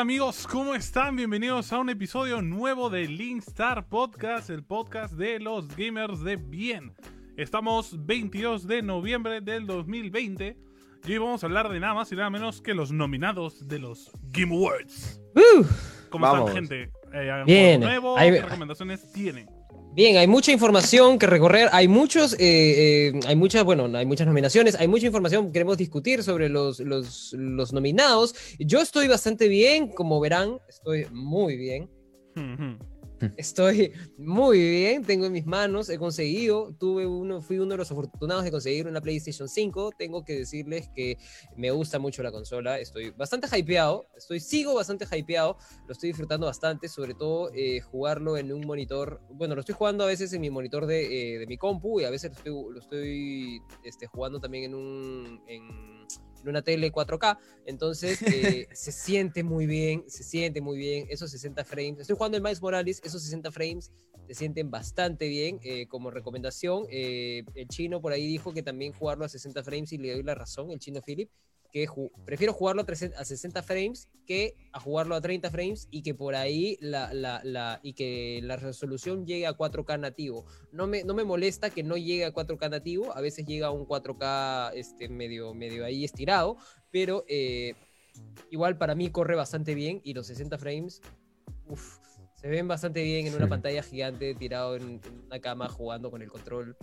Hola, amigos, ¿cómo están? Bienvenidos a un episodio nuevo de Linkstar Podcast, el podcast de los gamers de bien. Estamos 22 de noviembre del 2020 y hoy vamos a hablar de nada más y nada menos que los nominados de los Game Awards. ¿Cómo Vamos. están, gente? Eh, ¿han Bien. Ahí- ¿Qué recomendaciones tienen? Bien, hay mucha información que recorrer, hay muchos, eh, eh, hay muchas, bueno, hay muchas nominaciones, hay mucha información que queremos discutir sobre los, los, los nominados. Yo estoy bastante bien, como verán, estoy muy bien. Estoy muy bien, tengo en mis manos, he conseguido, tuve uno, fui uno de los afortunados de conseguir una PlayStation 5. Tengo que decirles que me gusta mucho la consola, estoy bastante hypeado, estoy, sigo bastante hypeado, lo estoy disfrutando bastante, sobre todo eh, jugarlo en un monitor, bueno, lo estoy jugando a veces en mi monitor de, eh, mi compu y a veces lo estoy, lo estoy este, jugando también en un... En, en una tele 4K, entonces eh, se siente muy bien, se siente muy bien, esos 60 frames, estoy jugando el Miles Morales, esos 60 frames se sienten bastante bien, eh, como recomendación, eh, el chino por ahí dijo que también jugarlo a 60 frames y le doy la razón, el chino Philip, que ju- prefiero jugarlo a, 300 a 60 frames que a jugarlo a 30 frames y que por ahí la, la, la, y que la resolución llegue a 4K nativo. No me, no me molesta que no llegue a 4K nativo, a veces llega a un 4K este, medio, medio ahí estirado, pero eh, igual para mí corre bastante bien y los 60 frames, uf, se ven bastante bien en una pantalla gigante tirado en, en una cama jugando con el control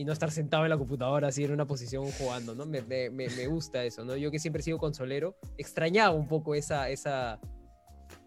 y no estar sentado en la computadora así en una posición jugando, ¿no? Me, me, gusta eso, ¿no? Yo que siempre he sido consolero, extrañaba un poco esa, esa...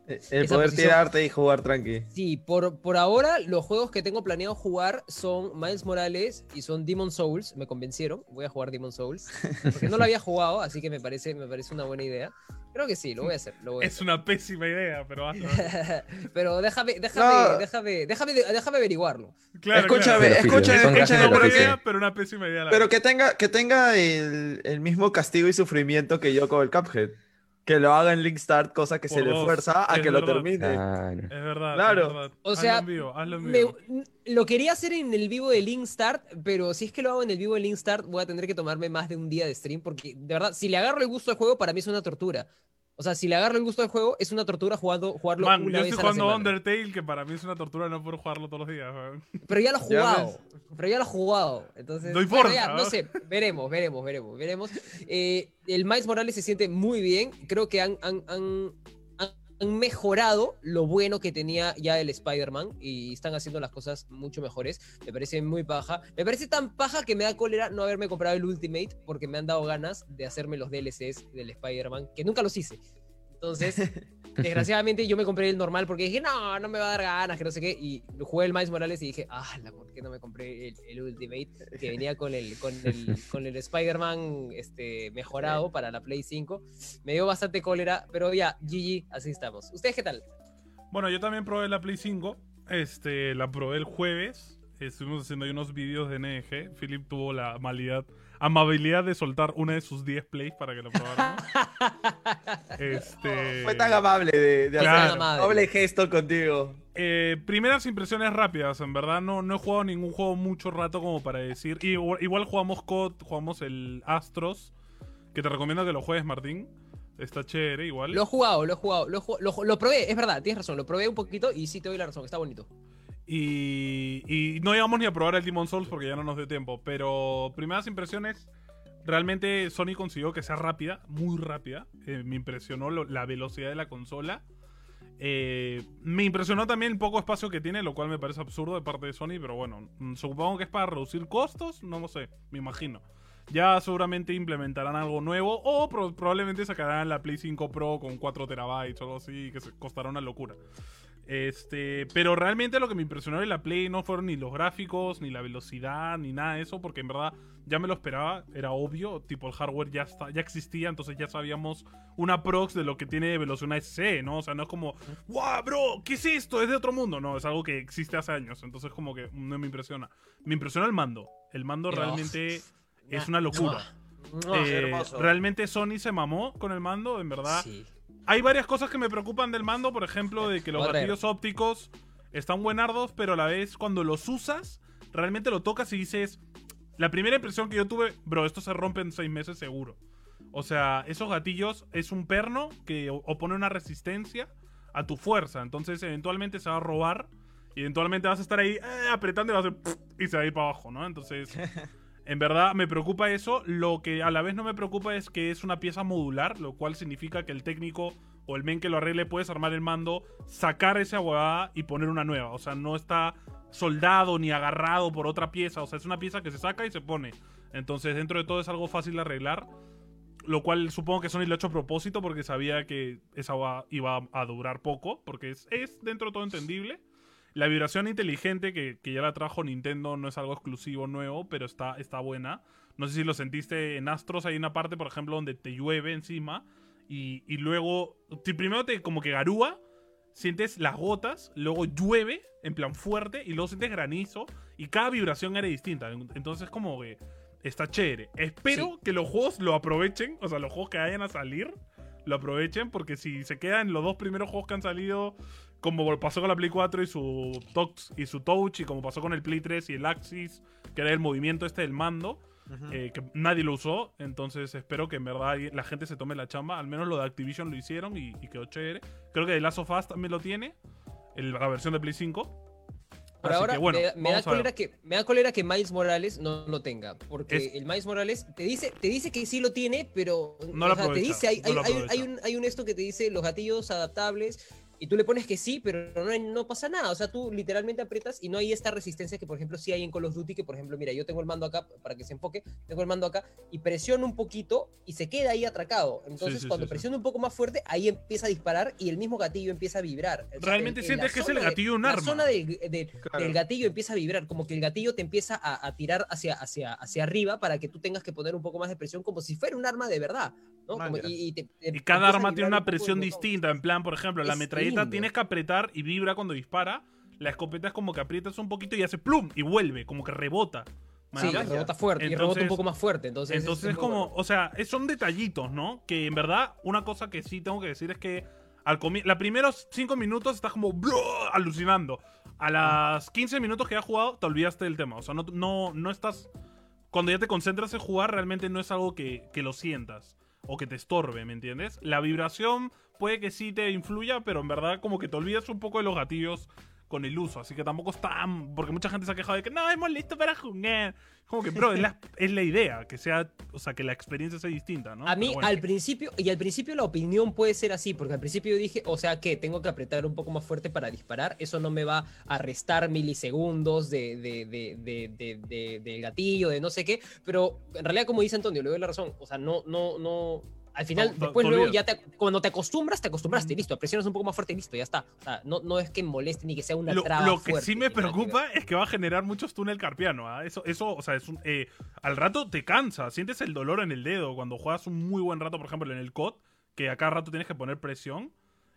El Esa poder posición. tirarte y jugar tranqui. Sí, por, por ahora los juegos que tengo planeado jugar son Miles Morales y son Demon Souls, me convencieron, voy a jugar Demon Souls, porque no lo había jugado, así que me parece, me parece una buena idea. Creo que sí, lo voy a hacer. Lo voy a Es una pésima idea, pero hazlo. hacer. Pero déjame, déjame, No. déjame, déjame, déjame averiguarlo. Claro, escúchame, claro. escúchame, Es Son una escúchame. buena idea, pero una pésima idea. la Pero que tenga, que tenga el, el mismo castigo y sufrimiento que yo con el Cuphead. Que lo haga en Link Start, cosa que Por se le fuerza a es que lo termine. Claro. Es verdad. Claro. es verdad. O Hazlo sea, en vivo, hazlo en Me- vivo. n- lo quería hacer en el vivo de Link Start, pero si es que lo hago en el vivo de Link Start, voy a tener que tomarme más de un día de stream, porque de verdad, si le agarro el gusto al juego, para mí es una tortura. O sea, si le agarro el gusto al juego, es una tortura jugando, jugarlo Man, una yo vez estoy a la jugando. Undertale, que para mí es una tortura no poder jugarlo todos los días. Pero ya lo he jugado. Pero ya lo he jugado. Entonces, No bueno, importa, ya, ¿no? sé. Veremos, veremos, veremos, veremos. Eh, el Miles Morales se siente muy bien. Creo que han, han, han, han- mejorado lo bueno que tenía ya el Spider-Man y están haciendo las cosas mucho mejores. Me parece muy paja. Me parece tan paja que me da cólera no haberme comprado el Ultimate porque me han dado ganas de hacerme los DLCs del Spider-Man, que nunca los hice. Entonces, desgraciadamente yo me compré el normal porque dije, no, no me va a dar ganas, que no sé qué. Y jugué el Miles Morales y dije, ah, ¿por qué no me compré el, el Ultimate? Que venía con el, con el, con el Spider-Man este, mejorado para la Play 5. Me dio bastante cólera, pero ya, GG, así estamos. ¿Ustedes qué tal? Bueno, yo también probé la Play 5. Este, la probé el jueves. Estuvimos haciendo ahí unos vídeos de NG. Philip tuvo la amabilidad, amabilidad de soltar una de sus 10 plays para que lo probáramos. este, Fue tan amable de, de Claro. hacer amable. doble gesto contigo. Eh, primeras impresiones rápidas, en verdad no, no he jugado ningún juego mucho rato como para decir. Igual, igual jugamos COD, jugamos el Astros, que te recomiendo que lo juegues, Martín. Está chévere, igual. Lo he jugado, lo he jugado, lo, he lo probé, es verdad, tienes razón, lo probé un poquito y sí te doy la razón, está bonito. Y, y no llegamos ni a probar el Demon Souls porque ya no nos dio tiempo. Pero primeras impresiones, realmente Sony consiguió que sea rápida, muy rápida. Eh, me impresionó la velocidad de la consola. Eh, me impresionó también el poco espacio que tiene, lo cual me parece absurdo de parte de Sony. Pero bueno, mm, supongo que es para reducir costos, no lo sé, me imagino. Ya seguramente implementarán algo nuevo o pro- probablemente sacarán la Play 5 Pro con 4 terabytes o algo así, que se costará una locura. Este, pero realmente lo que me impresionó de la Play no fueron ni los gráficos, ni la velocidad, ni nada de eso, porque en verdad ya me lo esperaba, era obvio, tipo el hardware ya está, ya existía, entonces ya sabíamos una prox de lo que tiene de velocidad una SC, ¿no? O sea, no es como, ¡Wow, bro! ¿Qué es esto? Es de otro mundo. No, es algo que existe hace años, entonces como que no me impresiona. Me impresiona el mando. El mando realmente es una locura. Eh, realmente Sony se mamó con el mando, en verdad. sí. Hay varias cosas que me preocupan del mando, por ejemplo, de que los gatillos ópticos están buenardos, pero a la vez cuando los usas, realmente lo tocas y dices. La primera impresión que yo tuve, bro, esto se rompe en seis meses seguro. O sea, esos gatillos es un perno que opone una resistencia a tu fuerza. Entonces, eventualmente se va a robar. Y eventualmente vas a estar ahí eh, apretando y va a hacer y se va a ir para abajo, ¿no? Entonces, en verdad me preocupa eso. Lo que a la vez no me preocupa es que es una pieza modular, lo cual significa que el técnico o el men que lo arregle puedes armar el mando, sacar esa huevada y poner una nueva. O sea, no está soldado ni agarrado por otra pieza. O sea, es una pieza que se saca y se pone. Entonces, dentro de todo es algo fácil de arreglar. Lo cual supongo que Sony lo ha hecho a propósito porque sabía que esa huevada iba a durar poco. Porque es, es dentro de todo entendible. La vibración inteligente que, que ya la trajo Nintendo no es algo exclusivo nuevo, pero está, está buena. No sé si lo sentiste en Astros. Hay una parte, por ejemplo, donde te llueve encima. Y, y luego, primero te como que garúa, sientes las gotas, luego llueve en plan fuerte y luego sientes granizo. Y cada vibración era distinta. En- Entonces, como que está chévere. Espero Sí. que los juegos lo aprovechen. O sea, los juegos que vayan a salir lo aprovechen. Porque si se quedan los dos primeros juegos que han salido como pasó con la Play 4 y su Touch, y su Touch, y como pasó con el Play 3 y el Axis, que era el movimiento este del mando, eh, que nadie lo usó. Entonces espero que en verdad la gente se tome la chamba. Al menos lo de Activision lo hicieron y, y quedó chévere. Creo que The Last of Us también lo tiene, el- la versión de Play 5. Por Así ahora que, bueno, me, da- me da vamos a ver. cólera que, me da cólera que Miles Morales no lo tenga. Porque Es- el Miles Morales te dice, te dice que sí lo tiene, pero No lo sea, te dice, hay, no hay- hay un, hay un esto que te dice los gatillos adaptables. Y tú le pones que sí, pero no, no pasa nada. O sea, tú literalmente aprietas y no hay esta resistencia que, por ejemplo, sí hay en Call of Duty. Que, por ejemplo, mira, yo tengo el mando acá para que se enfoque. Tengo el mando acá y presiono un poquito y se queda ahí atracado. Entonces, sí, cuando sí, sí. presiono un poco más fuerte, ahí empieza a disparar y el mismo gatillo empieza a vibrar. O sea, Realmente en- en sientes la que es el de- gatillo de un la arma. zona del, del- Claro. del gatillo empieza a vibrar, como que el gatillo te empieza a, a tirar hacia, hacia, hacia arriba para que tú tengas que poner un poco más de presión, como si fuera un arma de verdad. ¿No? Como- Manja. y, y te- te Y empieza cada a arma tiene un una presión distinta. En plan, por ejemplo, la metralleta lindo. tienes que apretar y vibra cuando dispara. La escopeta es como que aprietas un poquito y hace plum y vuelve, como que rebota. Sí, rebota fuerte y rebota un poco más fuerte. Entonces, Entonces es como, bueno. o sea, son detallitos, ¿no? Que en verdad, una cosa que sí tengo que decir es que al comi- los primeros 5 minutos estás como alucinando. A las 15 minutos que has jugado, te olvidaste del tema. O sea, no, no, no estás. Cuando ya te concentras en jugar, realmente no es algo que, que lo sientas o que te estorbe, ¿me entiendes? La vibración puede que sí te influya, pero en verdad, como que te olvidas un poco de los gatillos con el uso. Así que tampoco es tan. Porque mucha gente se ha quejado de que no, es molesto para jugar. Como que, bro, es la, es la idea, que sea. O sea, que la experiencia sea distinta, ¿no? A mí, bueno. al principio, y al principio la opinión puede ser así, porque al principio yo dije, o sea, que tengo que apretar un poco más fuerte para disparar, eso no me va a restar milisegundos de, de, de, de, de- de- del gatillo, de no sé qué, pero en realidad, como dice Antonio, le doy la razón, o sea, no, no, no, al final, No, después luego ya te, cuando te acostumbras, te acostumbraste, listo, presionas un poco más fuerte y listo, ya está, o sea, no, no es que moleste ni que sea una Lo, traba lo que fuerte, sí me preocupa es que va a generar muchos túnel carpiano. ¿ah? Eso, eso, o sea, es un, eh, al rato te cansa. Sientes el dolor en el dedo cuando juegas un muy buen rato, por ejemplo, en el COD, que a cada rato tienes que poner presión.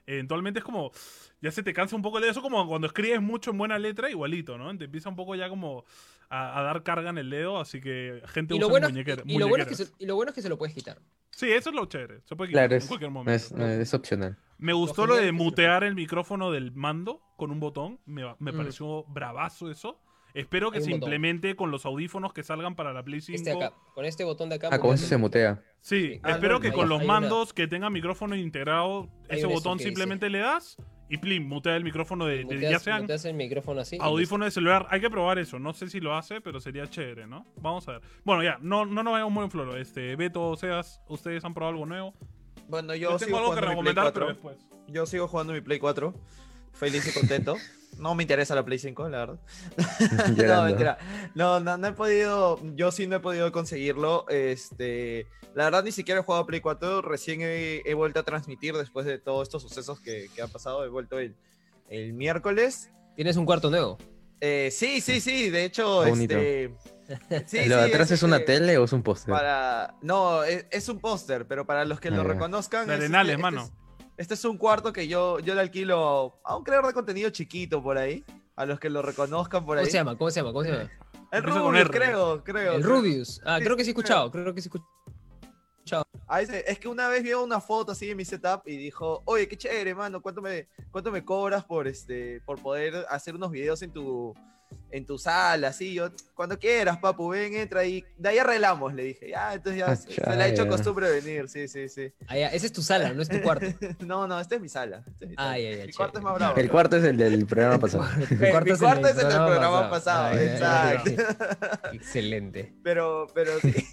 Eventualmente es como, ya se te cansa un poco el dedo. Eso como cuando escribes mucho en buena letra, igualito, ¿no? Te empieza un poco ya como a, a dar carga en el dedo, así que gente usa bueno, muñequera- y, y lo bueno es que muñequeras. se, y lo bueno es que se lo puedes quitar. Sí, eso es lo chévere. Se puede quitar Claro, en es, cualquier no momento. es, no es opcional. Me gustó Lo lo de mutear el micrófono del mando con un botón. Me, me Mm. pareció bravazo eso. Espero que se botón. implemente con los audífonos que salgan para la Play 5. Este acá, con este botón de acá. Ah, con eso se mutea. Sí, Sí. Ah, espero no, que hay- con los hay una- mandos que tengan micrófono integrado, Hay ese botón simplemente le das y plim, mutea el micrófono de, de- ya sean el micrófono así. audífono de celular. Hay que probar eso. No sé si lo hace, pero sería chévere, ¿no? Vamos a ver. Bueno, ya, no, no nos vayamos muy en floro. Este, Beto, Seas, ¿ustedes han probado algo nuevo? Bueno, Yo, yo, tengo sigo algo que jugando mi Play recomendar, 4. pero después. Yo sigo jugando mi Play 4. Feliz y contento. No me interesa la Play 5, la verdad. no, mentira. No, no, no he podido. Yo sí no he podido conseguirlo. Este. La verdad, ni siquiera he jugado a Play 4. Recién he, he vuelto a transmitir después de todos estos sucesos que, que han pasado. He vuelto el, el miércoles. Tienes un cuarto nuevo. Eh, sí, sí, sí. De hecho, bonito. este. Sí, ¿Lo de sí, atrás es una este, tele o es un póster? Para. No, es, es un póster, pero para los que Ah, lo ya. reconozcan. Es- Arenales, este- mano. Este es, un cuarto que yo, yo le alquilo a un creador de contenido chiquito por ahí. A los que lo reconozcan por ahí. ¿Cómo se llama? ¿Cómo se llama? ¿Cómo se llama? El Rubius, R. creo, creo. El. Rubius. Ah, Sí, creo que sí he escuchado. Creo que sí he escuchado. Ese- es que una vez vio una foto así en mi setup y dijo, oye, qué chévere, mano, ¿cuánto me, cuánto me cobras por este, por poder hacer unos videos en tu, en tu sala, así, yo, cuando quieras, papu, ven, entra y de ahí arreglamos, le dije, ya, entonces ya Ah, se, se le ha hecho costumbre venir, sí, sí, sí. Ah, ya, esa es tu sala, no es tu cuarto. no, no, esta es mi sala. esta es mi sala. Ah, ya, ya, mi cuarto chévere. es más bravo. El cuarto es el del programa pasado. Tu Mi cuarto es el del programa pasado, Ah, ya, ya, exacto. ya. Excelente. Pero, pero sí.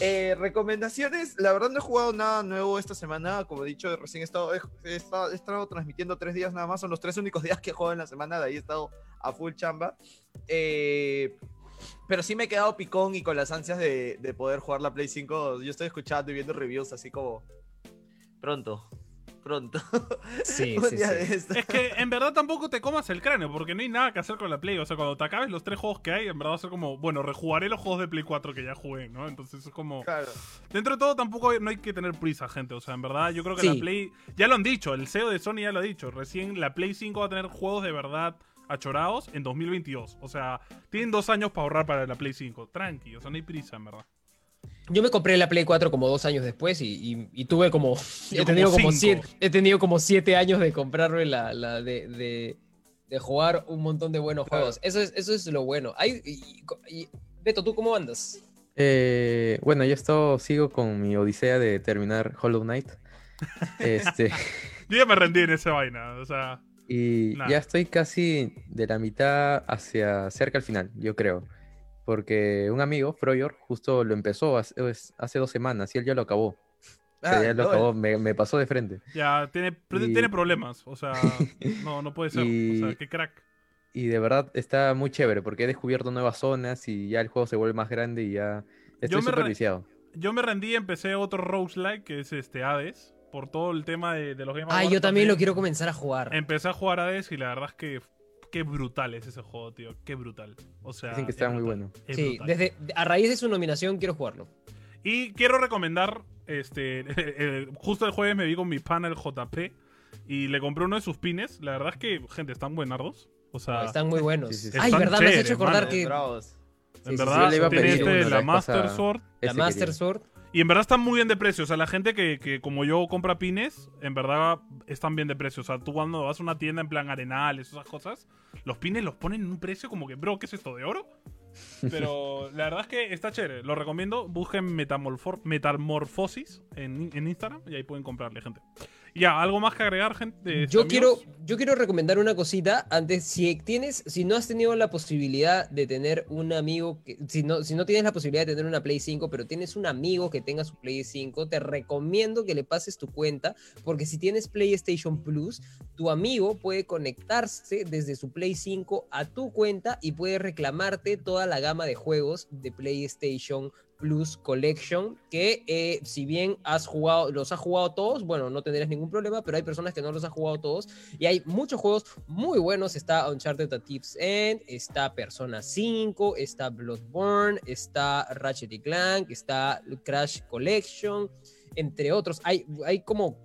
Eh, recomendaciones, la verdad no he jugado nada nuevo esta semana, como he dicho, recién he estado, he, he estado, he estado transmitiendo tres días nada más, son los tres únicos días que he jugado en la semana, de ahí he estado a full chamba. Eh, pero sí me he quedado picón y con las ansias de, de poder jugar la Play 5, yo estoy escuchando y viendo reviews así como pronto, pronto. Sí, Un sí, día sí. de esto. Es que en verdad tampoco te comas el cráneo, porque no hay nada que hacer con la Play. O sea, cuando te acabes los tres juegos que hay, en verdad va a ser como, bueno, rejugaré los juegos de Play 4 que ya jugué, ¿no? Entonces es como. Claro. Dentro de todo tampoco hay- no hay que tener prisa, gente. O sea, en verdad yo creo que Sí. la Play... Ya lo han dicho, el CEO de Sony ya lo ha dicho. Recién la Play 5 va a tener juegos de verdad achorados en 2022. O sea, tienen dos años para ahorrar para la Play 5. Tranqui, o sea, no hay prisa, en verdad. Yo me compré la Play 4 como dos años después y, y- y tuve como. Yo He tenido como siete, he tenido como siete años de comprarme la, la de, de, de jugar un montón de buenos Claro. juegos. Eso es, eso es lo bueno. Hay, y- y- Beto, ¿tú cómo andas? Eh, bueno, yo esto sigo con mi odisea de terminar Hollow Knight. Este, Yo ya me rendí en esa vaina, o sea... y ya estoy casi de la mitad hacia cerca al final, yo creo. Porque un amigo, Froyor, justo lo empezó hace, hace dos semanas y él ya lo acabó. O sea, Ah, ya lo acabó, me, me pasó de frente. Ya tiene, Y- tiene problemas, o sea, no, no puede ser. Y- O sea, qué crack. Y de verdad está muy chévere porque he descubierto nuevas zonas y ya el juego se vuelve más grande y ya estoy súper re- viciado. Yo me rendí y empecé otro roguelike, que es este Hades, por todo el tema de, de los Game Ay, Awards yo también lo quiero comenzar a jugar. Empecé a jugar Hades y la verdad es que qué brutal es ese juego, tío. Qué brutal. O sea, Dicen que es está muy bueno. es Sí, brutal. desde, a raíz de su nominación quiero jugarlo. Y quiero recomendar, este, eh, justo el jueves me vi con mi panel JP y le compré uno de sus pines. La verdad es que, gente, están buenardos. O sea, Están muy buenos. Sí, sí, sí. Ay, verdad, me has hecho acordar mano. que en sí, sí, verdad, yo le iba a tiene pedir este, uno la Master. Sword. la Master quería. Sword. Y en verdad están muy bien de precio. O sea, la gente que, que como yo compra pines, en verdad están bien de precio. O sea, tú cuando vas a una tienda en plan arenales, esas cosas, los pines los ponen en un precio como que, bro, ¿qué es esto de oro? Pero la verdad es que está chévere. Lo recomiendo. Busquen Metamorfosis en, en Instagram y ahí pueden comprarle, gente. Ya, ¿algo más que agregar, gente? Yo amigos? quiero, yo quiero recomendar una cosita antes. Si tienes, si no has tenido la posibilidad de tener un amigo, que, si, no, si no tienes la posibilidad de tener una Play 5, pero tienes un amigo que tenga su Play 5, te recomiendo que le pases tu cuenta, porque si tienes PlayStation Plus, tu amigo puede conectarse desde su Play 5 a tu cuenta y puede reclamarte toda la gama de juegos de PlayStation Plus Collection, que eh, si bien has jugado, los has jugado todos, bueno, no tendrás ningún problema, pero hay personas que no los han jugado todos y hay muchos juegos muy buenos. Está Uncharted A Thief's End, está Persona 5, está Bloodborne, está Ratchet y Clank, está Crash Collection, entre otros. Hay, hay como,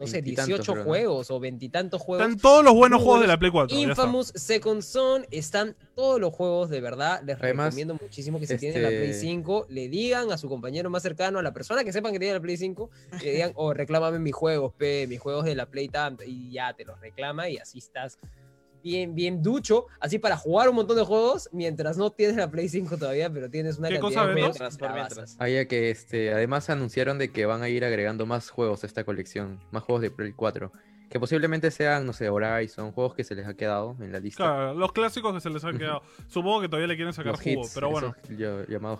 no sé, Veintitantos, 18 creo, ¿no? juegos o veintitantos juegos. Están todos los buenos juegos de la Play 4. ya está. Infamous Second Son, están todos los juegos de verdad. Les Además, recomiendo muchísimo que si tienen la Play este- 5, le digan a su compañero más cercano, a la persona que sepan que tiene la Play 5, le digan, oh, reclámame mis juegos, pe, mis juegos de la Play tanto, y ya te los reclama y así estás bien, bien ducho, así para jugar un montón de juegos, mientras no tienes la Play 5 todavía, pero tienes una ¿Qué cantidad cosa, de Mientras, mientras. Ah, ya que este, además anunciaron de que van a ir agregando más juegos a esta colección, más juegos de Play 4, que posiblemente sean, no sé, Horizon, juegos que se les ha quedado en la lista. Claro, los clásicos que se les han Ujú. quedado. Supongo que todavía le quieren sacar Los jugo, hits, pero bueno.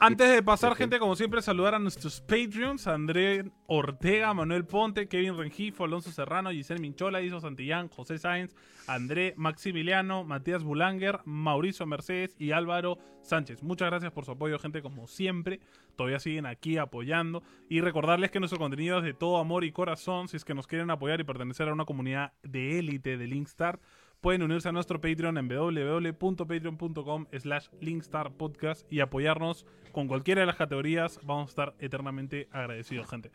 Antes hits. de pasar, gente, como siempre, saludar a nuestros Patreons, André Ortega, Manuel Ponte, Kevin Rengifo, Alonso Serrano, Giselle Minchola, Iso Santillán, José Sáenz, André Maximiliano, Matías Bulanger, Mauricio Mercedes y Álvaro Sánchez. Muchas gracias por su apoyo, gente, como siempre. Todavía siguen aquí apoyando. Y recordarles que nuestro contenido es de todo amor y corazón. Si es que nos quieren apoyar y pertenecer a una comunidad de élite de Linkstar, pueden unirse a nuestro Patreon en www.patreon.com slash linkstarpodcast y apoyarnos con cualquiera de las categorías. Vamos a estar eternamente agradecidos, gente.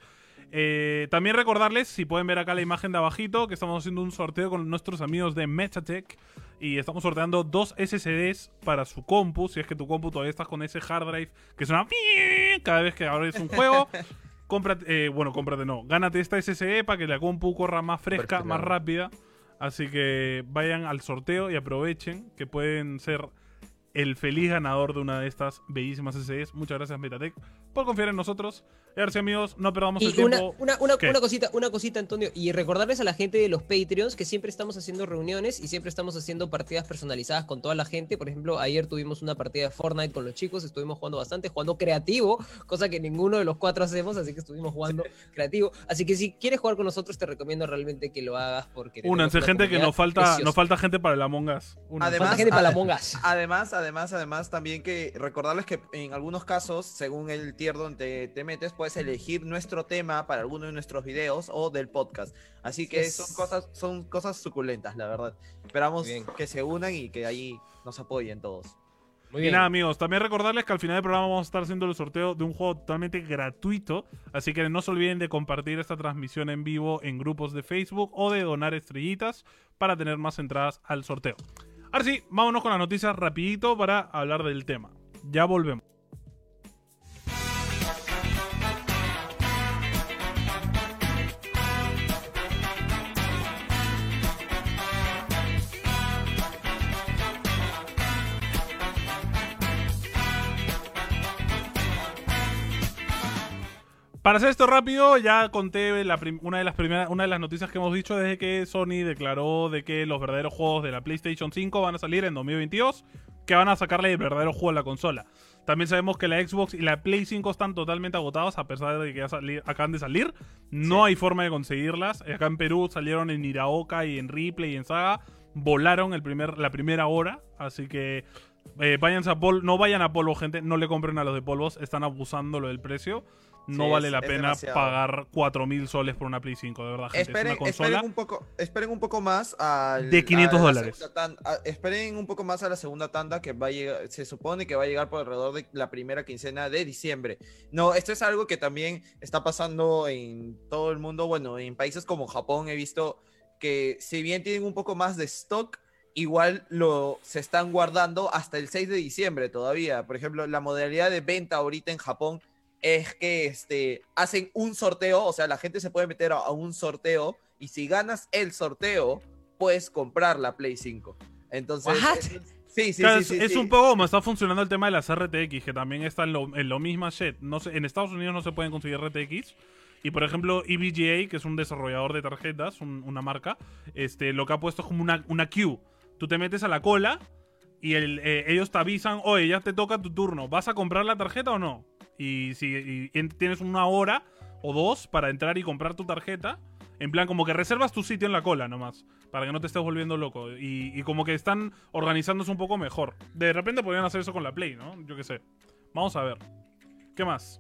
Eh, también recordarles, si pueden ver acá la imagen de abajito, que estamos haciendo un sorteo con nuestros amigos de Metatech y estamos sorteando dos SSDs para su compu. Si es que tu compu todavía estás con ese hard drive que suena cada vez que abres un juego. Cómprate, eh, bueno, cómprate no. Gánate esta SSD para que la compu corra más fresca, Perfecto. más rápida. Así que vayan al sorteo y aprovechen que pueden ser el feliz ganador de una de estas bellísimas SSDs. Muchas gracias, Metatech, por confiar en nosotros. Sí, amigos, no perdamos el Y una, tiempo. una, una, una cosita, una cosita, Antonio, y recordarles a la gente de los Patreons que siempre estamos haciendo reuniones y siempre estamos haciendo partidas personalizadas con toda la gente. Por ejemplo, ayer tuvimos una partida de Fortnite con los chicos, estuvimos jugando bastante, jugando creativo, cosa que ninguno de los cuatro hacemos, así que estuvimos jugando creativo. Así que si quieres jugar con nosotros, te recomiendo realmente que lo hagas porque Únanse, gente, que nos falta, preciosa. nos falta gente para el Among Us. Únanse. Además- Falta gente para la a- Mongas. Además, además, además, también que recordarles que en algunos casos, según el tier donde te metes, puedes elegir nuestro tema para alguno de nuestros videos o del podcast. Así que Yes. son cosas, son cosas suculentas, la verdad. Esperamos bien. que se unan y que ahí nos apoyen todos. Muy Y bien. nada, amigos, también recordarles que al final del programa vamos a estar haciendo el sorteo de un juego totalmente gratuito. Así que no se olviden de compartir esta transmisión en vivo en grupos de Facebook o de donar estrellitas para tener más entradas al sorteo. Ahora sí, vámonos con las noticias rapidito para hablar del tema. Ya volvemos. Para hacer esto rápido, ya conté la una de las primeras, una de las noticias que hemos dicho desde que Sony declaró de que los verdaderos juegos de la PlayStation 5 van a salir en 2022, que van a sacarle el verdadero juego a la consola. También sabemos que la Xbox y la Play 5 están totalmente agotados a pesar de que ya acaban de salir. No hay forma de conseguirlas. Acá en Perú salieron en Iraoka y en Ripley y en Saga. Volaron el primer, la primera hora. Así que eh, váyanse a Pol no vayan a polvo, gente. No le compren a los de polvos. Están abusando lo del precio. No Sí, vale la pena demasiado. pagar 4.000 soles por una Play 5, de verdad, gente. Esperen, es una consola. esperen un poco, esperen un poco más al- De 500 a la dólares. a- esperen un poco más a la segunda tanda que va a llegar, se supone que va a llegar por alrededor de la primera quincena de diciembre. No, esto es algo que también está pasando en todo el mundo. Bueno, en países como Japón he visto que si bien tienen un poco más de stock, igual lo se están guardando hasta el 6 de diciembre todavía. Por ejemplo, la modalidad de venta ahorita en Japón es que este, hacen un sorteo, o sea, la gente se puede meter a, a un sorteo y si ganas el sorteo, puedes comprar la Play 5. Entonces, es- sí, sí, Claro, sí, es, sí, es sí. un poco como está funcionando el tema de las RTX, que también está en lo, en lo misma shit. No sé, en Estados Unidos no se pueden conseguir RTX. Y por ejemplo, EVGA, que es un desarrollador de tarjetas, un- una marca, este, lo que ha puesto es como una, una queue. Tú te metes a la cola y el- eh, ellos te avisan, oye, ya te toca tu turno, ¿vas a comprar la tarjeta o no? Y si y tienes una hora o dos para entrar y comprar tu tarjeta, en plan como que reservas tu sitio en la cola nomás, para que no te estés volviendo loco. Y, y como que están organizándose un poco mejor. De repente podrían hacer eso con la Play, ¿no? Yo qué sé. Vamos a ver. ¿Qué más?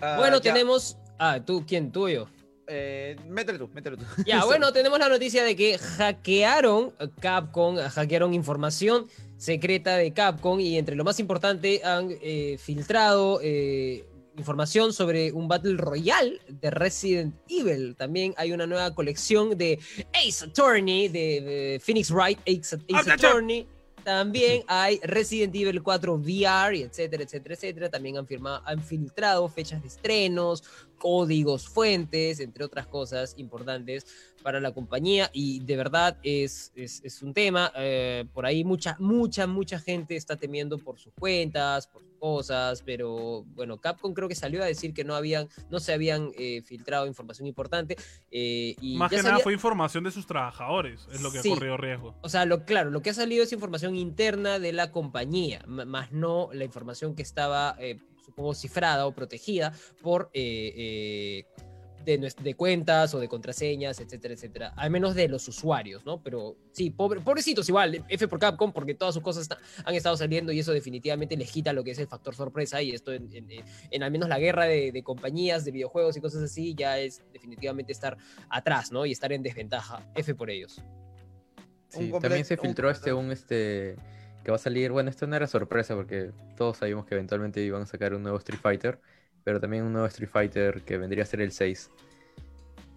Ah, Bueno, ya, tenemos. Ah, tú, ¿quién? Tú o yo. Eh, métele tú, métele tú. Ya, bueno, tenemos la noticia de que hackearon Capcom, hackearon información secreta de Capcom y entre lo más importante han eh, filtrado eh, información sobre un Battle Royale de Resident Evil. También hay una nueva colección de Ace Attorney, de, de Phoenix Wright Ace. Attorney. También hay Resident Evil 4 VR, y etcétera, etcétera, etcétera. También han, firmado, han filtrado fechas de estrenos, códigos fuentes, entre otras cosas importantes para la compañía. Y de verdad es, es, es un tema. eh, por ahí mucha, mucha, mucha gente está temiendo por sus cuentas, por sus cosas, pero bueno, Capcom creo que salió a decir que no habían, no se habían eh, filtrado información importante. eh, y Más que nada fue información de sus trabajadores, es lo que Sí. ha corrido riesgo. o sea, lo, claro, lo que ha salido es información interna de la compañía, más no la información que estaba, supongo, cifrada o protegida por eh, eh, de, cuentas o de contraseñas, etcétera, etcétera. Al menos de los usuarios, ¿no? Pero sí, pobre, pobrecitos igual, F por Capcom, porque todas sus cosas han estado saliendo y eso definitivamente les quita lo que es el factor sorpresa y esto en, en- en- en al menos la guerra de, de compañías, de videojuegos y cosas así, ya es definitivamente estar atrás, ¿no? Y estar en desventaja. F por ellos. Un Sí, también se un- filtró este, un este, que va a salir, bueno, esto no era sorpresa porque todos sabíamos que eventualmente iban a sacar un nuevo Street Fighter, pero también un nuevo Street Fighter que vendría a ser el 6.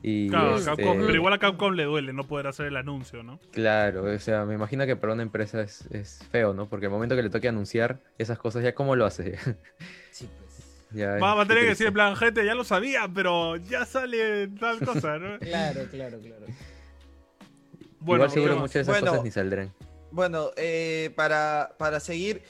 Y Claro, este, Capcom- pero igual a Capcom le duele no poder hacer el anuncio, ¿no? Claro, o sea, me imagino que para una empresa es, es feo, ¿no? Porque el momento que le toque anunciar esas cosas, ¿ya cómo lo hace? Sí, pues. ya, Va, va a tener que decir en plan, gente, ya lo sabía, pero ya sale tal cosa, ¿no? Claro, claro, claro. Bueno, Igual seguro muchas de esas Bueno, cosas ni saldrán. Bueno, eh, para, para seguir,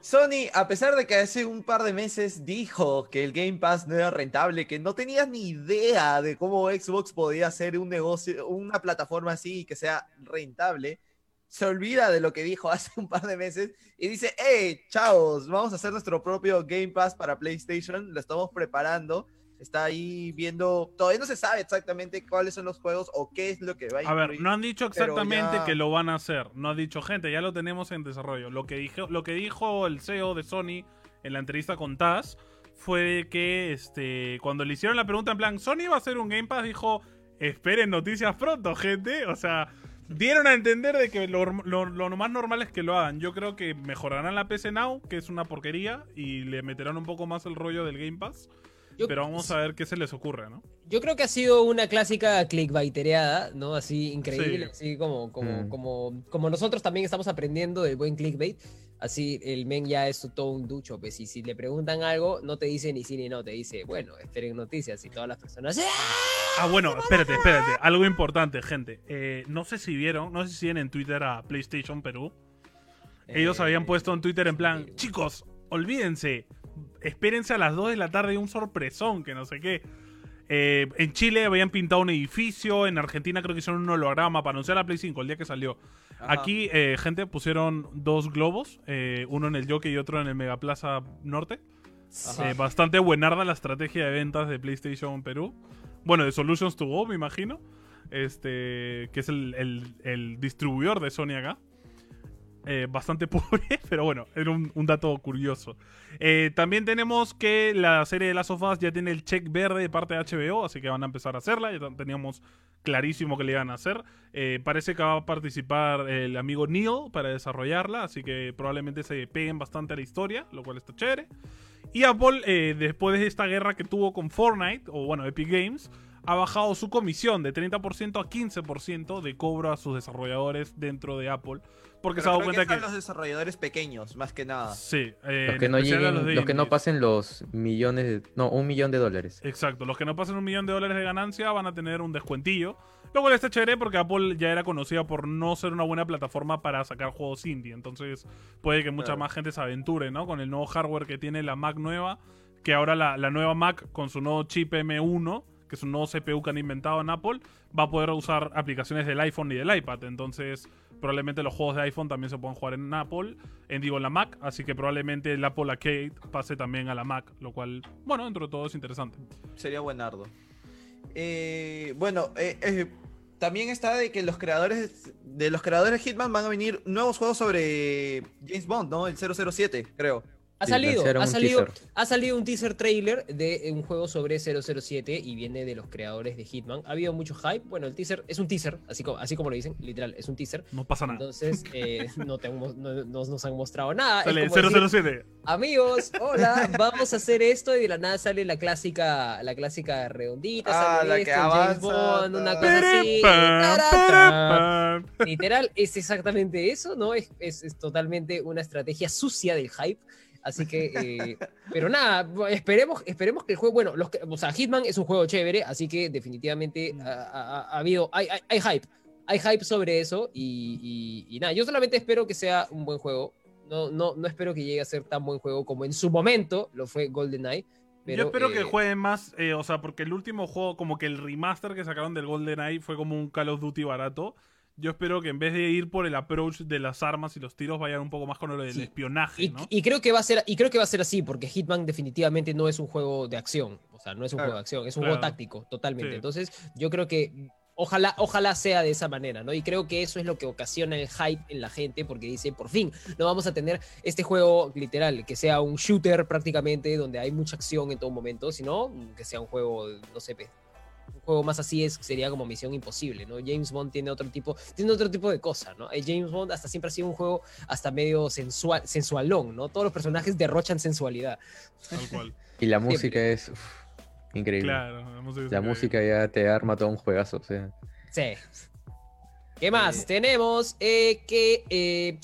Sony, a pesar de que hace un par de meses dijo que el Game Pass no era rentable, que no tenías ni idea de cómo Xbox podía hacer un negocio, una plataforma así que sea rentable, se olvida de lo que dijo hace un par de meses y dice, hey, chavos, vamos a hacer nuestro propio Game Pass para PlayStation, lo estamos preparando. Está ahí viendo, todavía no se sabe exactamente cuáles son los juegos o qué es lo que va a A ver, incluir. no han dicho exactamente ya- que lo van a hacer. No ha dicho, gente, ya lo tenemos en desarrollo. Lo que, dijo, lo que dijo el CEO de Sony en la entrevista con Taz fue que este, cuando le hicieron la pregunta en plan, ¿Sony va a hacer un Game Pass? Dijo, esperen noticias pronto, gente. O sea, dieron a entender de que lo, lo- lo más normal es que lo hagan. Yo creo que mejorarán la PC Now, que es una porquería, y le meterán un poco más el rollo del Game Pass. Yo- Pero vamos a ver qué se les ocurre, ¿no? Yo creo que ha sido una clásica clickbaitereada, ¿no? Así increíble, Sí. así como, como, Mm. como, como nosotros también estamos aprendiendo del buen clickbait. Así el men ya es todo un ducho, pues y si le preguntan algo, no te dice ni sí ni no, te dice, bueno, esperen noticias y todas las personas. ¡ah! Ah, bueno, espérate, espérate. Algo importante, gente. Eh, no sé si vieron, no sé si siguen en Twitter a PlayStation Perú. Ellos Eh, habían puesto en Twitter en plan, sí. chicos, olvídense, espérense a las 2 de la tarde un sorpresón, que no sé qué. Eh, en Chile habían pintado un edificio, en Argentina creo que hicieron un holograma para anunciar la Play 5 el día que salió. Ajá. Aquí, eh, gente, pusieron dos globos, eh, uno en el Jockey y otro en el Megaplaza Norte. Bastante buenarda la estrategia de ventas de PlayStation Perú. Bueno, de Solutions to Go, me imagino. Este, que es el, el- el distribuidor de Sony acá. Eh, bastante pobre, pero bueno, era un, dato curioso. Eh, también tenemos que la serie de Last of Us ya tiene el check verde de parte de HBO, así que van a empezar a hacerla. Ya teníamos clarísimo que le iban a hacer. Eh, parece que va a participar el amigo Neil para desarrollarla, así que probablemente se peguen bastante a la historia, lo cual está chévere. Y Apple, después de esta guerra que tuvo con Fortnite, o bueno, Epic Games, ha bajado su comisión de 30% a 15% de cobro a sus desarrolladores dentro de Apple. Porque Pero se ha dado cuenta que, los desarrolladores pequeños, más que nada. Sí, eh, Los que no lleguen, los que no pasen los millones, de- no, un millón de dólares. Exacto, los que no pasen un millón de dólares de ganancia van a tener un descuentillo. Lo cual está chévere porque Apple ya era conocida por no ser una buena plataforma para sacar juegos indie. Entonces puede que mucha Claro. más gente se aventure, ¿no? Con el nuevo hardware que tiene la Mac nueva. Que ahora la, la nueva Mac con su nuevo chip M1, que es un nuevo CPU que han inventado en Apple, va a poder usar aplicaciones del iPhone y del iPad. Entonces probablemente los juegos de iPhone también se puedan jugar en Apple, en digo en la Mac. Así que probablemente el Apple Arcade pase también a la Mac. Lo cual, bueno, dentro de todo es interesante. Sería buenardo. Eh, bueno, eh, eh, también está de que los creadores de los creadores de Hitman van a venir nuevos juegos sobre James Bond, ¿no? El 007, creo. Ha salido, ha un salido, teaser. ha salido un teaser trailer de un juego sobre 007 y viene de los creadores de Hitman. Ha habido mucho hype. Bueno, el teaser es un teaser, así como, así como lo dicen, literal, es un teaser. No pasa nada. Entonces, eh, no, te no- no nos han mostrado nada. Es Sale como decir, 007. Amigos, hola, vamos a hacer esto y de la nada sale la clásica, la clásica redondita, Ah, sale la que esto, James avanza, Bond, una cosa así. Tarata. Literal, es exactamente eso, ¿no? Es, es- es totalmente una estrategia sucia del hype. Así que, eh, pero nada, esperemos, esperemos que el juego, bueno, los, que- o sea, Hitman es un juego chévere, así que definitivamente ha, ha- ha habido, hay, hay, hay hype, hay hype sobre eso y, y- y nada, yo solamente espero que sea un buen juego. No, no, no espero que llegue a ser tan buen juego como en su momento lo fue GoldenEye. Pero, Yo espero que eh, jueguen más, eh, o sea, porque el último juego, como que el remaster que sacaron del GoldenEye fue como un Call of Duty barato. Yo espero que en vez de ir por el approach de las armas y los tiros, vayan un poco más con lo del Sí. espionaje, Y, ¿no? y creo que va a ser y creo que va a ser así porque Hitman definitivamente no es un juego de acción, o sea, no es un Claro, juego de acción, es un claro. juego táctico totalmente. Sí. Entonces, yo creo que ojalá ojalá sea de esa manera, ¿no? Y creo que eso es lo que ocasiona el hype en la gente porque dice, por fin, no vamos a tener este juego literal que sea un shooter prácticamente donde hay mucha acción en todo momento, sino que sea un juego, no sé, juego más así es sería como Misión Imposible, ¿no? James Bond tiene otro tipo, tiene otro tipo de cosa, ¿no? Eh, James Bond hasta siempre ha sido un juego hasta medio sensual, sensualón, ¿no? Todos los personajes derrochan sensualidad. Tal cual. Y la música es uf, increíble. claro, la música, es La increíble. música ya te arma todo un juegazo. O sea, Sí. ¿Qué más? Eh, Tenemos eh, que, eh,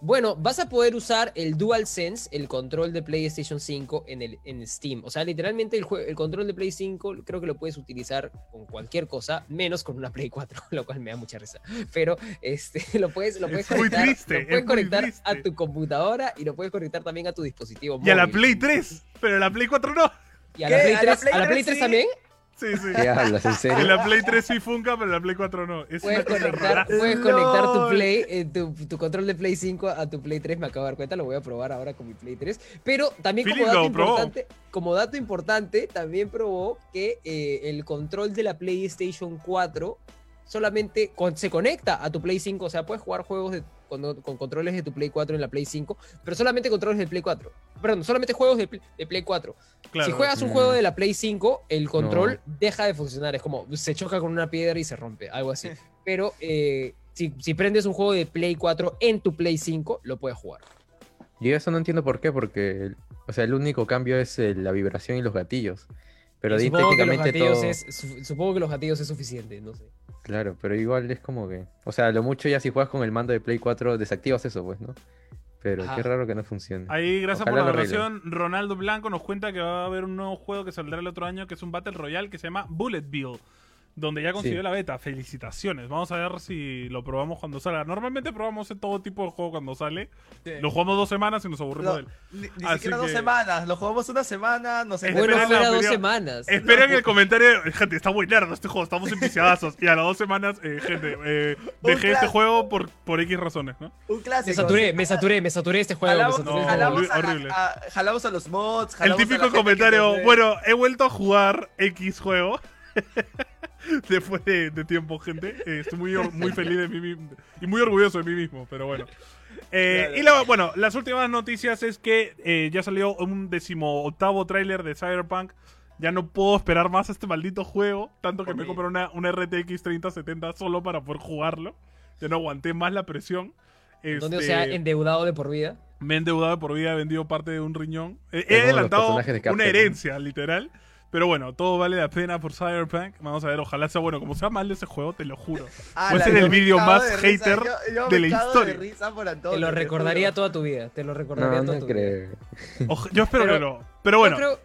bueno, vas a poder usar el DualSense, el control de PlayStation 5 en, el, en Steam. O sea, literalmente el, el control de Play 5 creo que lo puedes utilizar con cualquier cosa, menos con una Play 4, lo cual me da mucha risa. Pero este, lo puedes, lo Es puedes muy conectar, triste, lo es puedes muy conectar triste. a tu computadora y lo puedes conectar también a tu dispositivo Y a la. Play 3, pero a la Play 4 no. ¿Y a la Play ¿A la 3, Play ¿a la Play 3 3 sí? también? Sí, sí. ¿Qué hablas? ¿En En la Play 3 sí funca, pero en la Play 4 no. Es Puedes conectar, rara. puedes conectar tu. Play, eh, tu, tu control de Play 5 a tu Play 3, me acabo de dar cuenta, lo voy a probar ahora con mi Play 3. Pero también como dato, importante, como dato importante, también probó que eh, el control de la PlayStation 4 solamente con- se conecta a tu Play 5, o sea, puedes jugar juegos de- con, con controles de tu Play 4 en la Play 5, pero solamente controles de Play 4. Perdón, solamente juegos de, Play- de Play 4. Claro. si juegas un Mm. juego de la Play 5, el control deja de funcionar. Es como se choca con una piedra y se rompe, algo así. Pero eh, si, si prendes un juego de Play 4 en tu Play 5, lo puedes jugar. Yo eso no entiendo por qué, porque, o sea, el único cambio es eh, la vibración y los gatillos. Pero Y di supongo, que los técnicamente gatillos todo... es, su- supongo que los gatillos es suficiente, no sé. Claro, pero igual es como que... O sea, lo mucho ya si juegas con el mando de Play 4 desactivas eso, pues, ¿no? Pero Ajá. qué raro que no funcione. Ahí, gracias Ojalá por la donación, Ronaldo Blanco nos cuenta que va a haber un nuevo juego que saldrá el otro año, que es un Battle Royale que se llama Bullet Bill, donde ya consiguió Sí. la beta. Felicitaciones. Vamos a ver si lo probamos cuando salga. Normalmente probamos todo tipo de juego cuando sale. Sí. Lo jugamos dos semanas y nos aburrimos No, de él. Ni, ni Así siquiera dos que- semanas, lo jugamos una semana, no sé. Esperen Bueno, la fuera dos opinión. semanas. Esperen el comentario. Gente, está muy nerdo este juego. Estamos enviciadazos. y a las dos semanas, eh, gente, eh, Un dejé este clásico. juego por, por X razones, ¿no? Un Me clásico. saturé, me saturé, me saturé este juego. me Jalamos, saturé No, este jalamos, juego. a, la- horrible. a- jalamos a los mods. El jalamos a la típico gente que comentario. nos. Bueno, he vuelto a jugar X juego. Después de, de tiempo, gente. Eh, estoy muy, muy feliz de mí mismo. Y muy orgulloso de mí mismo, pero bueno. Eh, Claro. Y luego, bueno, las últimas noticias es que eh, ya salió un decimoctavo tráiler de Cyberpunk. Ya no puedo esperar más a este maldito juego. Tanto que Por me compré una, una RTX 3070 solo para poder jugarlo. Ya no aguanté más la presión. Donde, o Este, sea, endeudado de por vida. me he endeudado de por vida, he vendido parte de un riñón. Eh, he adelantado una herencia, literal. Pero bueno, todo vale la pena por Cyberpunk. Vamos a ver, ojalá sea bueno. Como sea mal ese juego, te lo juro. Ah, Puede ser el vídeo más de risa, hater yo- yo de la historia. De risa por Antonio, Te lo recordaría toda tu vida. Te lo recordaría No, toda no tu vida. creo. Oja- yo espero Pero- que no. Pero bueno, creo,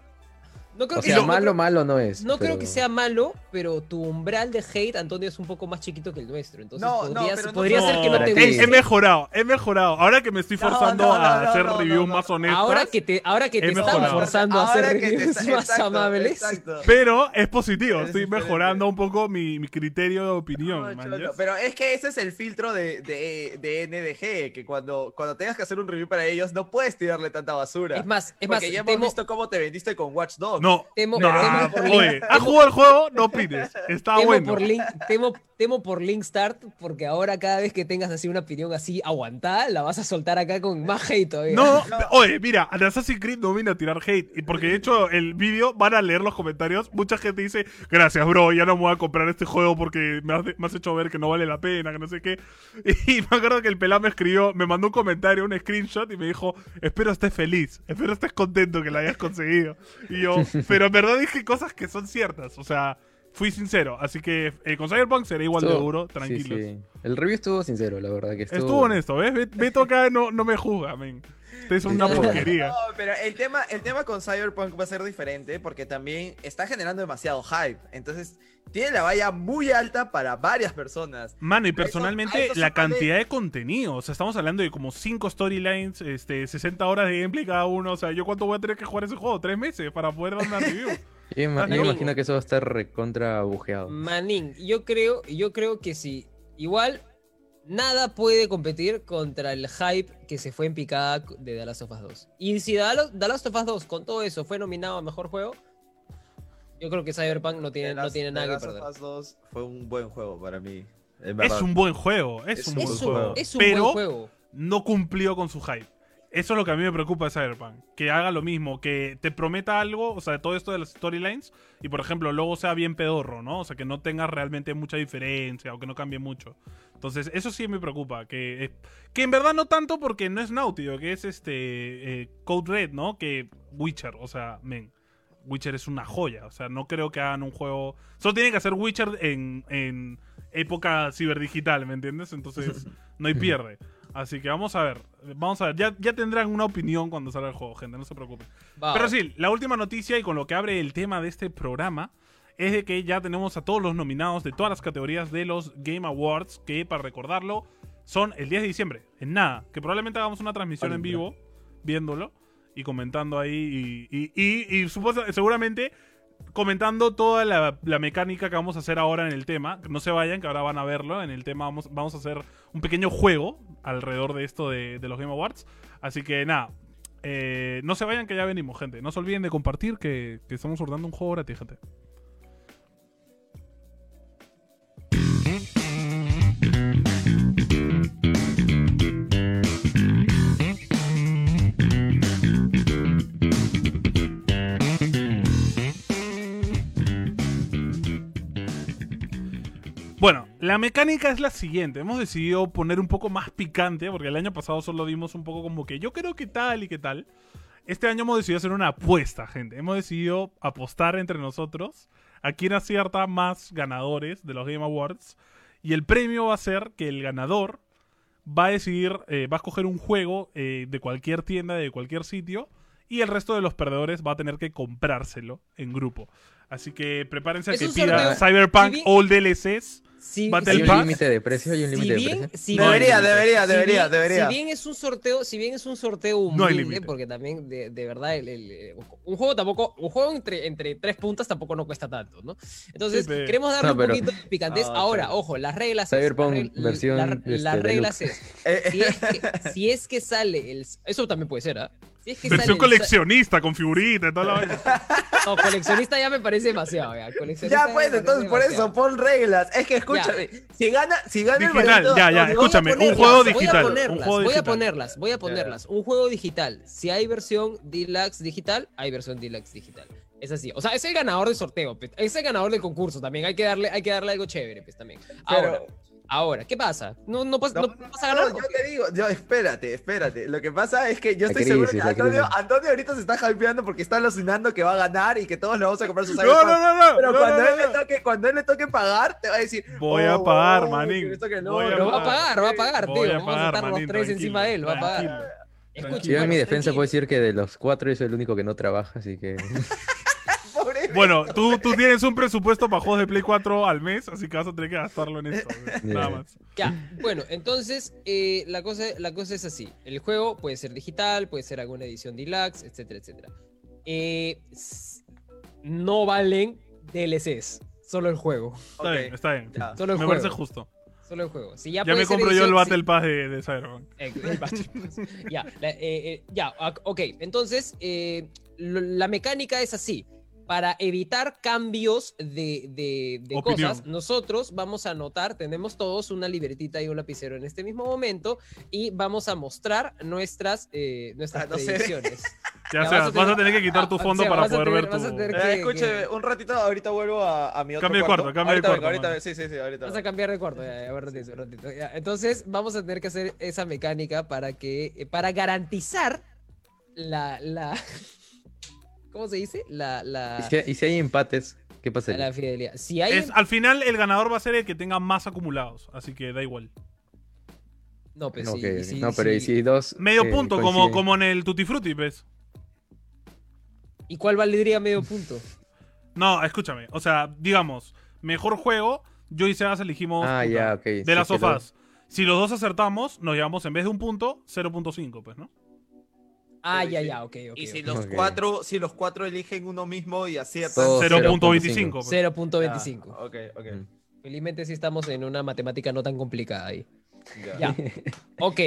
no creo O que sea, no malo, creo- malo no es. No creo pero- que sea malo, pero tu umbral de hate, Antonio, es un poco más chiquito que el nuestro. Entonces No, no, podría, no ser que no te he, guste. he mejorado, he mejorado. Ahora que me estoy forzando no, no, a no, hacer no, reviews no, más honestas. Ahora que te, ahora que te están forzando a Ahora hacer que te reviews está- más exacto, amables. exacto. Pero es positivo, Es estoy diferente. mejorando un poco mi, mi criterio de opinión. Pero es que ese es el filtro de, de, de NDG, que cuando, cuando tengas que hacer un review para ellos no puedes tirarle tanta basura. Es más, es más, porque ya hemos visto cómo te vendiste con Watch Dogs. No, temo, no, temo ah, por oye, link, ¿has jugado el juego? No opines. Está temo bueno. por link, temo, temo por link start, porque ahora cada vez que tengas así una opinión así aguantada, la vas a soltar acá con más hate todavía. No, No. oye, mira, en Assassin's Creed no vine a tirar hate. Porque de hecho, el vídeo van a leer los comentarios. Mucha gente dice: Gracias, bro, ya no me voy a comprar este juego porque me has, me has hecho ver que no vale la pena, que no sé qué. Y me acuerdo que el pelado me escribió, me mandó un comentario, un screenshot y me dijo: Espero estés feliz, espero estés contento que lo hayas conseguido. Y yo, pero en verdad dije cosas que son ciertas. O sea, fui sincero. Así que eh, con Cyberpunk será igual de duro, sí, tranquilos. sí. El review estuvo sincero, la verdad que estuvo. Estuvo honesto, ¿ves? Bet- Beto acá no, no me juzga, men. Ustedes son una porquería. No, pero el tema, el tema con Cyberpunk va a ser diferente porque también está generando demasiado hype. Entonces, tiene la valla muy alta para varias personas. Mano, y eso- personalmente eso la cantidad de contenido, o sea, estamos hablando de como 5 storylines, este, 60 horas de gameplay cada uno, o sea, ¿yo cuánto voy a tener que jugar ese juego? ¿Tres meses para poder dar una review? Yo, ima- yo no. imagino que eso va a estar recontra bujeado. Manín, yo creo, yo creo que sí. Igual, nada puede competir contra el hype que se fue en picada de The Last of Us 2. Y si The Last of Us 2 con todo eso fue nominado a mejor juego, yo creo que Cyberpunk no tiene, no Last- tiene The nada que Last of perder. Us 2 fue un buen juego para mí. es un buen juego, es, Es un buen un, juego. es un pero buen juego. no cumplió con su hype. Eso es lo que a mí me preocupa de Cyberpunk. Que haga lo mismo, que te prometa algo, o sea, todo esto de las storylines, y por ejemplo, luego sea bien pedorro, ¿no? O sea, que no tenga realmente mucha diferencia o que no cambie mucho. Entonces, eso sí me preocupa. Que, eh, que en verdad no tanto porque no es Naughty que es este eh, Code Red, ¿no? Que Witcher, o sea, men. Witcher es una joya. O sea, no creo que hagan un juego. Solo tienen que hacer Witcher en, en época ciberdigital, ¿me entiendes? Entonces, no hay pierde. Así que vamos a ver. Vamos a ver. Ya, ya tendrán una opinión cuando salga el juego, gente. No se preocupen. Pero sí, la última noticia y con lo que abre el tema de este programa es de que ya tenemos a todos los nominados de todas las categorías de los Game Awards, que para recordarlo son el 10 de diciembre, en nada, que probablemente hagamos una transmisión en vivo viéndolo y comentando ahí y, y, y- y supuesto- seguramente comentando toda la, la mecánica que vamos a hacer ahora en el tema. No se vayan, que ahora van a verlo. En el tema vamos, vamos a hacer un pequeño juego alrededor de esto de, los Game Awards. Así que nada, eh, no se vayan que ya venimos, gente. No se olviden de compartir que, que estamos sorteando un juego gratis, gente. La mecánica es la siguiente. Hemos decidido poner un poco más picante, porque el año pasado solo dimos un poco como que yo creo que tal y que tal. Este año hemos decidido hacer una apuesta, gente. Hemos decidido apostar entre nosotros a quién acierta más ganadores de los Game Awards. Y el premio va a ser que el ganador va a decidir, eh, va a escoger un juego eh, de cualquier tienda, de cualquier sitio. Y el resto de los perdedores va a tener que comprárselo en grupo. Así que prepárense a que pida. Cyberpunk All DLCs. Si, Battle ¿Hay si- un Pass? límite de precio? ¿Hay un si límite de bien, precio? si No bien- Debería, debería, si debería, bien- debería. Si bien es un sorteo, si bien es un sorteo No hay humilde, límite. porque también de, de verdad el- el- eh, un juego tampoco, un juego entre, entre tres puntas tampoco no cuesta tanto, ¿no? Entonces Sí, queremos darle No, un pero- poquito de picantez. Ah, Ahora, claro. ojo, las reglas. es- Cyberpunk la versión, la- este, las reglas es, Eh, si es, que, si es que sale el, eso también puede ser, ¿ah? Si es que Versión sale el- coleccionista, con figuritas y toda la vaina. no, coleccionista ya me parece demasiado, ya. Coleccionista Ya pues, entonces por eso pon reglas. Es que escúchame, si gana, si gana el Digital, maldito- ya, ya, escúchame, un juego voy a digital, ponerlas, voy a digital. ponerlas, voy a ponerlas. Un juego digital. Si hay versión deluxe digital, hay versión deluxe digital. Es así. O sea, es el ganador del sorteo. Es el ganador del concurso también. Hay que darle, hay que darle algo chévere, pues también. Ahora, Pero- ahora, ¿qué pasa? ¿No, no, pas- No, no vas a ganar? No, yo te digo, yo, espérate, espérate. Lo que pasa es que yo La estoy seguro que Antonio. Antonio ahorita se está hypeando porque está alucinando que va a ganar y que todos le vamos a comprar sus No, no, no, no. Pero no, cuando, no, él no. Le toque, cuando él le toque pagar, te va a decir. Voy a pagar, oh, manín. Voy a va a pagar. va a pagar, Voy tío. Vamos a estar los tres encima de él. Va a pagar. Escucha, Yo en mi defensa puedo decir que de los cuatro yo soy el único que no trabaja, así que... Bueno, tú, tú tienes un presupuesto para juegos de Play 4 al mes, así que vas a tener que gastarlo en esto. Nada más. Ya, bueno, entonces eh, la, cosa, la cosa es así. El juego puede ser digital, puede ser alguna edición deluxe, etcétera, etcétera. Eh, no valen DLCs, solo el juego. Está Ok, bien, está bien. ya. Solo el Me juego. parece justo. Solo el juego. Si ya Ya me compro yo el edición- Battle Pass de, de Cyberpunk. eh, el Battle Pass. ya, la- eh, eh, ya, ok. Entonces, eh, lo- la mecánica es así. Para evitar cambios de, de- cosas, nosotros vamos a anotar, tenemos todos una libretita y un lapicero en este mismo momento y vamos a mostrar nuestras, eh, nuestras Ah, no sé. predicciones. Ya Ya, sea, vas a vas a tener- que quitar tu ah, fondo o sea, para poder tener- ver tu... Eh, que- un ratito, ahorita vuelvo a, a mi otro Cambia de cuarto. cuarto, cambia de cuarto, vengo, ahorita sí, sí, sí, ahorita. Vas a cambiar de cuarto, ya, ya, un ratito, un ratito, ya. Entonces, vamos a tener que hacer esa mecánica para que, para garantizar la, la, ¿cómo se dice? La, la, ¿Y si, y si hay empates? ¿Qué la pasaría? fidelidad. Si hay, Es, al final, el ganador va a ser el que tenga más acumulados, así que da igual. no, pues Ok, sí, ok. sí, no, pero sí. ¿y si dos... Medio eh, punto, como, coinciden? como en el Tutti Frutti, ¿ves? ¿Y cuál valdría medio punto? No, escúchame. O sea, digamos, mejor juego, yo y Sebas elegimos Ah, de sí, las lo- sofás. Si los dos acertamos, nos llevamos en vez de un punto, 0.5, pues, ¿no? Ah, ya, si- ya, ok, ok. Y si los Ok. cuatro, si los cuatro eligen uno mismo y aciertan. Todos 0.25. pues. 0.25. Ah, ok, ok. Felizmente sí estamos en una matemática no tan complicada ahí. Ya. Ok,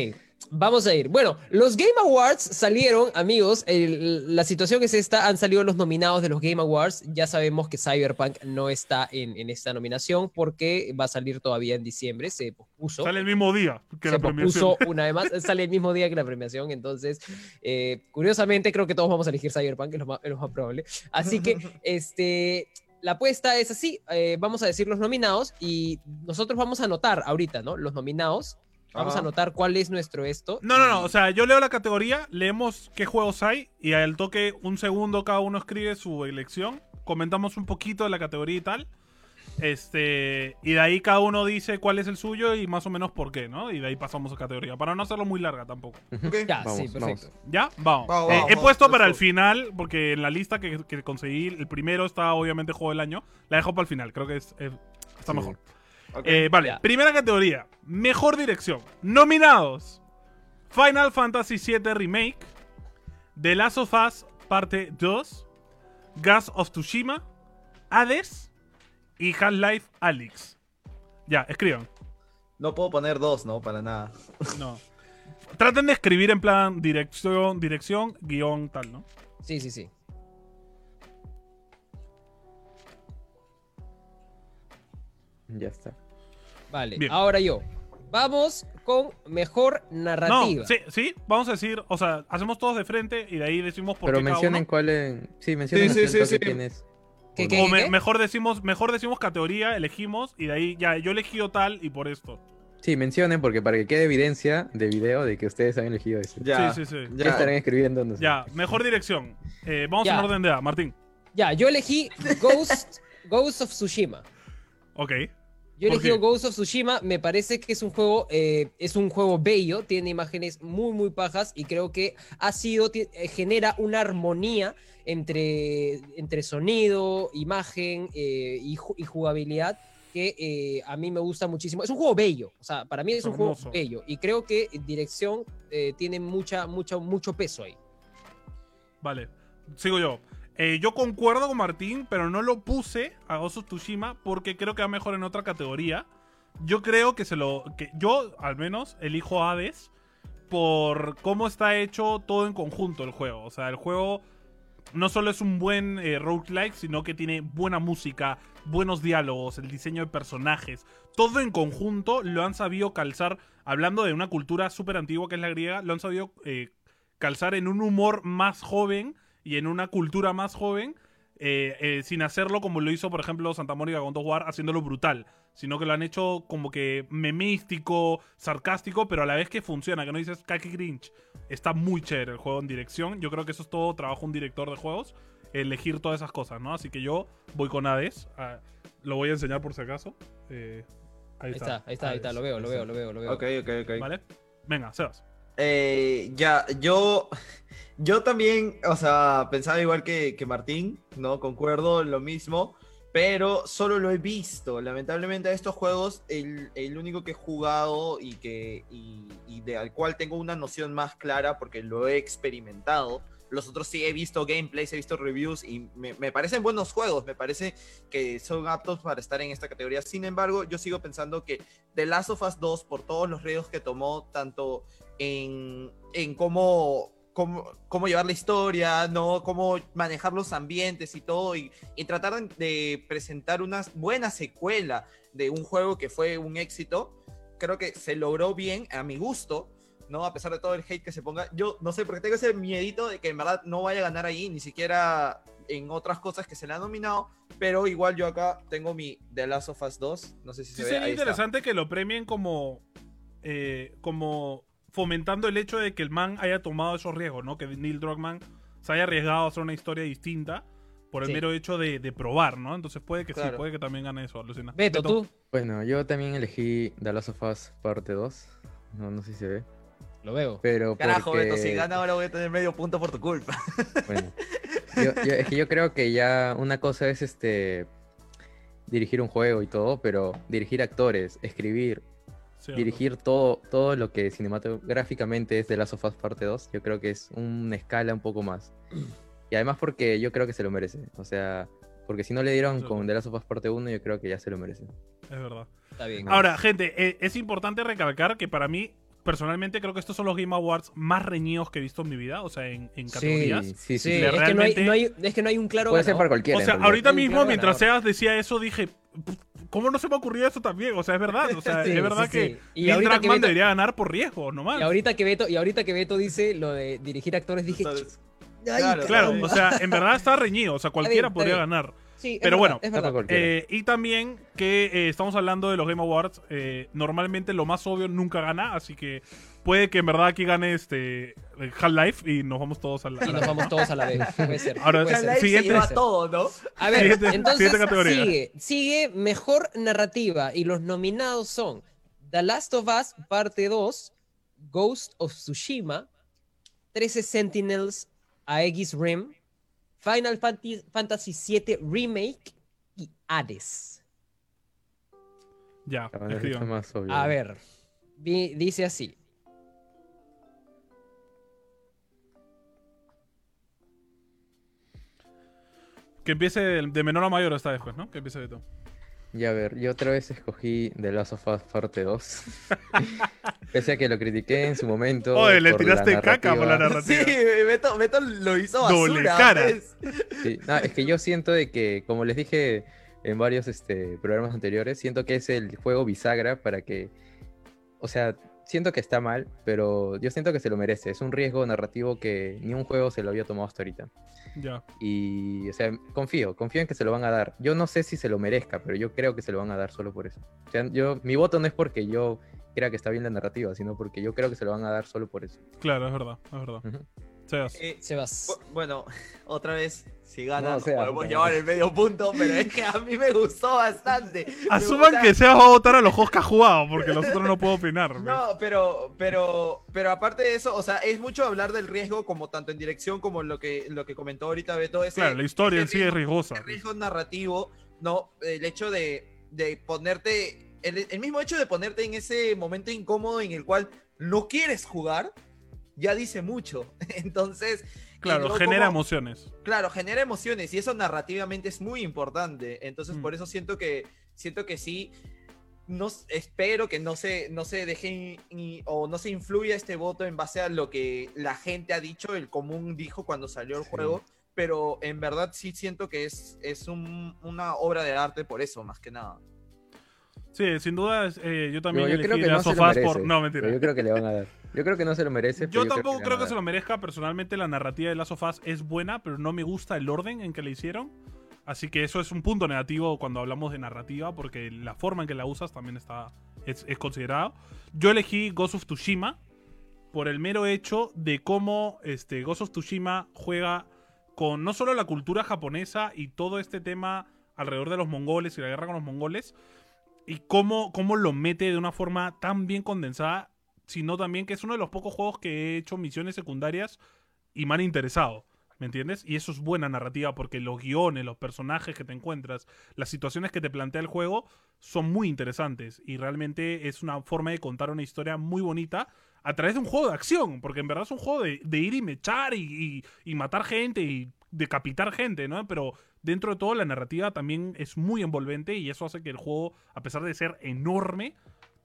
vamos a ir. Bueno, los Game Awards salieron, amigos. el- la situación es esta: han salido los nominados de los Game Awards. Ya sabemos que Cyberpunk no está en, en esta nominación porque va a salir todavía en diciembre. Se pospuso. Sale el mismo día que se la premiación. pospuso una vez más. Sale el mismo día que la premiación. Entonces, eh, curiosamente, creo que todos vamos a elegir Cyberpunk, es lo más, es lo más probable. Así que, este. La apuesta es así, eh, vamos a decir los nominados y nosotros vamos a anotar ahorita, ¿no? Los nominados Vamos Ajá. a anotar cuál es nuestro esto. No, no, no. O sea, yo leo la categoría, leemos qué juegos hay y al toque un segundo cada uno escribe su elección. Comentamos un poquito de la categoría y tal. Este. Y de ahí cada uno dice cuál es el suyo y más o menos por qué, ¿no? Y de ahí pasamos a categoría. Para no hacerlo muy larga tampoco. Ya, Vamos, sí, perfecto. ¿Ya? Vamos. Vamos, Eh, vamos, he puesto para el final, porque en la lista que, que conseguí, el primero está obviamente juego del año. La dejo para el final, creo que es, eh, está Sí. mejor. Eh, vale, primera categoría. Mejor dirección. Nominados. Final Fantasy VII Remake. The Last of Us Parte 2. Gas of Tsushima. Hades. Y Half-Life Alyx. Ya, escriban. No puedo poner dos, ¿no? Para nada. No. Traten de escribir en plan dirección, dirección, guion, tal, ¿no? Sí, sí, sí. Ya está. Vale, Bien. ahora yo. Vamos con mejor narrativa. No, sí, sí, vamos a decir, o sea, hacemos todos de frente y de ahí decimos por Pero qué cada mencionen uno. cuál es. Sí, mencionen Sí, sí, acento sí, que sí. tienes. ¿Qué, o qué? no. O me- mejor decimos, mejor decimos categoría, elegimos y de ahí ya yo he elegido tal y por esto. Sí, mencionen porque para que quede evidencia de video de que ustedes han elegido ese. Ya. Sí, sí, sí. ¿Qué Ya. estarán escribiendo? No sé. Ya, mejor dirección. Eh, vamos Ya. en orden de edad, Martín. Ya, yo elegí Ghost, Ghost of Tsushima. Ok. Yo he ¿Por elegido? Ghost of Tsushima, me parece que es un juego, eh, es un juego bello, tiene imágenes muy muy pajas y creo que ha sido, eh, genera una armonía entre, entre sonido, imagen eh, y, ju- y jugabilidad que eh, a mí me gusta muchísimo. Es un juego bello, o sea, para mí es un Hermoso. juego bello y creo que dirección tiene mucha, mucha, mucho peso ahí. Vale. Sigo yo. Eh, yo concuerdo con Martín, pero no lo puse a Ghost of porque creo que va mejor en otra categoría. Yo creo que se lo. que Yo, al menos, elijo Hades por cómo está hecho todo en conjunto el juego. O sea, el juego no solo es un buen eh, roguelike, sino que tiene buena música, buenos diálogos, el diseño de personajes. Todo en conjunto lo han sabido calzar, hablando de una cultura súper antigua que es la griega, lo han sabido eh, calzar en un humor más joven y en una cultura más joven, eh, eh, sin hacerlo como lo hizo, por ejemplo, Santa Mónica con War, haciéndolo brutal, sino que lo han hecho como que memístico, sarcástico, pero a la vez que funciona, que no dices kaki grinch. Está muy chévere el juego en dirección. Yo creo que eso es todo trabajo de un director de juegos, elegir todas esas cosas, ¿no? Así que yo voy con Hades. ah, lo voy a enseñar por si acaso. Eh, ahí, Ahí está, ahí está, ahí está, lo veo, lo veo, lo veo, lo veo. Ok, ok, ok. ¿Vale? Venga, Sebas. Eh, ya, yo, yo también, o sea, pensaba igual que, que Martín, ¿no? Concuerdo lo mismo, pero solo lo he visto. Lamentablemente a estos juegos, el, el único que he jugado y, que, y, y de al cual tengo una noción más clara porque lo he experimentado. Los otros sí he visto gameplays, he visto reviews y me, me parecen buenos juegos, me parece que son aptos para estar en esta categoría. Sin embargo, yo sigo pensando que The Last of Us 2, por todos los riesgos que tomó, tanto en, en cómo, cómo, cómo llevar la historia, ¿no? cómo manejar los ambientes y todo, y, y tratar de, presentar una buena secuela de un juego que fue un éxito, creo que se logró bien, a mi gusto, ¿no? A pesar de todo el hate que se ponga. Yo no sé, porque tengo ese miedito de que en verdad no vaya a ganar ahí, ni siquiera en otras cosas que se le han nominado, pero igual yo acá tengo mi The Last of Us 2, no sé si Sí se ve. sería ahí está. interesante que lo premien como, eh, como fomentando el hecho de que el man haya tomado esos riesgos, ¿no? Que Neil Druckmann se haya arriesgado a hacer una historia distinta por el Sí. mero hecho de, de probar, ¿no? Entonces puede que sí, puede que también gane eso, alucina. Beto, tú. Bueno, yo también elegí The Last of Us parte 2. No, no sé si se ve. Lo veo. Pero Carajo, porque... Beto, si gana ahora voy a tener medio punto por tu culpa. Bueno, yo, yo- es que yo creo que ya una cosa es este dirigir un juego y todo, pero dirigir actores, escribir, Cierto. dirigir todo, todo lo que cinematográficamente es The Last of Us Parte 2, yo creo que es una escala un poco más. Y además porque yo creo que se lo merece. O sea, porque si no le dieron Sí. con The Last of Us Parte 1, yo creo que ya se lo merece. Es verdad. Está bien. Ahora, gente, eh, es importante recalcar que para mí, personalmente, creo que estos son los Game Awards más reñidos que he visto en mi vida, o sea, en, en categorías. Sí, sí, Sí, es, que no hay, realmente- no hay- es que no hay un claro Puede ser para cualquiera. O sea, ahorita mismo, claro mientras ganador. Sebas decía eso, dije, ¿cómo no se me ocurrió eso también? O sea, es verdad. O sea, Sí, es verdad sí, que sí. Y Neil que Beto- debería ganar por riesgo, nomás. Y ahorita que Beto, y ahorita que Beto dice lo de dirigir actores, dije, Entonces, "Ay, Claro, Claro, caramba". o sea, en verdad está reñido, o sea, cualquiera bien, está podría bien. ganar. Sí, es Pero verdad, bueno. Eh, y también que eh, estamos hablando de los Game Awards. eh, normalmente lo más obvio nunca gana, así que puede que en verdad aquí gane este Half-Life y nos vamos todos a la. Y nos vamos todos a la vez. Puede ser. Ahora, puede ser. Half-Life se siguiente- lleva todo, ¿no? A ver, Siguiente- entonces siguiente categoría. sigue, sigue mejor narrativa y los nominados son The Last of Us parte 2, Ghost of Tsushima, 13 Sentinels, Aegis Rim, Final Fantasy VII Remake y Hades. Ya, escriban. está más obvio. A ver, di- dice así. Que empiece de, de menor a mayor esta vez, pues, ¿no? Que empiece de todo. Ya a ver, yo otra vez escogí The Last of Us parte 2. Pese a que lo critiqué en su momento. Oye, le tiraste la caca por la narrativa. Sí, Beto, Beto lo hizo basura. Doble cara. Sí, no, es que yo siento de que, como les dije en varios este, programas anteriores, siento que es el juego bisagra para que, o sea, siento que está mal, pero yo siento que se lo merece. Es un riesgo narrativo que ni un juego se lo había tomado hasta ahorita. Ya. Y, o sea, confío, confío en que se lo van a dar. Yo no sé si se lo merezca, pero yo creo que se lo van a dar solo por eso. O sea, yo, mi voto no es porque yo crea que está bien la narrativa, sino porque yo creo que se lo van a dar solo por eso. Claro, es verdad, es verdad. Sebas. Eh, Sebas. bu- bueno, otra vez, si gana, No, sea, podemos puta llevar el medio punto, pero es que a mí me gustó bastante. Asuman gusta- que Sebas va a votar a los juegos que ha jugado, porque los otros no puedo opinar. No, pero, pero, pero aparte de eso, o sea, es mucho hablar del riesgo, como tanto en dirección como en lo que, lo que comentó ahorita Beto. Ese, Claro, la historia en sí es riesgo- riesgosa. ese riesgo narrativo, ¿no? El hecho de, de ponerte, el, el mismo hecho de ponerte en ese momento incómodo en el cual no quieres jugar, ya dice mucho. Entonces, Claro, genera como- emociones. Claro, genera emociones y eso narrativamente es muy importante. Entonces, Mm. por eso siento que siento que sí. No, espero que no se, no se dejen y- o no se influya este voto en base a lo que la gente ha dicho, el común dijo cuando salió el Sí. juego, pero en verdad sí siento que es, es un- una obra de arte por eso, más que nada. Sí, sin duda, eh, yo también Yo, yo elegí creo que no se of lo por... No, mentira. pero yo creo que le van a dar. Yo creo que no se lo merece. Yo pero tampoco creo que a se lo merezca. Personalmente, la narrativa de Last of Us es buena, pero no me gusta el orden en que la hicieron. Así que eso es un punto negativo cuando hablamos de narrativa, porque la forma en que la usas también está es, es considerado. Yo elegí Ghost of Tsushima por el mero hecho de cómo este, Ghost of Tsushima juega con no solo la cultura japonesa y todo este tema alrededor de los mongoles y la guerra con los mongoles, y cómo, cómo lo mete de una forma tan bien condensada, sino también que es uno de los pocos juegos que he hecho misiones secundarias y me han interesado. ¿Me entiendes? Y eso es buena narrativa porque los guiones, los personajes que te encuentras, las situaciones que te plantea el juego son muy interesantes y realmente es una forma de contar una historia muy bonita a través de un juego de acción, porque en verdad es un juego de, ir y mechar y, y- y matar gente y decapitar gente, ¿no? Pero dentro de todo la narrativa también es muy envolvente y eso hace que el juego, a pesar de ser enorme,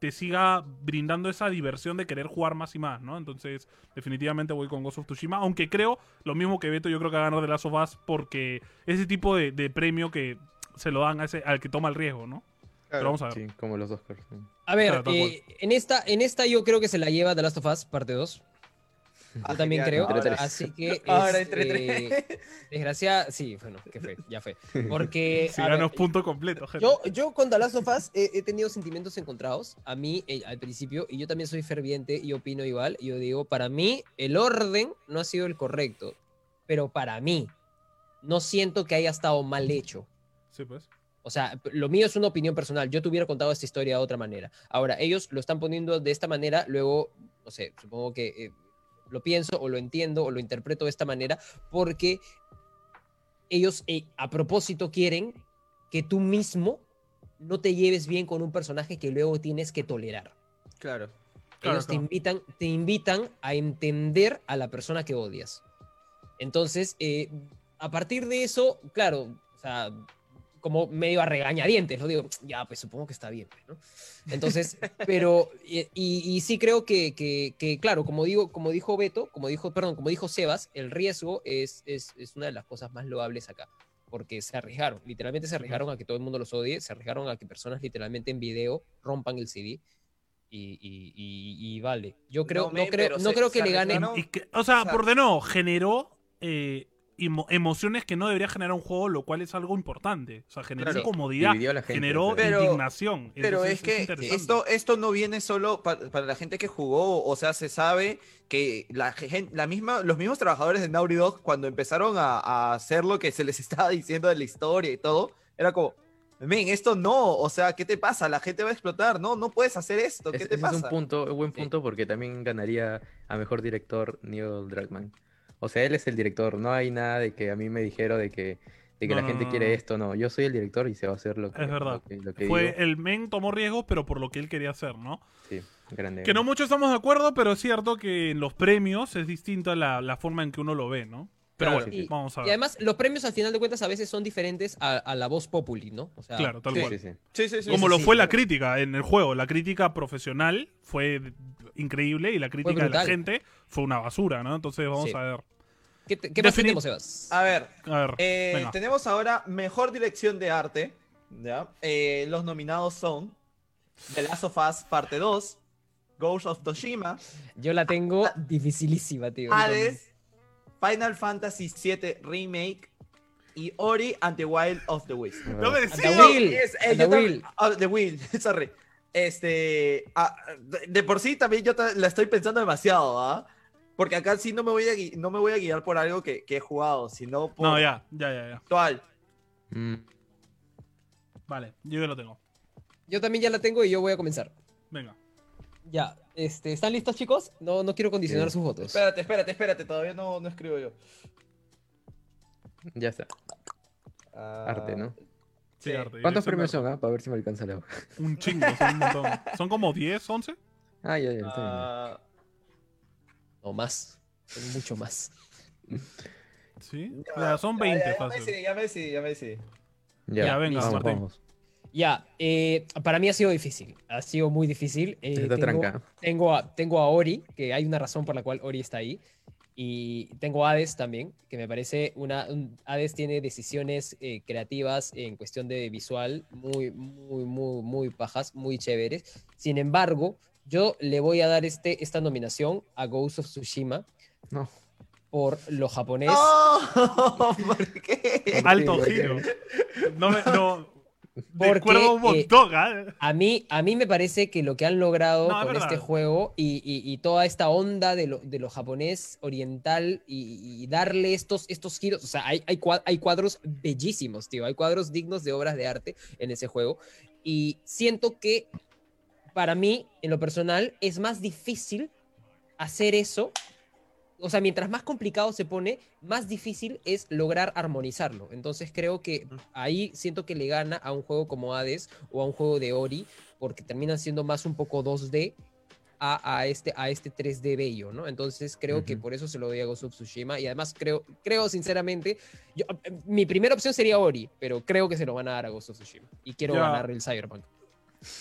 te siga brindando esa diversión de querer jugar más y más, ¿no? Entonces, definitivamente voy con Ghost of Tsushima, aunque creo, lo mismo que Beto, yo creo que va a ganar de Last of Us porque ese tipo de, de premio que se lo dan a ese, al que toma el riesgo, ¿no? Pero vamos a ver. Sí, como los Oscars. sí. A ver, Claro, eh, en, esta, en esta yo creo que se la lleva The Last of Us, parte 2. Yo Ah, también genial. creo. Entre tres. Así que. Ahora este, entre tres. Desgraciada. Sí, bueno, que fue, ya fue. Porque. Si a ver, punto completo, gente. yo, yo con The Last of Us he, he tenido sentimientos encontrados. A mí, eh, al principio, y yo también soy ferviente y opino igual. Yo digo, para mí, el orden no ha sido el correcto. Pero para mí, no siento que haya estado mal hecho. Sí, pues. O sea, lo mío es una opinión personal. Yo te hubiera contado esta historia de otra manera. Ahora, ellos lo están poniendo de esta manera, luego, no sé, supongo que eh, lo pienso o lo entiendo o lo interpreto de esta manera porque ellos eh, a propósito quieren que tú mismo no te lleves bien con un personaje que luego tienes que tolerar. Claro. Claro, ellos te invitan, te invitan a entender a la persona que odias. Entonces, eh, a partir de eso, claro, o sea, como medio a regañadientes, lo digo, ya, pues supongo que está bien, pues, ¿no? Entonces, pero, y, y- y sí creo que, que- que, claro, como, digo, como dijo Beto, como dijo, perdón, como dijo Sebas, el riesgo es, es, es una de las cosas más loables acá, porque se arriesgaron, literalmente se arriesgaron a que todo el mundo los odie, se arriesgaron a que personas literalmente en video rompan el CD. Y, y- y- y vale, yo creo, No, no, creo, no se- creo que le que- o sea, O sea- por de nuevo, generó eh, emo- emociones que no debería generar un juego, lo cual es algo importante. O sea, generó Claro, incomodidad, gente, generó pero- indignación. Pero Entonces, es que esto, esto no viene solo pa- para, la gente que jugó, o sea, se sabe que la, misma, los mismos trabajadores de Naughty Dog, cuando empezaron a, a hacer lo que se les estaba diciendo de la historia y todo, era como, men, esto no, o sea, ¿qué te pasa? La gente va a explotar, no, no puedes hacer esto, ¿qué Es- te ese pasa? es un punto, un buen Sí. punto porque también ganaría a mejor director Neil Druckmann. O sea, él es el director, no hay nada de que a mí me dijeron de que, de que No, la no, gente no, quiere no. esto, no. Yo soy el director y se va a hacer lo que, Es verdad. lo que, lo que Fue digo. el men tomó riesgos, pero por lo que él quería hacer, ¿no? Sí, grande. Que no muchos estamos de acuerdo, pero es cierto que en los premios es distinta la, la forma en que uno lo ve, ¿no? Pero Claro. bueno, Y- vamos a Y ver. además, los premios al final de cuentas a veces son diferentes a, a la voz populi, ¿no? O sea, Claro, tal Sí, cual. Sí, sí. Sí, sí, sí. Como sí, lo sí, fue la crítica en el juego. La crítica profesional fue increíble y la crítica de la gente fue una basura, ¿no? Entonces vamos Sí. a ver. ¿Qué, te- qué más tenemos, Sebas? A ver, A ver, eh, tenemos ahora mejor dirección de arte, ¿ya? Eh, los nominados son The Last of Us Parte 2, Ghost of Toshima, Yo la tengo dificilísima, tío. Hades, Final Fantasy VII Remake y Ori and the Wild of the Wisps. No me And the decido. Will. Yes, eh, the Will. ah, The Will, sorry. Este, ah, de, de por sí también yo la estoy pensando demasiado, ¿ah? Porque acá sí no me voy a, gui- no me voy a guiar por algo que, que he jugado, sino por No, ya, ya, ya, ya. actual. Mm, Vale, yo ya lo tengo. Yo también ya la tengo y yo voy a comenzar. Venga. Ya, este, ¿están listos, chicos? No, no quiero condicionar Sí. sus votos. Espérate, espérate, espérate, todavía no, no escribo yo. ya está. Ah, Arte, ¿no? Sí, arte, ¿Cuántos premios son, ah? Para ver si me alcanza la. Un chingo, son un montón. Son como 10, 11. Ah, ya, ya. está bien. ah, O más. Son mucho más. Sí. ya, Ya, son ya, 20 ya, ya me fácil. decidí, ya me decidí, ya me decidí. Ya, Ya, venga, vamos, Martín. vamos. Ya, eh, para mí ha sido difícil. Ha sido muy difícil. Eh, Está tengo, tranca. tengo, a, tengo a Ori, que hay una razón por la cual Ori está ahí. Y tengo a Hades también, que me parece una. un- Hades tiene decisiones eh, creativas en cuestión de visual muy, muy, muy, muy pajas, muy chéveres. Sin embargo, yo le voy a dar este, esta nominación a Ghost of Tsushima No. por lo japonés. ¡No! ¿Por qué? Alto giro. No me. No. De Porque, eh, ¿ah? A mí, a mí me parece que lo que han logrado No, con este juego y, y- y toda esta onda de lo, de lo japonés oriental y, y darle estos, estos giros, o sea, hay, hay, hay cuadros bellísimos, tío, hay cuadros dignos de obras de arte en ese juego y siento que para mí, en lo personal, es más difícil hacer eso. O sea, mientras más complicado se pone, más difícil es lograr armonizarlo. Entonces creo que ahí siento que le gana a un juego como Hades o a un juego de Ori, porque terminan siendo más un poco 2D a, a este, a este 3D bello, ¿no? Entonces creo que por eso se lo doy a Ghost of Tsushima. Y además creo, creo sinceramente, yo- eh, mi primera opción sería Ori, pero creo que se lo van a dar a Ghost of Tsushima. Y quiero ganar el Cyberpunk.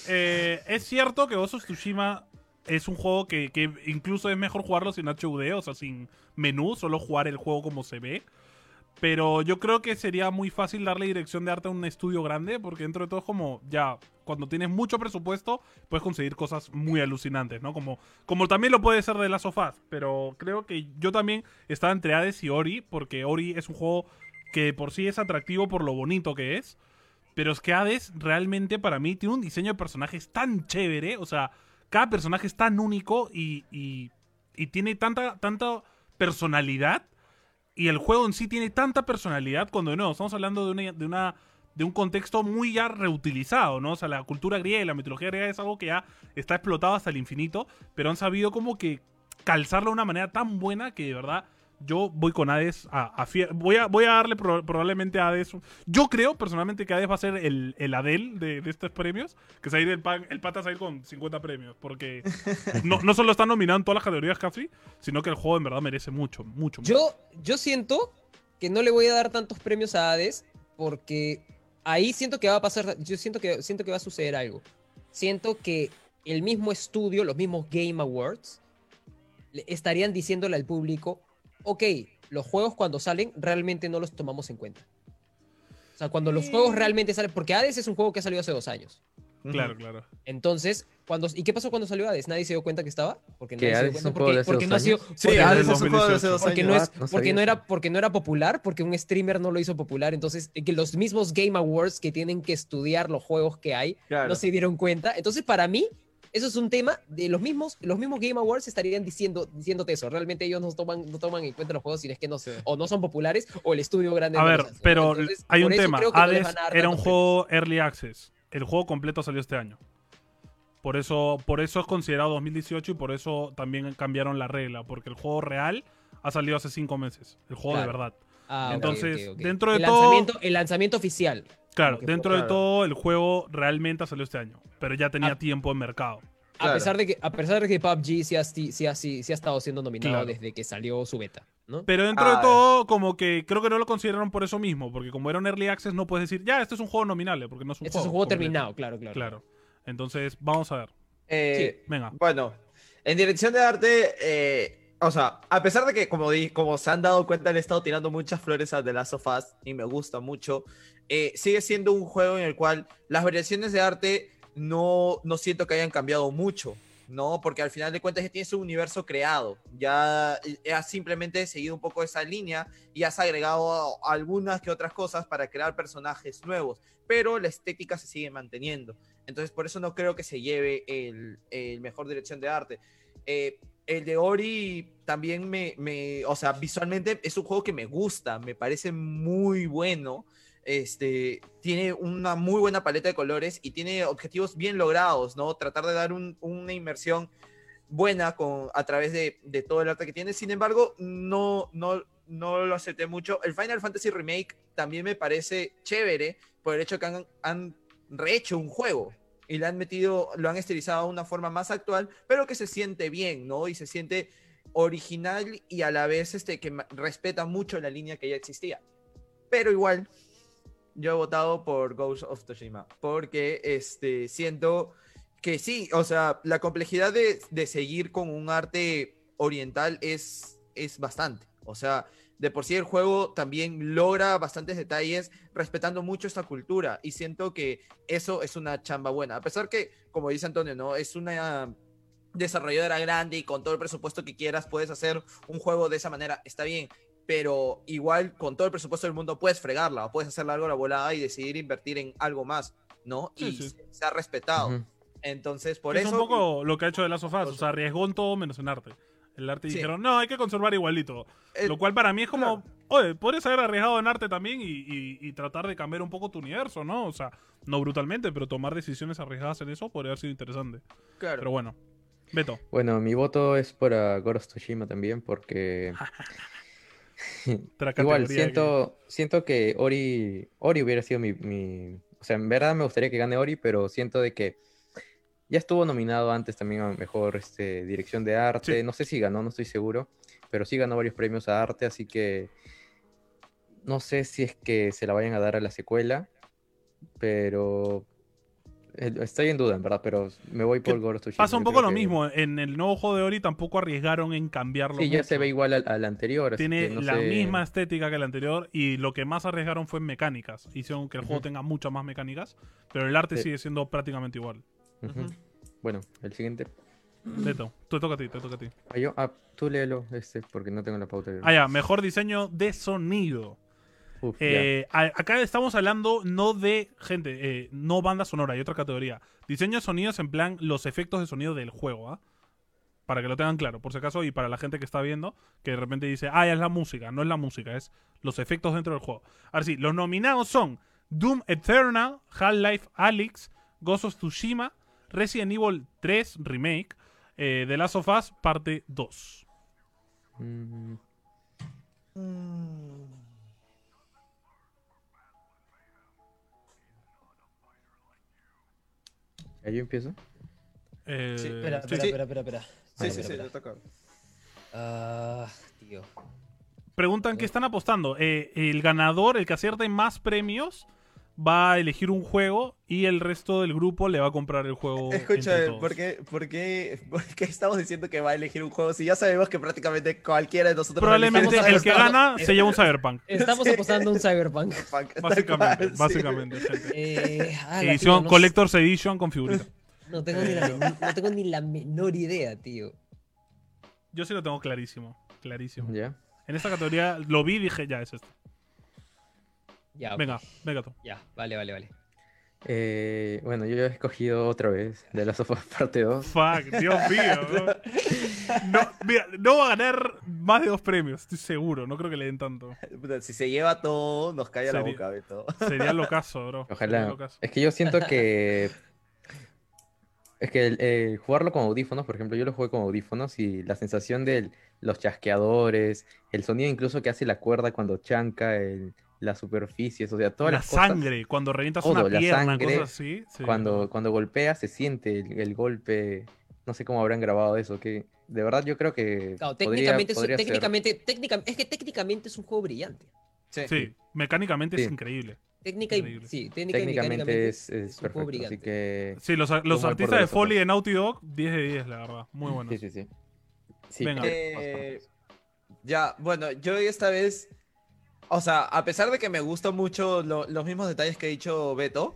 Eh, es cierto que Ghost of Tsushima es un juego que, que incluso es mejor jugarlo sin HUD, o sea, sin menú, solo jugar el juego como se ve. Pero yo creo que sería muy fácil darle dirección de arte a un estudio grande, porque dentro de todo es como, ya, cuando tienes mucho presupuesto, puedes conseguir cosas muy alucinantes, ¿no? Como, como también lo puede ser de Last of Us, pero creo que yo también estaba entre Hades y Ori, porque Ori es un juego que por sí es atractivo por lo bonito que es, pero es que Hades realmente para mí tiene un diseño de personajes tan chévere. O sea, cada personaje es tan único y, y, y tiene tanta, tanta personalidad. Y el juego en sí tiene tanta personalidad cuando no, estamos hablando de una, de una de un contexto muy ya reutilizado, ¿no? O sea, la cultura griega y la mitología griega es algo que ya está explotado hasta el infinito, pero han sabido como que calzarlo de una manera tan buena que de verdad yo voy con Hades a, a voy a voy a darle pro- probablemente a Hades yo creo personalmente que Hades va a ser el, el Adel de, de estos premios que se va a ir el, pan, el pata se va a ir con 50 premios porque no, no solo está nominado en todas las categorías casi sino que el juego en verdad merece mucho mucho, mucho. Yo, yo siento que no le voy a dar tantos premios a Hades porque ahí siento que va a pasar, yo siento que, siento que va a suceder algo. Siento que el mismo estudio, los mismos Game Awards, estarían diciéndole al público, ok, los juegos cuando salen realmente no los tomamos en cuenta. O sea, cuando los juegos realmente salen, porque Hades es un juego que ha salido hace dos años. Claro, claro. Entonces, cuando, ¿y qué pasó cuando salió Hades? ¿Nadie se dio cuenta que estaba? Porque ¿Que nadie se dio Hades es cuenta un juego de hace porque dos no ha sido? Sí, Hades es un juego de hace dos porque años. no, es, Ah, no porque no era porque no era popular, porque un streamer no lo hizo popular, entonces eh, que los mismos Game Awards que tienen que estudiar los juegos que hay Claro. no se dieron cuenta. Entonces, para mí, eso es un tema de los mismos, los mismos Game Awards estarían diciendo, diciéndote eso. Realmente ellos no toman, no toman en cuenta los juegos si es que no, o no son populares o el estudio grande. A ver, pero Entonces, hay un tema. no Hades era un juego early access. El juego completo salió este año. Por eso, por eso es considerado 2018 y por eso también cambiaron la regla. Porque el juego real ha salido hace cinco meses. El juego de verdad. Ah, Entonces, dentro de el todo- Lanzamiento, el lanzamiento oficial. Claro, dentro fue- de claro. todo, el juego realmente salió este año. Pero ya tenía Ah. tiempo en mercado. A Claro. pesar de que, a pesar de que PUBG sí ha, sí, sí ha- sí- sí ha estado siendo nominado Claro. desde que salió su beta, ¿no? Pero dentro Ah, de todo, como que creo que no lo consideraron por eso mismo. Porque como era un early access, no puedes decir, ya, este es un juego nominable. Porque no es un Este es juego. un juego terminado, claro, claro. Claro. Entonces, vamos a ver. Eh, Venga. Bueno, en dirección de arte, eh, o sea, a pesar de que, como, di- como se han dado cuenta, le he estado tirando muchas flores a The Last of Us y me gusta mucho, eh, sigue siendo un juego en el cual las variaciones de arte no, no siento que hayan cambiado mucho. No, porque al final de cuentas ya tienes un universo creado. Ya has simplemente seguido un poco esa línea y has agregado algunas que otras cosas para crear personajes nuevos. Pero la estética se sigue manteniendo. Entonces, por eso no creo que se lleve el, el mejor dirección de arte. Eh, el de Ori también me, me, o sea, visualmente es un juego que me gusta, me parece muy bueno. Este, tiene una muy buena paleta de colores y tiene objetivos bien logrados, ¿no? Tratar de dar un- una inmersión buena con, a través de, de todo el arte que tiene. Sin embargo, no, no, no lo acepté mucho. El Final Fantasy Remake también me parece chévere por el hecho que han, han rehecho un juego y han metido, lo han estilizado de una forma más actual, pero que se siente bien, ¿no? Y se siente original y a la vez este, que respeta mucho la línea que ya existía. Pero igual, yo he votado por Ghost of Tsushima, porque este, siento que sí, o sea, la complejidad de, de seguir con un arte oriental es, es bastante. O sea, de por sí el juego también logra bastantes detalles respetando mucho esta cultura y siento que eso es una chamba buena. A pesar que, como dice Antonio, ¿no? Es una desarrolladora grande y con todo el presupuesto que quieras puedes hacer un juego de esa manera, está bien. Pero igual con todo el presupuesto del mundo puedes fregarla o puedes hacerle algo a la volada y decidir invertir en algo más, ¿no? Sí, y sí. se- se ha respetado. Entonces, por es eso... un poco lo que ha hecho de las sofás. O sea, arriesgó en todo menos en arte. El arte Sí. dijeron, no, hay que conservar igualito. eh, Lo cual para mí es como, claro. oye, podrías haber arriesgado en arte también y, y- y tratar de cambiar un poco tu universo, ¿no? O sea, no brutalmente, pero tomar decisiones arriesgadas en eso podría haber sido interesante. claro. Pero bueno. Beto. Bueno, mi voto es para Ghost of Tsushima también porque igual siento, siento que Ori, Ori hubiera sido mi, mi- O sea, en verdad me gustaría que gane Ori, pero siento de que ya estuvo nominado antes también a mejor este, dirección de arte. Sí. No sé si ganó, no estoy seguro, pero sí ganó varios premios a arte, así que no sé si es que se la vayan a dar a la secuela, pero estoy en duda, en verdad, pero me voy por Ghost of Tsushima. Pasa un poco lo que- mismo. En el nuevo juego de Ori tampoco arriesgaron en cambiarlo. Sí, ya se ve igual al, al anterior. así Tiene que no la sé- misma estética que el anterior y lo que más arriesgaron fue en mecánicas. Hicieron que el juego tenga muchas más mecánicas, pero el arte Sí. sigue siendo prácticamente igual. Bueno, el siguiente. Beto, te toca a ti, te toca a ti. Ah, yo, ah, tú léelo, este, porque no tengo la pauta. Ah, ya, mejor diseño de sonido. Uf. Eh, a- acá estamos hablando no de, gente, eh, no banda sonora, hay otra categoría. Diseño de sonidos en plan los efectos de sonido del juego, ¿ah? Para que lo tengan claro, por si acaso, y para la gente que está viendo, que de repente dice, ah, ya es la música, no es la música, es los efectos dentro del juego. Ahora sí, los nominados son Doom Eternal, Half-Life Alyx, Ghost of Tsushima, Resident Evil 3 Remake, eh, The Last of Us Parte 2. Mm, Mm. ¿Ya yo empiezo? Eh, Sí, Espera, sí. espera, sí. espera, espera, espera. Sí, Espera, sí, sí, espera, le toca. Ah, tío. Preguntan qué están apostando. Eh, el ganador, el que acierte más premios, va a elegir un juego y el resto del grupo le va a comprar el juego. entre Escucha, todos. ¿por qué, por, qué, por qué estamos diciendo que va a elegir un juego si ya sabemos que prácticamente cualquiera de nosotros va a elegir Probablemente el que gana se lleva un Cyberpunk. Estamos Sí. apostando a un Cyberpunk. Básicamente, sí. básicamente, gente. Eh, tío, Edición no, Collector's Edition con figurita. no tengo ni la, men- no tengo ni la menor idea, tío. Yo sí lo tengo clarísimo. Clarísimo. ¿Ya? En esta categoría lo vi y dije, ya es esto. Ya, Venga, venga tú. ya, vale, vale, vale. Eh, bueno, yo he escogido otra vez de la Sofá parte 2. Fuck, Dios mío. ¿no? No, mira, no va a ganar más de dos premios, estoy seguro. No creo que le den tanto. Si se lleva todo, nos cae a la boca, Beto. Sería locazo, bro. Ojalá. locazo. Es que yo siento que. Es que el- el jugarlo con audífonos, por ejemplo, yo lo jugué con audífonos y la sensación de los chasqueadores, el sonido incluso que hace la cuerda cuando chanca, el- las superficies, o sea, todas La las cosas. sangre, cuando revientas todo, una la pierna, sangre, cosas así. sí. Cuando, cuando golpea se siente el, el golpe. No sé cómo habrán grabado eso, que de verdad yo creo que Claro, podría- técnicamente, es- podría ser. técnicamente, técnica- es que técnicamente es un juego brillante. Sí, mecánicamente es increíble. Técnica y, Increíble. sí, técnica y técnicamente mecánicamente es, es un juego perfecto, así brillante. que Sí, los, los artistas de of Foley de Naughty Dog, 10 de 10, la verdad. Muy buenos. sí, sí, sí. Sí, Venga. Eh, ya, bueno, yo esta vez, o sea, a pesar de que me gustan mucho lo- los mismos detalles que ha dicho Beto,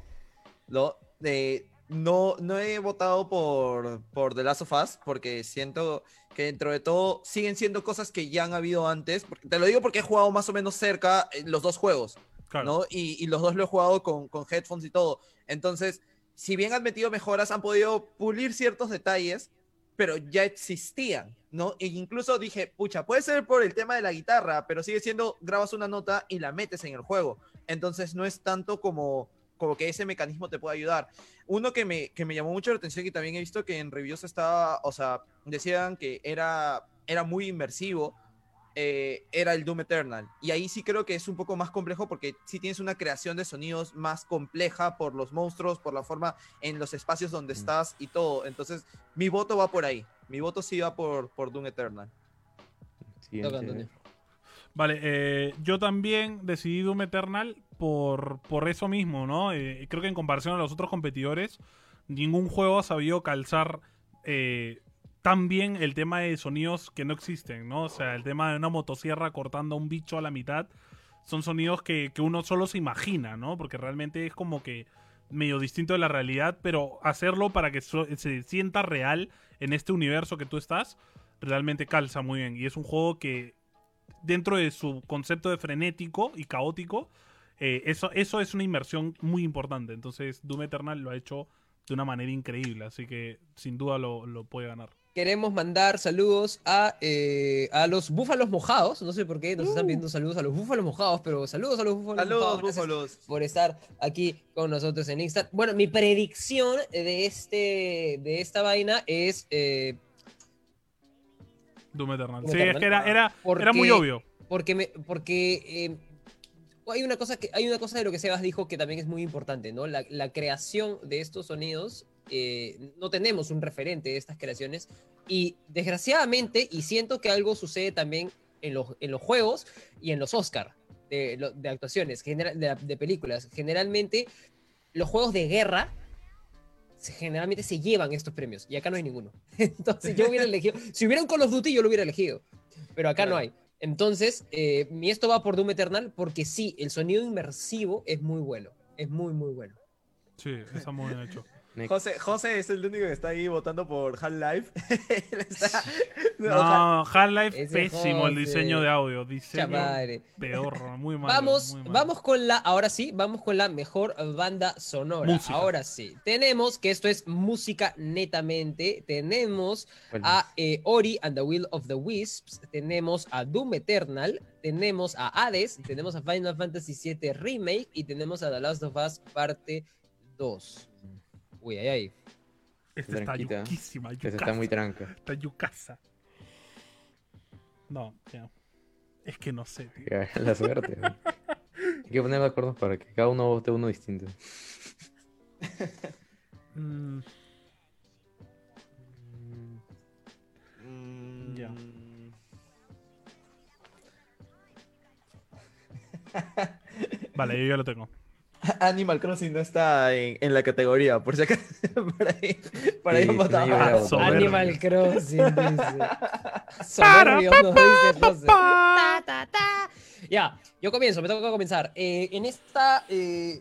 ¿no? Eh, no, no he votado por, por The Last of Us porque siento que dentro de todo siguen siendo cosas que ya han habido antes. porque- te lo digo porque he jugado más o menos cerca eh, los dos juegos. Claro. ¿no? Y, y los dos lo he jugado con, con headphones y todo. Entonces, si bien han metido mejoras, han podido pulir ciertos detalles, pero ya existían, ¿no? E incluso dije, pucha, puede ser por el tema de la guitarra, pero sigue siendo, grabas una nota y la metes en el juego. Entonces, no es tanto como, como que ese mecanismo te puede ayudar. Uno que me, que me llamó mucho la atención y también he visto que en reviews estaba, o sea, decían que era, era muy inmersivo, eh, era el Doom Eternal. Y ahí sí creo que es un poco más complejo porque sí tienes una creación de sonidos más compleja por los monstruos, por la forma en los espacios donde estás y todo. Entonces, mi voto va por ahí. Mi voto sí va por, por Doom Eternal. Siguiente. Vale, eh, yo también decidí Doom Eternal por, por eso mismo, ¿no? Eh, creo que en comparación a los otros competidores, ningún juego ha sabido calzar eh, tan bien el tema de sonidos que no existen, ¿no? O sea, el tema de una motosierra cortando a un bicho a la mitad, son sonidos que, que uno solo se imagina, ¿no? Porque realmente es como que medio distinto de la realidad, pero hacerlo para que se sienta real en este universo que tú estás, realmente calza muy bien. Y es un juego que dentro de su concepto de frenético y caótico, eh, eso, eso es una inversión muy importante. Entonces, Doom Eternal lo ha hecho de una manera increíble, así que sin duda lo, lo puede ganar. Queremos mandar saludos a, eh, a los búfalos mojados. No sé por qué nos están pidiendo saludos a los búfalos mojados, pero saludos a los búfalos Saludos, mojados. Búfalos. por estar aquí con nosotros en Insta. Bueno, mi predicción de, este, de esta vaina es eh, Doom Eternal. Doom sí, Eternal. es que era, era, Porque- era muy obvio. porque me, porque eh, hay una cosa que hay una cosa de lo que Sebas dijo que también es muy importante, ¿no? La, la creación de estos sonidos. Eh, no tenemos un referente de estas creaciones y desgraciadamente y siento que algo sucede también en los, en los juegos y en los Oscar de, de actuaciones de, de películas generalmente los juegos de guerra se- generalmente se llevan estos premios y acá no hay ninguno entonces yo hubiera elegido si hubiera un Call of Duty yo lo hubiera elegido pero acá no hay entonces, eh, mi esto va por Doom Eternal porque sí, el sonido inmersivo es muy bueno. Es muy, muy bueno. Sí, está muy bien hecho. Next. José, José es el único que está ahí votando por Half-Life. Está- No, Half-Life, pésimo el diseño de audio. Diseño Chamadre. peor, muy malo. Vamos, muy malo. vamos con la, ahora sí, vamos con la mejor banda sonora. Música. Ahora sí, tenemos que esto es música netamente. Tenemos ¿Cuál a eh, Ori and the Will of the Wisps, tenemos a Doom Eternal, tenemos a Hades, tenemos a Final Fantasy VII Remake y tenemos a The Last of Us parte 2. Uy, ay, ay. Esta está Tranquita. yuquísima, Esa yucasa. está muy tranca. Está yucasa. No, ya. Es que no sé, tío. La suerte. Hay que poner de acuerdo para que cada uno vote uno distinto. Mm, Mm, Ya. vale, yo ya lo tengo. Animal Crossing no está en, en la categoría, por si acaso. para ahí, para ahí Sí, no. Animal Crossing, dice. Soberbio, nos dice José. Ta, ta, ta. Ya, yo comienzo, me toca comenzar. Eh, en esta. eh,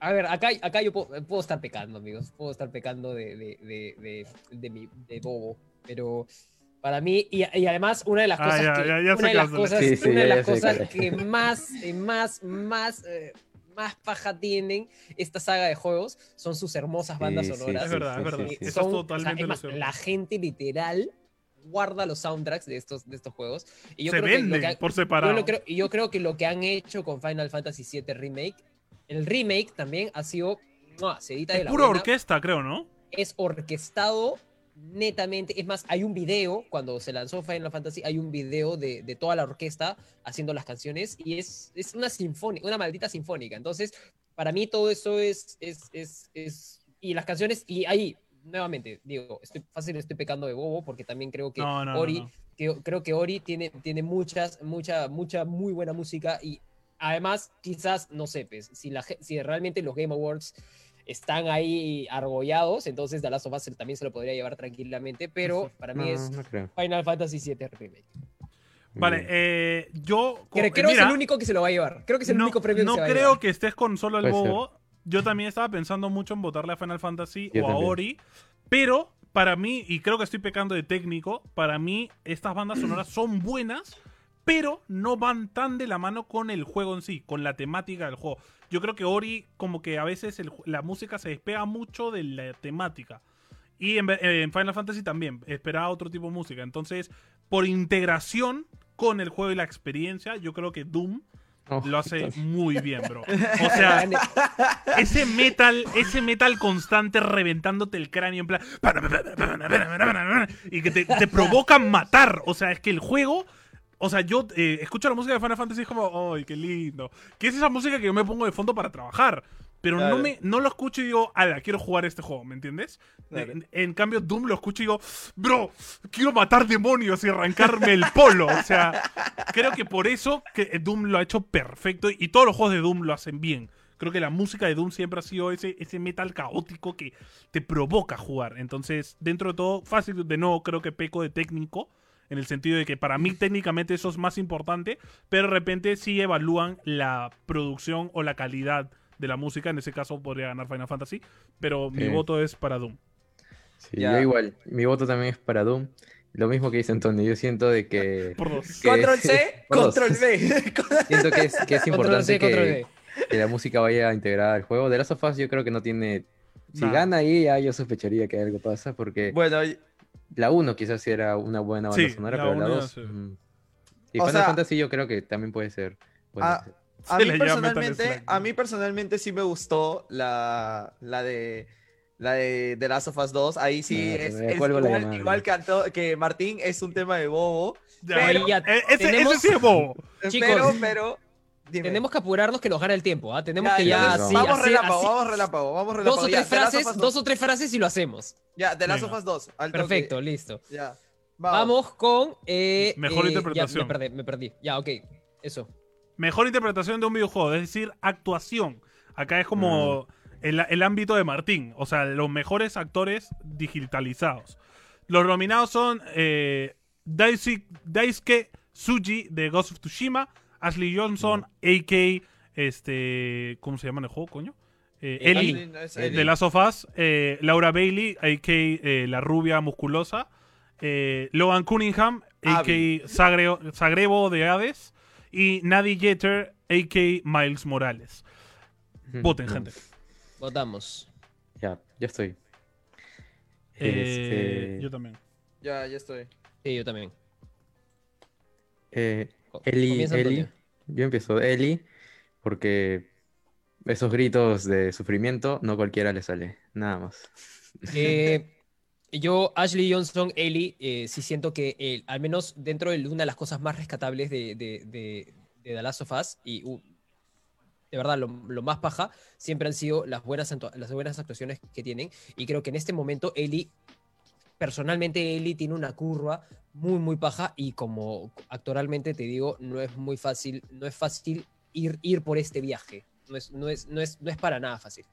a ver, acá, acá yo puedo, puedo estar pecando, amigos. Puedo estar pecando de, de, de, de, de mi, de bobo. Pero para mí, y, y además, una de las Ah, cosas que. más, más, más. eh, más paja tienen esta saga de juegos son sus hermosas bandas Sí, sí, sonoras. Es verdad, es sí, verdad. sí, sí. Eso Son- es o sea, totalmente es más, la gente literal guarda los soundtracks de estos, de estos juegos. Y yo Se creo que venden que han- por yo, separado. lo creo, y yo creo que lo que han hecho con Final Fantasy VII Remake, el remake también ha sido sedita de Es la pura buena. orquesta, creo, ¿no? Es orquestado netamente. Es más, hay un video, cuando se lanzó Final Fantasy, hay un video de, de toda la orquesta haciendo las canciones y es, es una sinfónica, una maldita sinfónica. Entonces, para mí todo eso es, es, es, es- y las canciones, y ahí, nuevamente, digo, estoy fácil, estoy pecando de bobo porque también creo que No, no, Ori, no. que- creo que Ori tiene, tiene muchas, mucha, mucha, muy buena música y además, quizás, no sé, pues, si, la, si realmente los Game Awards están ahí argollados, entonces The Last of Us también se lo podría llevar tranquilamente, pero para mí No, es no. Final Fantasy VII Remake. Vale, eh, yo. Creo, creo que mira, es el único que se lo va a llevar. Creo que es el no, único premio no que se va a creo llevar. que estés con solo el Puede ser. bobo. Yo también estaba pensando mucho en votarle a Final Fantasy Yo o a. Ori. Pero para mí, y creo que estoy pecando de técnico, para mí estas bandas sonoras son buenas, pero no van tan de la mano con el juego en sí, con la temática del juego. Yo creo que Ori, como que a veces el la música se despega mucho de la temática. Y en, Final Fantasy también, esperaba otro tipo de música. Entonces, por integración con el juego y la experiencia, yo creo que Doom Oh, lo hace entonces- muy bien, bro. O sea, ese metal, ese metal constante reventándote el cráneo en plan. Y que te, te provoca matar. O sea, es que el juego. O sea, yo eh, escucho la música de Final Fantasy y es como, ¡ay, qué lindo! Que es esa música que yo me pongo de fondo para trabajar. Pero no, me, no lo escucho y digo, ala, quiero jugar este juego, ¿me entiendes? En, en cambio, Doom lo escucho y digo, bro, quiero matar demonios y arrancarme el polo. O sea, creo que por eso que Doom lo ha hecho perfecto y todos los juegos de Doom lo hacen bien. Creo que la música de Doom siempre ha sido ese, ese metal caótico que te provoca jugar. Entonces, dentro de todo, fácil, de nuevo, creo que peco de técnico. En el sentido de que para mí técnicamente eso es más importante, pero de repente sí evalúan la producción o la calidad de la música. En ese caso podría ganar Final Fantasy, pero mi Sí. voto es para Doom. Sí, Ya. yo igual. Mi voto también es para Doom. Lo mismo que dice Antonio. Yo siento de que. Por dos. que- Control C, control B. Siento que es, que es Control importante C, control que, V. que la música vaya integrada al juego. The Last of Us yo creo que no tiene... Si gana ahí, ya yo sospecharía que algo pasa, porque bueno, la 1 quizás sí era una buena banda Sí, sonora, la pero la uno 2... sí. mm. Y O Final sea- Fantasy yo creo que también puede ser. buena. Ah, a Se mí le llama Metal personalmente, a mí personalmente sí me gustó la, la de la de The Last of Us 2. Ahí sí No, es, es igual, igual cantó que Martín es un tema de bobo. Ya, Pero- ya, ese, tenemos- ese sí es bobo. Chicos, pero, pero. Dime. Tenemos que apurarnos que nos gana el tiempo, ¿ah? Tenemos Ya, que ya entonces, así, vamos así- relámpago, así- vamos relámpago, vamos relámpago. dos o tres frases, dos o tres frases y lo hacemos. Ya, The Last Venga. of Us 2. al toque. Perfecto, listo. Ya. Vamos con eh, Mejor eh, interpretación. Ya, me perdí, me perdí. Ya, ok. Eso. Mejor interpretación de un videojuego, es decir, actuación. Acá es como el, el ámbito de Martín, o sea, los mejores actores digitalizados. Los nominados son eh, Daisuke, Daisuke Tsuji de Ghost of Tsushima, Ashley Johnson, a.k. Este, ¿Cómo se llama en el juego, coño? Eh, Ellie. Ellie, de Last of Us, eh, Laura Bailey, a.k. eh, la rubia musculosa, eh, Logan Cunningham, a.k. Zagrebo de Hades, y Nadie Jeter, a.k. Miles Morales. Voten, gente. Votamos. Ya, ya estoy. Eh, Este, Yo también. Ya, ya estoy. Sí, yo también. eh, Eli, Eli, yo empiezo Eli, porque esos gritos de sufrimiento no cualquiera le sale, nada más. Eh, yo, Ashley Johnson, Ellie, eh, sí siento que eh, al menos dentro de una de las cosas más rescatables de, de, de, de The Last of Us, y uh, de verdad lo, lo más paja, siempre han sido las buenas, las buenas actuaciones que tienen. Y creo que en este momento Ellie, personalmente Ellie tiene una curva muy, muy paja y como actoralmente te digo, no es muy fácil, no es fácil ir, ir por este viaje. no es, no es, no es, no es para nada fácil.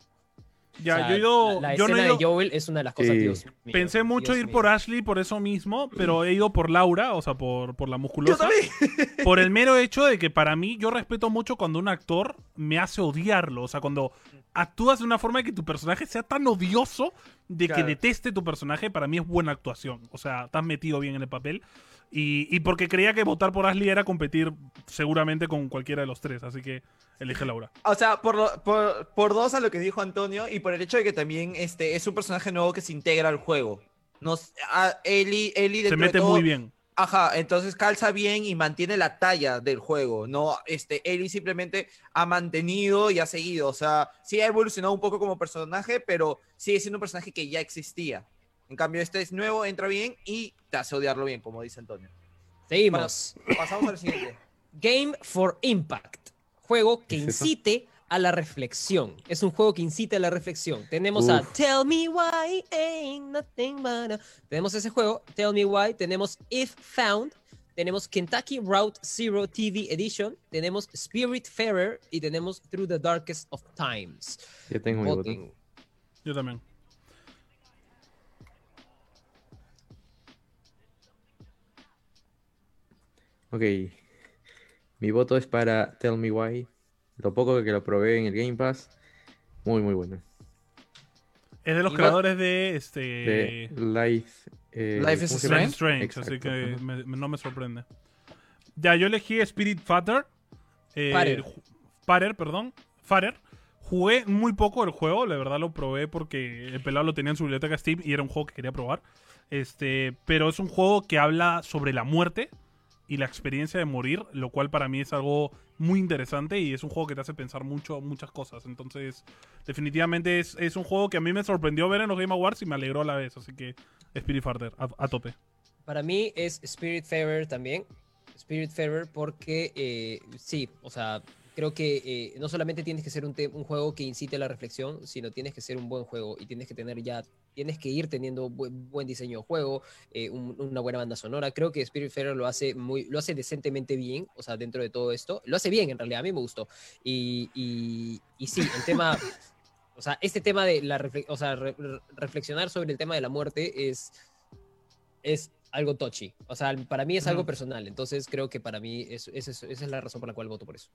Ya, O sea, yo he ido. la, la yo no he ido- de Joel es una de las cosas, Sí. Dios mío, Pensé mucho Dios ir mío. por Ashley por eso mismo, pero he ido por Laura, o sea, por, por la Yo musculosa. también. Por el mero hecho de que para mí, yo respeto mucho cuando un actor me hace odiarlo. O sea, cuando actúas de una forma de que tu personaje sea tan odioso de que deteste tu personaje, para mí es buena actuación. O sea, estás metido bien en el papel. Y, y porque creía que votar por Ashley era competir seguramente con cualquiera de los tres. Así que elige Laura. O sea, por, lo- por, por dos a lo que dijo Antonio y por el hecho de que también este, es un personaje nuevo que se integra al juego. Nos, a Eli, Eli Se de mete todo- muy bien. Ajá, entonces calza bien y mantiene la talla del juego. No, este, Ellie simplemente ha mantenido y ha seguido. O sea, sí ha evolucionado un poco como personaje, pero sigue siendo un personaje que ya existía. En cambio, este es nuevo, entra bien y te hace odiarlo bien, como dice Antonio. Seguimos. Pasamos al siguiente. Game for Impact. Juego que incite a la reflexión. Es un juego que incite a la reflexión. Tenemos a. Tell Me Why Ain't Nothing But a... Tenemos ese juego, Tell Me Why. Tenemos If Found. Tenemos Kentucky Route Zero TV Edition. Tenemos Spirit Fairer. Y tenemos Through the Darkest of Times. Ya tengo mi. Yo también. Ok. Mi voto es para Tell Me Why. Lo poco que lo probé en el Game Pass. Muy, muy bueno. Es de los creadores de De este. Life. eh, Life is ¿cómo se Strange. llama? Life is Strange, Exacto, así que ajá. me- me- no me sorprende. Ya, yo elegí Spirit Fatter. Eh, Farer. ju- Farer, perdón. Farer. Jugué muy poco el juego, la verdad lo probé porque el pelado lo tenía en su biblioteca Steam y era un juego que quería probar. Este, pero es un juego que habla sobre la muerte y la experiencia de morir, lo cual para mí es algo muy interesante y es un juego que te hace pensar mucho, muchas cosas. Entonces, definitivamente es, es un juego que a mí me sorprendió ver en los Game Awards y me alegró a la vez. Así que Spirit Fatter, a, tope. Para mí es Spirit Fairer también. Spirit Fairer porque eh, sí, o sea, creo que eh, no solamente tienes que ser un, un juego que incite a la reflexión, sino tienes que ser un buen juego y tienes que tener ya, tienes que ir teniendo buen, buen diseño de juego, eh, un- una buena banda sonora. Creo que Spirit Fairer lo hace muy, lo hace decentemente bien, o sea, dentro de todo esto, lo hace bien en realidad, a mí me gustó. Y, y, y sí, el tema, o sea, este tema de la refle- o sea, re- re- reflexionar sobre el tema de la muerte es es algo touchy. O sea, para mí es algo personal. Entonces creo que para mí es, es- es- esa es la razón por la cual voto por eso.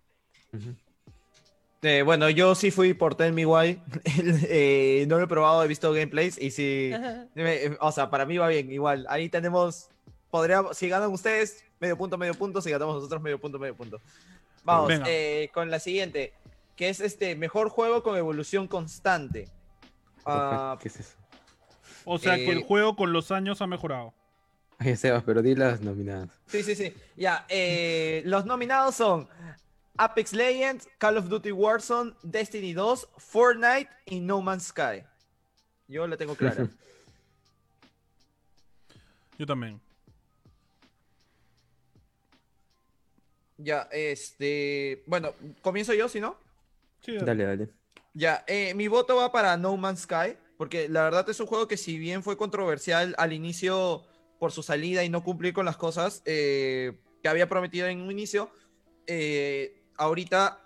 Eh, bueno, yo sí fui por Tell Me Why. Eh, no lo he probado, he visto gameplays y sí. me- o sea, para mí va bien, igual. Ahí tenemos. Podría, si ganan ustedes, medio punto, medio punto. Si ganamos nosotros, medio punto, medio punto. Vamos, eh, con la siguiente. Que es este mejor juego con evolución constante. Ah, ¿Qué es eso? O sea que el juego con los años ha mejorado. Ay, Sebas, pero di las nominadas. Sí, sí, sí. Ya, eh, los nominados son Apex Legends, Call of Duty Warzone, Destiny 2, Fortnite y No Man's Sky. Yo la tengo clara. Yo también. ya, este. Bueno, comienzo yo, si no. Sí, Dale, dale. Ya, eh, mi voto va para No Man's Sky, porque la verdad es un juego que si bien fue controversial al inicio por su salida y no cumplir con las cosas eh, que había prometido en un inicio, eh, ahorita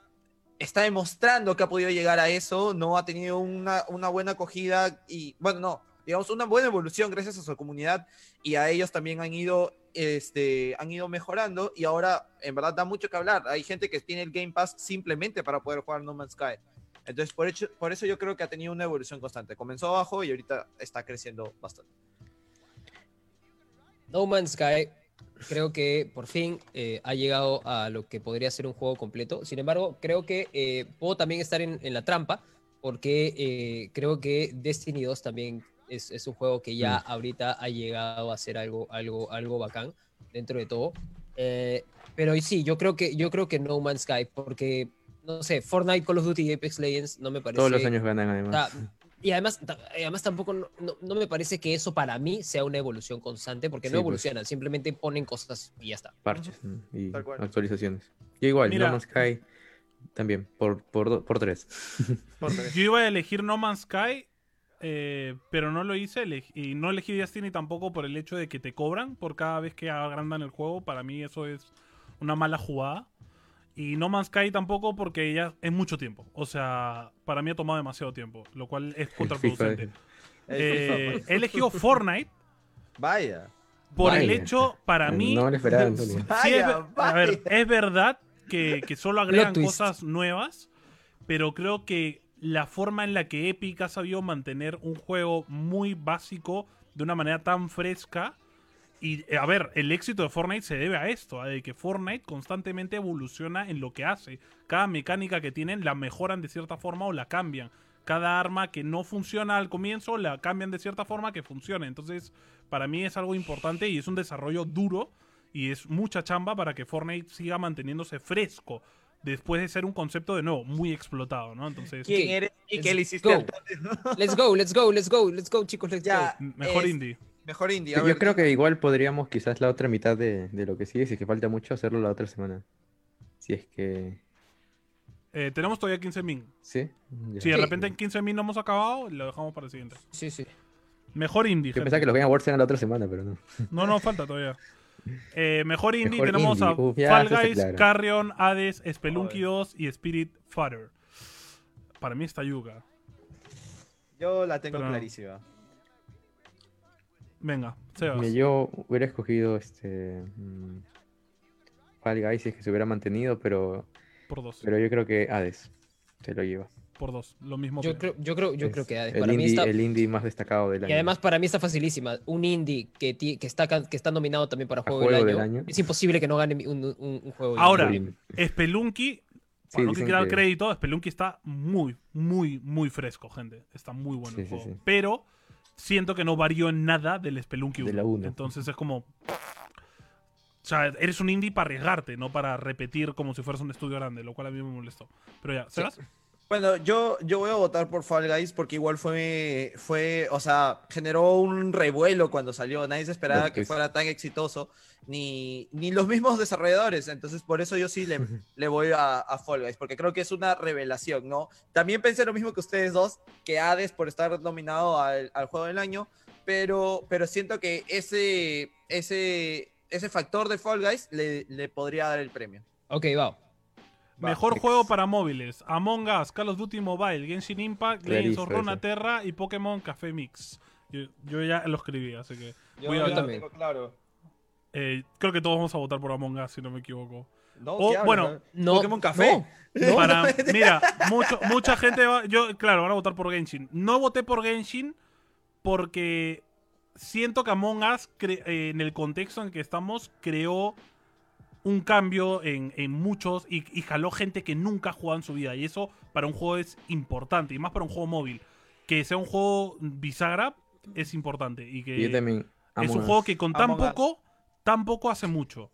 está demostrando que ha podido llegar a eso, no ha tenido una, buena acogida y, bueno, no, digamos, una buena evolución gracias a su comunidad y a ellos también han ido, este, han ido mejorando y ahora en verdad da mucho que hablar. Hay gente que tiene el Game Pass simplemente para poder jugar No Man's Sky. Entonces, por, hecho, por eso yo creo que ha tenido una evolución constante. Comenzó abajo y ahorita está creciendo bastante. No Man's Sky creo que por fin eh, ha llegado a lo que podría ser un juego completo. Sin embargo, creo que eh, puedo también estar en, en la trampa porque eh, creo que Destiny 2 también es, es un juego que ya ahorita ha llegado a ser algo, algo, algo bacán dentro de todo. Eh, pero sí, yo creo que yo creo que No Man's Sky porque no sé, Fortnite, Call of Duty y Apex Legends no me parece Todos los años ganan, o además. sea, y además, y además tampoco no, no- no me parece que eso para mí sea una evolución constante, porque Sí, no pues. evolucionan, simplemente ponen cosas y ya está. Parches y actualizaciones. Yo igual, Mira. No Man's Sky también, por, por, do- por tres. Yo iba a elegir No Man's Sky, eh, pero no lo hice. Y no elegí Destiny tampoco por el hecho de que te cobran por cada vez que agrandan el juego. Para mí eso es una mala jugada. Y No Man's Sky tampoco porque ya es mucho tiempo. O sea, para mí ha tomado demasiado tiempo, lo cual es contraproducente. FIFA, Eh, he elegido Fortnite Vaya. por el hecho, para mí, No me lo esperaba, Antonio. sí es, Vaya, a ver, es verdad que, que solo agregan cosas nuevas, pero creo que la forma en la que Epic ha sabido mantener un juego muy básico de una manera tan fresca. Y eh, a ver, el éxito de Fortnite se debe a esto, a de que Fortnite constantemente evoluciona en lo que hace. Cada mecánica que tienen la mejoran de cierta forma o la cambian. Cada arma que no funciona al comienzo la cambian de cierta forma que funcione. Entonces, para mí es algo importante y es un desarrollo duro y es mucha chamba para que Fortnite siga manteniéndose fresco después de ser un concepto de nuevo muy explotado, ¿no? Entonces, ¿Quién eres y let's qué le hiciste go. al? Let's go, let's go, let's go, let's go, chicos, let's Ya, go. mejor es- indie. Mejor indie. A yo ver, creo que igual podríamos quizás la otra mitad de, de lo que sigue, si es que falta mucho, hacerlo la otra semana. Si es que... Eh, tenemos todavía 15 min. ¿Sí? Ya. Si de Sí. repente en 15 min no hemos acabado, lo dejamos para el siguiente. Sí, sí. Mejor indie. Yo gente. pensaba que los Game Awards eran la otra semana, pero no. No, no, falta todavía. Eh, mejor indie Mejor tenemos indie. a Uf, ya, Fall Guys, claro. Carrion, Hades, Spelunky Joder. 2 y Spirit Fighter. Para mí está Yuga. Yo la tengo Pero no. clarísima. Venga, Sebas. Yo hubiera escogido este... mm, Fall Guys si es que se hubiera mantenido, pero, Por dos. pero yo creo que Hades se lo lleva. Por dos. Lo mismo. Yo que- creo, yo creo, yo Es creo que Hades. el Para mí indie, está. el indie más destacado del año. Y además para mí está facilísima. Un indie que, ti- que, está, que está nominado también para ¿A Juego, Juego del, del año, Año? Es imposible que no gane un, un- un juego del Ahora, año. Spelunky, Sí, para no quitar que- crédito, Spelunky está muy, muy, muy fresco, gente. Está muy bueno Sí, el sí, juego. sí. Pero siento que no varió en nada del Spelunky De 1. la uno. Entonces es como. O sea, eres un indie para arriesgarte, no para repetir como si fueras un estudio grande, lo cual a mí me molestó. Pero ya, ¿Sebas? Bueno, yo, yo voy a votar por Fall Guys porque igual fue, fue, o sea, generó un revuelo cuando salió. Nadie se esperaba que fuera tan exitoso, ni, ni los mismos desarrolladores. Entonces, por eso yo sí le, le voy a, a Fall Guys, porque creo que es una revelación, ¿no? También pensé lo mismo que ustedes dos, que Hades por estar nominado al, al juego del año, pero, pero siento que ese, ese, ese factor de Fall Guys le, le podría dar el premio. Ok, va. Va, Mejor juego para móviles: Among Us, Call of Duty Mobile, Genshin Impact, Legends of Runeterra y Pokémon Café Mix. Yo, yo ya lo escribí, así que. Yo, Voy a yo tengo claro. eh, creo que todos vamos a votar por Among Us, si no me equivoco. No, O, bueno, No, Pokémon Café. no, no. Para, mira, mucho, mucha gente va. Yo, claro, van a votar por Genshin. No voté por Genshin porque siento que Among Us, cre- eh, en el contexto en que estamos, creó un cambio en, en muchos y, y jaló gente que nunca ha jugado en su vida. Y eso para un juego es importante, y más para un juego móvil. Que sea un juego bisagra es importante. Y que yo también. es un juego que con tan Among Us. poco, tan poco hace mucho.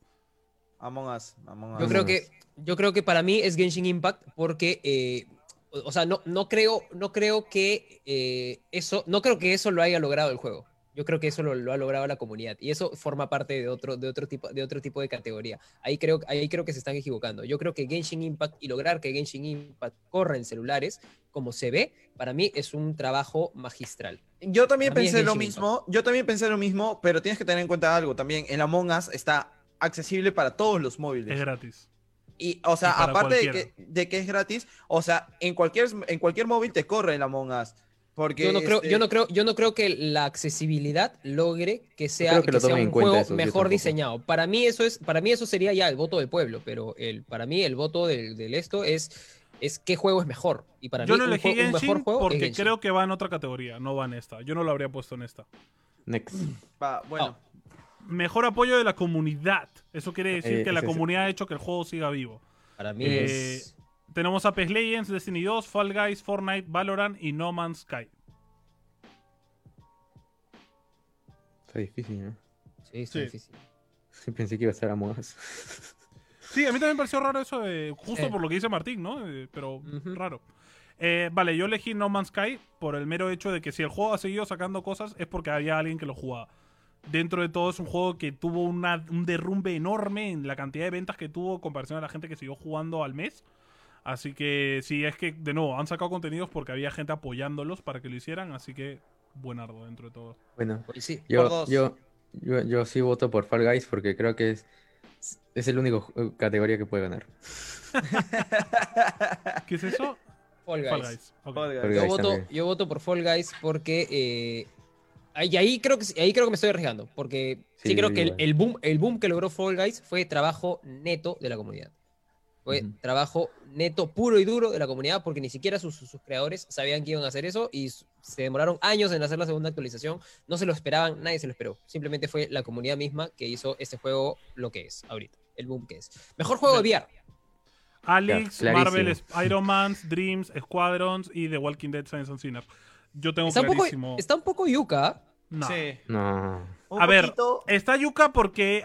Among Us. Among Us. Yo creo que, yo creo que para mí es Genshin Impact porque, eh, o o sea, no, no creo, no creo que eh, eso, no creo que eso lo haya logrado el juego. Yo creo que eso lo, lo ha logrado la comunidad y eso forma parte de otro, de otro tipo, de otro tipo de categoría. Ahí creo, ahí creo que se están equivocando. Yo creo que Genshin Impact y lograr que Genshin Impact corra en celulares, como se ve, para mí es un trabajo magistral. Yo también Para es pensé lo mismo, yo también pensé lo mismo, pero tienes que tener en cuenta algo también. El Among Us está accesible para todos los Es móviles. gratis. Y, o sea, aparte de que, de que es gratis, o sea, en cualquier, en cualquier móvil te corre el Among Us. Porque Yo no, creo, este, yo, no creo, yo no creo que la accesibilidad logre que sea, que sea un juego eso, mejor diseñado. Para mí eso es, para mí eso sería ya el voto del pueblo, pero el, para mí el voto del, del esto es, es qué juego es mejor. Y para Yo mí no un, elegí un mejor Genshin juego es porque Genshin. creo que va en otra categoría, no va en esta. Yo no lo habría puesto en esta. Next. va, bueno, Mejor apoyo de la comunidad. Eso quiere decir Eh, que la comunidad ha hecho que el juego siga vivo. Para mí Eh, es Tenemos Apex Legends, Destiny 2, Fall Guys, Fortnite, Valorant y No Man's Sky. Está difícil, ¿no? sí, está sí. difícil. Pensé que iba a ser Among Us. Sí, a mí también me pareció raro eso, de- justo Eh. por lo que dice Martín, ¿no? Eh, pero raro. Eh, vale, yo elegí No Man's Sky por el mero hecho de que si el juego ha seguido sacando cosas es porque había alguien que lo jugaba. Dentro de todo es un juego que tuvo una- un derrumbe enorme en la cantidad de ventas que tuvo en comparación a la gente que siguió jugando al mes. Así que sí, es que de nuevo han sacado contenidos porque había gente apoyándolos para que lo hicieran, así que buenardo dentro de todo. Bueno, Y sí. Por yo, dos. yo, yo, yo sí voto por Fall Guys porque creo que es, Es el único ju- categoría que puede ganar. ¿Qué es eso? Fall Guys. Fall Guys. Ok. Fall Guys. Fall Yo voto, yo voto por Fall Guys porque eh, ahí, ahí creo que ahí creo que me estoy arriesgando porque sí, Sí, creo que el, el boom el boom que logró Fall Guys fue trabajo neto de la comunidad. Fue trabajo neto puro y duro de la comunidad porque ni siquiera sus, sus creadores sabían que iban a hacer eso y se demoraron años en hacer la segunda actualización. No se lo esperaban, nadie se lo esperó. Simplemente fue la comunidad misma que hizo este juego lo que es ahorita, el boom que es. Mejor juego de VR. Alex, Marvel, clarísimo. Iron Man, Dreams, Squadrons y The Walking Dead Science and Sinners. Yo tengo Está un, poco, clarísimo. está un poco yuca. No. Sí. No. Un A ver, poquito- Está Yuka porque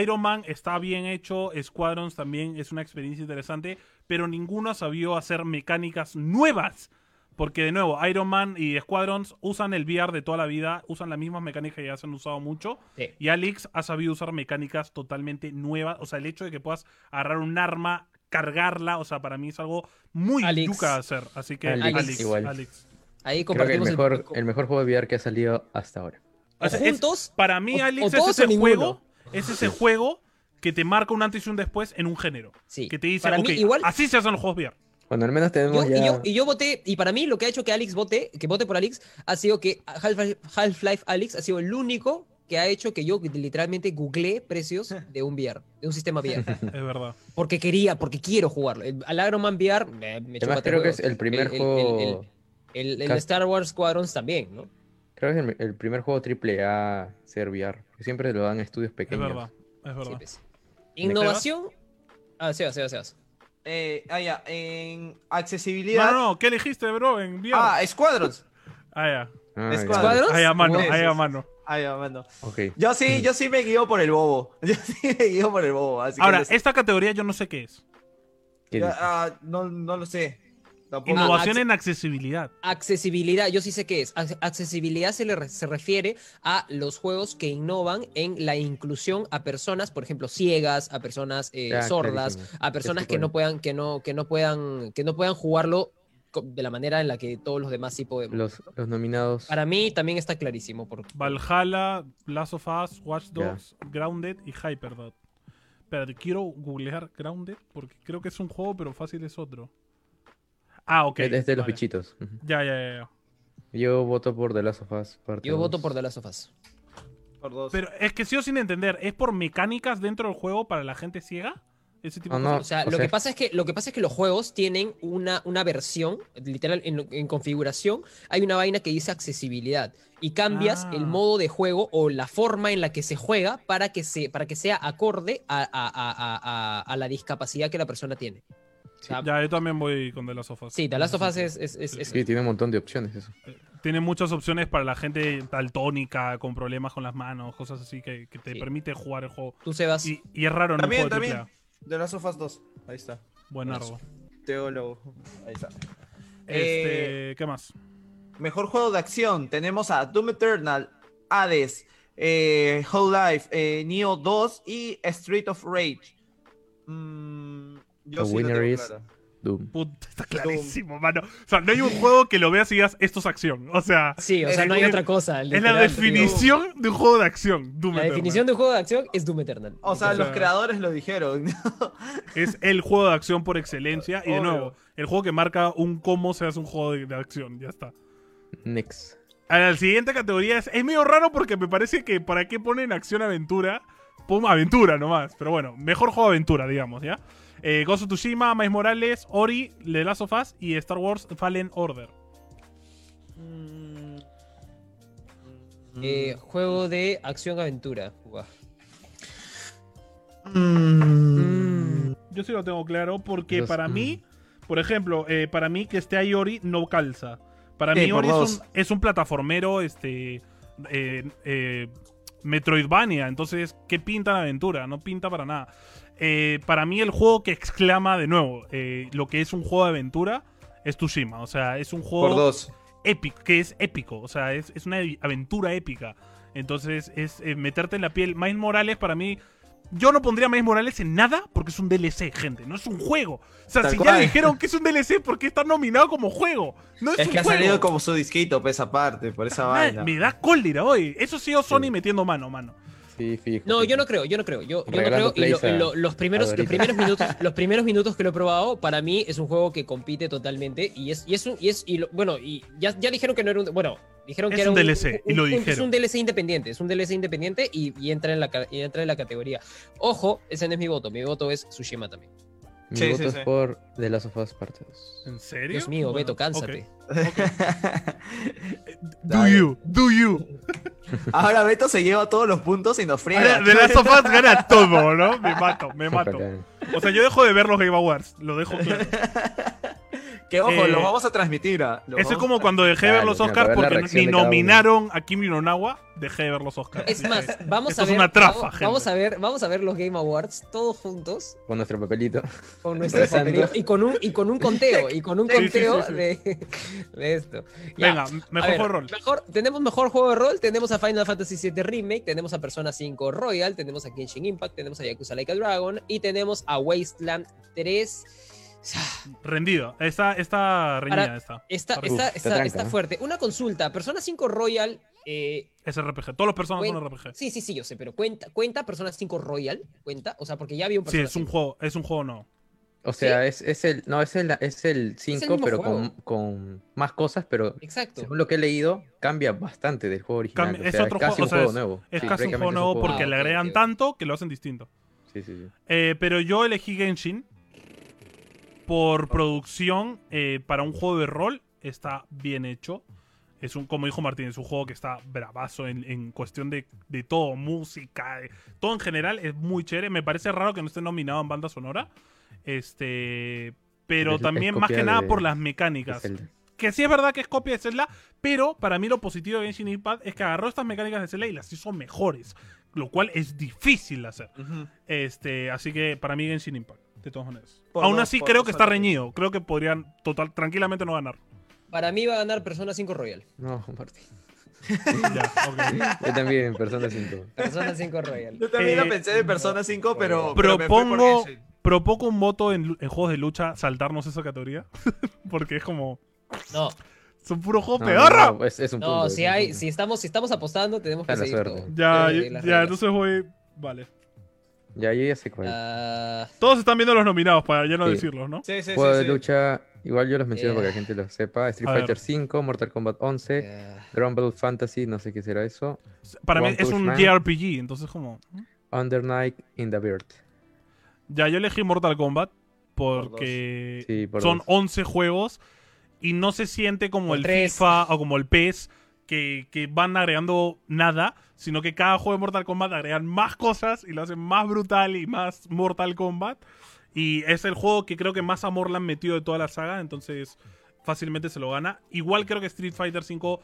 Iron Man está bien hecho, Squadrons también es una experiencia interesante, pero ninguno sabió hacer mecánicas nuevas. Porque de nuevo, Iron Man y Squadrons usan el VR de toda la vida, usan las mismas mecánicas que ya se han usado mucho. Sí. Y Alex ha sabido usar mecánicas totalmente nuevas. O sea, el hecho de que puedas agarrar un arma, cargarla, o sea, para mí es algo muy Alex. yuca hacer. Así que Alex, Alex, igual. Alex. Ahí Creo que el compartimos mejor, el mejor juego de VR que ha salido hasta ahora. o sea, es- juntos. Para mí, O- Alex, o es ese juego. Es ese juego que te marca un antes y un después en un género. Sí. Que te dice, Para mí, ok, igual- así se hacen los juegos VR. Bueno, al menos Yo, tenemos y, ya... yo, y yo voté, y para mí lo que ha hecho que Alex vote, que vote por Alex, ha sido que Half-Life Half-Life Alex ha sido el único que ha hecho que yo literalmente googleé precios de un VR, de un sistema VR. Es verdad. Porque quería, porque quiero jugarlo. El, al Iron Man VR me, me chupa Además, creo que es el primer el, juego... El, el- el Cas- Star Wars Squadrons también, ¿no? Creo que es el, el primer juego triple A ser VR. Siempre lo dan estudios Es pequeños. verdad. Es Sí, verdad. pues. Innovación. Ah, Sebas, Sebas, Sebas. Eh, ah, ya, en No, accesibilidad. no, no. ¿Qué elegiste, bro? En VR. Ah, Squadrons. Ah, ya. Ah, ya. ¿Squadrons? Ahí a mano, Sí, sí, ahí a sí. mano. Ah, ya, mano. Ok. Yo sí, yo sí me guío por el bobo. Yo sí me guío por el bobo. Así que Ahora, les- esta categoría yo no sé qué es. ¿Qué ya, ah, no, no lo sé. Tampoco. Innovación en accesibilidad. Accesibilidad, yo sí sé qué es. Ac- Accesibilidad se, le re- se refiere a los juegos que innovan en la inclusión a personas, por ejemplo, ciegas, a personas eh, Ah, sordas, clarísimo. a personas que no puedan, que no, que no puedan, que no puedan jugarlo de la manera en la que todos los demás sí podemos. Los, los nominados... Para mí también está clarísimo. Por, Valhalla, Last of Us, Watch Dogs, Grounded y Hyperdot. Espérate, quiero googlear Grounded porque creo que es un juego, pero fácil es otro. Ah, ok. es de los vale. bichitos. Ujú. Ya, ya, ya, ya. Yo voto por The Last of Us. parte Yo voto por The Last of Us. Por dos. Pero es que sigo sin entender. ¿Es por mecánicas dentro del juego para la gente ciega? Ese tipo No, de no. cosas. O sea, o lo sea- que pasa es que lo que pasa es que los juegos tienen una, una versión, literal, en, en configuración, hay una vaina que dice accesibilidad y cambias Ah. el modo de juego o la forma en la que se juega para que se para que sea acorde a, a- a- a- a- a la discapacidad que la persona tiene. O sea, Ya, yo también voy con The Last of Us. sí, The Last of Us es, es- es- es- Sí, tiene un montón de opciones eso. Tiene muchas opciones para la gente daltónica, con problemas con las manos, cosas así que, que te Sí. permite jugar el juego. tú Sebas. Y, y es raro en un También, juego también. De las sofas 2. Ahí está. Buenardo. Teólogo. Ahí está. Este, ¿Qué más? Mejor juego de acción. Tenemos a Doom Eternal, Hades, eh, Whole Life, eh, Neo 2 y Street of Rage. Mm, yo The sí winner is-. Doom. Puta, está clarísimo, mano. O sea, no hay un juego que lo veas y digas esto es acción. O sea, Sí, o sea, no hay otra cosa. es la definición de un juego de acción. Doom La Eternal. definición de un juego de acción es Doom Eternal. O sea, O los creadores lo dijeron. Es el juego de acción por excelencia. Y de Obvio. nuevo, el juego que marca un cómo se hace un juego de, de acción. Ya está. Next. La siguiente categoría es, es medio raro porque me parece que para qué ponen acción-aventura, pon aventura nomás. Pero bueno, mejor juego de aventura, digamos, ¿ya? Eh, Ghost of Tsushima, Miles Morales, Ori, The Last of Us y Star Wars Fallen Order. Mm. Eh, juego de acción-aventura. Mm. Yo sí lo tengo claro porque Los- para mm. mí, por ejemplo, eh, para mí que esté ahí Ori no calza. Para Sí, mí Ori es un, es un plataformero, este, eh, eh, Metroidvania. Entonces, ¿qué pinta la aventura? No pinta para nada. Eh, para mí el juego que exclama de nuevo eh, lo que es un juego de aventura es Tsushima. O sea, es un juego Por dos. épico, que es épico, o sea, es, es una aventura épica. Entonces, es eh, meterte en la piel. Miles Morales, para mí, yo no pondría Miles Morales en nada porque es un DLC, gente, no es un juego. O sea, Tal si ya cual. dijeron que es un DLC, ¿por qué está nominado como juego? No es, Es un que ha juego. salido como su disquito, pues aparte, por esa vaina. Me da cólera hoy. Eso sí, o Sony Sí. metiendo mano, mano. Sí, fijo. No, fijo. yo no creo, yo no creo. Yo, yo no creo. Y lo- lo- los, primeros, los, primeros minutos, los primeros minutos que lo he probado, para mí es un juego que compite totalmente. Y es, y es un, y es, y lo- bueno, y ya, ya dijeron que no era un. Bueno, dijeron Es que era un DLC, y lo Es dijeron. un DLC independiente, es un DLC independiente y, y entra, en la, y entra en la categoría. Ojo, ese no es mi voto, mi voto es Tsushima también. Mi Sí, voto sí, es sí. por The Last of Us Part 2. ¿En serio? Dios mío, Bueno, Beto, cánsate. Do you, do you. Ahora Beto se lleva todos los puntos y nos friega. Ahora, De las sofás gana todo, ¿no? Me mato, me mato. O sea, yo dejo de ver los Game Awards, lo dejo claro. Que ojo, Eh, los vamos a transmitir. los Eso es como a cuando dejé de ver los Oscars porque ni nominaron a Kimi no Nawa, dejé de ver los Oscars. Es más, vamos a es ver. una trafa, vamos, gente. vamos a ver, vamos a ver los Game Awards todos juntos Con nuestro papelito. con nuestro papelito y con un y con un conteo y con un Sí, sí, conteo sí, sí. De, de esto. Ya, Venga, mejor ver, juego de rol. mejor- tenemos mejor juego de rol, tenemos a Final Fantasy VII Remake, tenemos a Persona 5 Royal, tenemos a Genshin Impact, tenemos a Yakuza Like a Dragon y tenemos a Wasteland 3. Rendido. Está, está reñida esta. Está, Uf, está, está está, tranca, está ¿no? fuerte. Una consulta, Persona 5 Royal, eh, Es RPG. Todos los personajes son RPG. sí, sí, sí, yo sé, pero cuenta, cuenta Persona 5 Royal, cuenta, o sea, porque ya había un Sí, Persona es un 5. juego, es un juego no. O sea, es, es el. No, es el, es el 5, mismo pero con, con más cosas, pero Exacto. según lo que he leído, cambia bastante del juego original. Cambia- o es otro casi juego, o un sea, juego es- nuevo. Es Sí, casi un juego nuevo porque Ah, le agregan tanto que lo hacen distinto. Sí, sí, sí. Eh, pero yo elegí Genshin por producción eh, para un juego de rol. Está bien hecho. Es un, como dijo Martín, es un juego que está bravazo en, en cuestión de, de todo, música, de- todo en general es muy chévere. Me parece raro que no esté nominado en banda sonora. Este, pero Es- es también más que nada por las mecánicas. Que sí es verdad que es copia de Zelda, pero para mí lo positivo de Genshin Impact es que agarró estas mecánicas de Zelda y las hizo mejores, lo cual es difícil de hacer. Este, así que para mí Genshin Impact, de todas maneras. Por Aún así creo que está reñido, creo que podrían total tranquilamente no ganar. Para mí va a ganar Persona 5 Royal. No, Martín. Ya, ok. Yo también, Persona 5. Persona 5 Royal. Yo también Eh, lo pensé de Persona 5, pero. pero me fui por Propongo, propongo un voto en, juegos de lucha saltarnos esa categoría, porque es como No, son puros juegos No, pedorra. no, es, es un no, punto, si es un hay, punto. si estamos, si estamos apostando, tenemos que seguir suerte. todo. Ya, que ya, ya, entonces voy, vale. Ya, yo ya sé cuál. Ah, Todos están viendo los nominados para ya no Sí. decirlos, ¿no? Sí, sí, Juego sí. de sí. lucha, igual yo los menciono Eh. para que la gente lo sepa. Street A. Fighter 5, Mortal Kombat 11, ah, Rumble Fantasy, no sé qué será eso. Para mí es un. JRPG, entonces como... Under Night in the Bird. Ya, yo elegí Mortal Kombat porque Sí, por son dos. 11 juegos y no se siente como Por el tres. FIFA o como el PES que, que van agregando nada, sino que cada juego de Mortal Kombat agregan más cosas y lo hacen más brutal y más Mortal Kombat. Y es el juego que creo que más amor le han metido de toda la saga, entonces fácilmente se lo gana. Igual creo que Street Fighter V...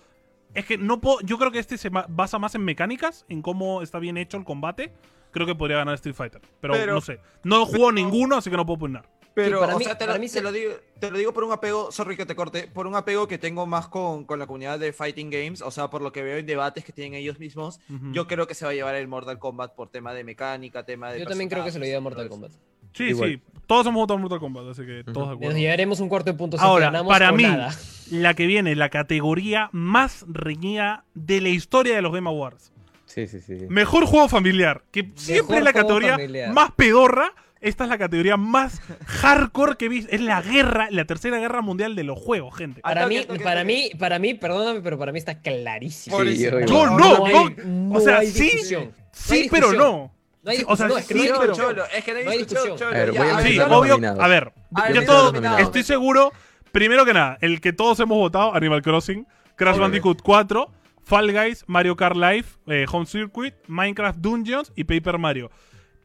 Es que no puedo... Yo creo que este se basa más en mecánicas, en cómo está bien hecho el combate. Creo que podría ganar Street Fighter. Pero, Pero- no sé. No jugó ninguno, así que no puedo opinar. Pero, Sí, para o mí- sea, te, para lo, mí te se- lo digo, te lo digo por un apego, sorry que te corte, por un apego que tengo más con, con la comunidad de Fighting Games, o sea, por lo que veo en debates que tienen ellos mismos, yo creo que se va a llevar el Mortal Kombat por tema de mecánica, tema de... yo también creo que se lo lleva Mortal Kombat. Sí, Igual. sí. Todos hemos votado Mortal Kombat, así que todos de Nos acuerdo. llevaremos un cuarto de puntos. Ahora, ganamos para mí, nada. la que viene, la categoría más reñida de la historia de los Game Awards. Sí, sí, sí. Mejor juego familiar. Que siempre es la categoría familiar. más pedorra. Esta es la categoría más hardcore que he visto. Es la guerra, la tercera guerra mundial de los juegos, gente. Para toque, mí, toque, para toque. mí, para mí, perdóname, pero para mí está clarísimo. Sí, yo no, hay- no. no o sea, sí, sí, pero no. No hay o sea, es que no sí, hay Cholo, pero- discusión. cholo, es que no hay No hay discusión, discusión. cholo, A ver, ya, voy a a ver, Sí, obvio. A ver, A yo todo, estoy seguro, primero que nada, el que todos hemos votado, Animal Crossing, Crash Obvio. Bandicoot 4, Fall Guys, Mario Kart Live, eh, Home Circuit, Minecraft Dungeons y Paper Mario.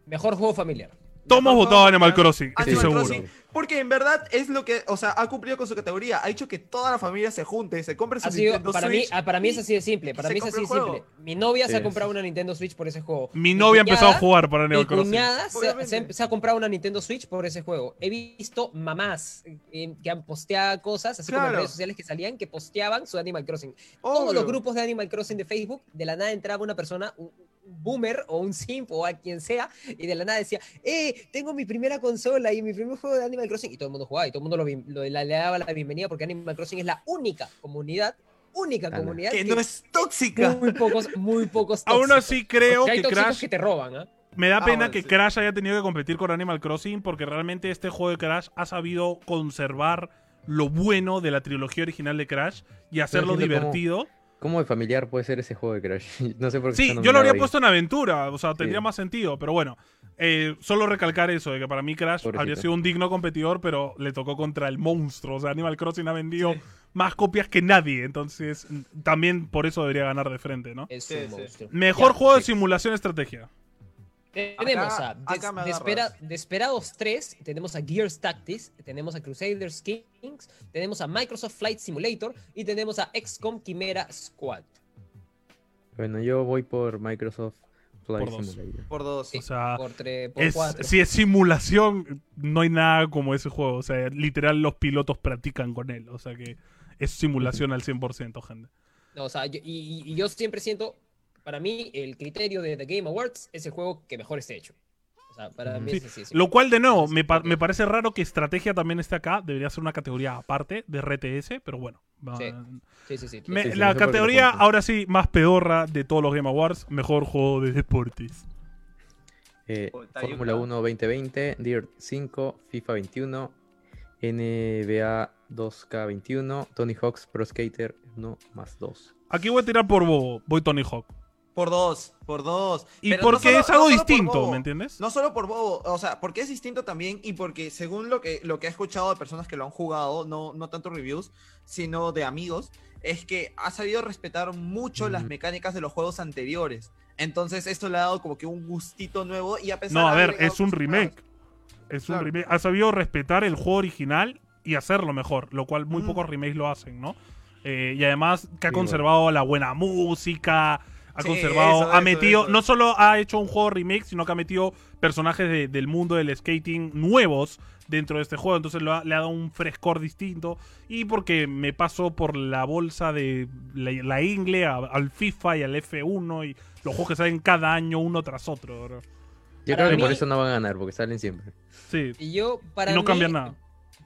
Mejor juego familiar. Todos hemos votado juego Animal. Crossing, estoy Animal seguro. Crossing, porque en verdad es lo que, o sea, ha cumplido con su categoría. Ha hecho que toda la familia se junte, se compre su Ha sido, Nintendo para, mí, Switch. ah, para mí es así de simple. Para mí es así de simple. Mi novia se ha Sí. comprado una Nintendo Switch por ese juego. Mi novia empezó a cuñada- jugar para Mi Animal Crossing. cuñada se, Obviamente. se- se ha comprado una Nintendo Switch por ese juego. He visto mamás eh, que han posteado cosas, así como en redes sociales que salían, que posteaban su Animal Crossing. Todos los grupos de Animal Crossing de Facebook, de la nada entraba una persona, un boomer o un simp o a quien sea, y de la nada decía, eh, tengo mi primera consola y mi primer juego de Animal Crossing, y todo el mundo jugaba, y todo el mundo lo, bi- lo- la- le daba la bienvenida porque Animal Crossing es la única comunidad única comunidad Que no es tóxica. muy pocos, muy pocos Aún tóxicos. así creo Porque hay que tóxicos Crash que te roban, ¿ah? Me da Ah, pena bueno, que sí. Crash haya tenido que competir con Animal Crossing porque realmente este juego de Crash ha sabido conservar lo bueno de la trilogía original de Crash y hacerlo divertido. ¿Cómo de familiar puede ser ese juego de Crash? no sé por qué Sí, yo lo habría ahí. puesto en aventura, o sea, tendría Sí. más sentido, pero bueno. eh, solo recalcar eso, de que para mí Crash Pobrecito. habría sido un digno competidor, pero le tocó contra el monstruo. O sea, Animal Crossing ha vendido más copias que nadie, entonces también por eso debería ganar de frente, ¿no? Es Sí, un sí. monstruo. Mejor Ya, juego de simulación estrategia. Tenemos Acá- a Des- acá Despera-. Desperados 3, tenemos a Gears Tactics, tenemos a Crusaders Kings, tenemos a Microsoft Flight Simulator y tenemos a XCOM Chimera Squad. Bueno, yo voy por Microsoft Flight Por dos. Simulator. Por dos. Sí, O sea, por, tre- por Es, cuatro. si es simulación, no hay nada como ese juego. O sea, literal los pilotos practican con él. O sea que es simulación al 100%, gente. No, o sea, yo- y, y- y yo siempre siento, para mí, el criterio de The Game Awards es el juego que mejor esté hecho. O sea, para mí Sí, es así. sí. Lo cual, de nuevo, me, pa- me parece raro que estrategia también esté acá. Debería ser una categoría aparte de RTS, pero bueno. Sí. Sí, sí, sí. Me- Sí, sí, la categoría, ahora sí, más pedorra de todos los Game Awards. Mejor juego de deportes. Eh, Oh, Fórmula una. 1 2020, Dirt 5, FIFA 21, NBA 2K21, Tony Hawk's Pro Skater 1 más 2. Aquí voy a tirar por bobo. Voy Tony Hawk. Por dos, por dos. Y Pero no porque solo- es algo no distinto, bobo. ¿me entiendes? No solo por bobo, o sea, porque es distinto también y porque según lo que, lo que he escuchado de personas que lo han jugado, no, no tanto reviews, sino de amigos, es que ha sabido respetar mucho las mecánicas de los juegos anteriores. Entonces esto le ha dado como que un gustito nuevo y a pesar No, a ver, es un remake. Es un Claro. remake. Ha sabido respetar el juego original y hacerlo mejor, lo cual muy Mm. pocos remakes lo hacen, ¿no? Eh, y además que ha Sí, conservado la buena música, ha Sí, conservado, eso, ha eso, metido, eso. no solo ha hecho un juego remake, sino que ha metido personajes de- del mundo del skating nuevos dentro de este juego, entonces lo ha- le ha dado un frescor distinto y porque me paso por la bolsa de la, la ingle a- al FIFA y al F1 y los juegos que salen cada año uno tras otro, bro. Yo Para creo que por eso no van a ganar, porque salen siempre. Sí, Y yo, para y no mí, cambia nada.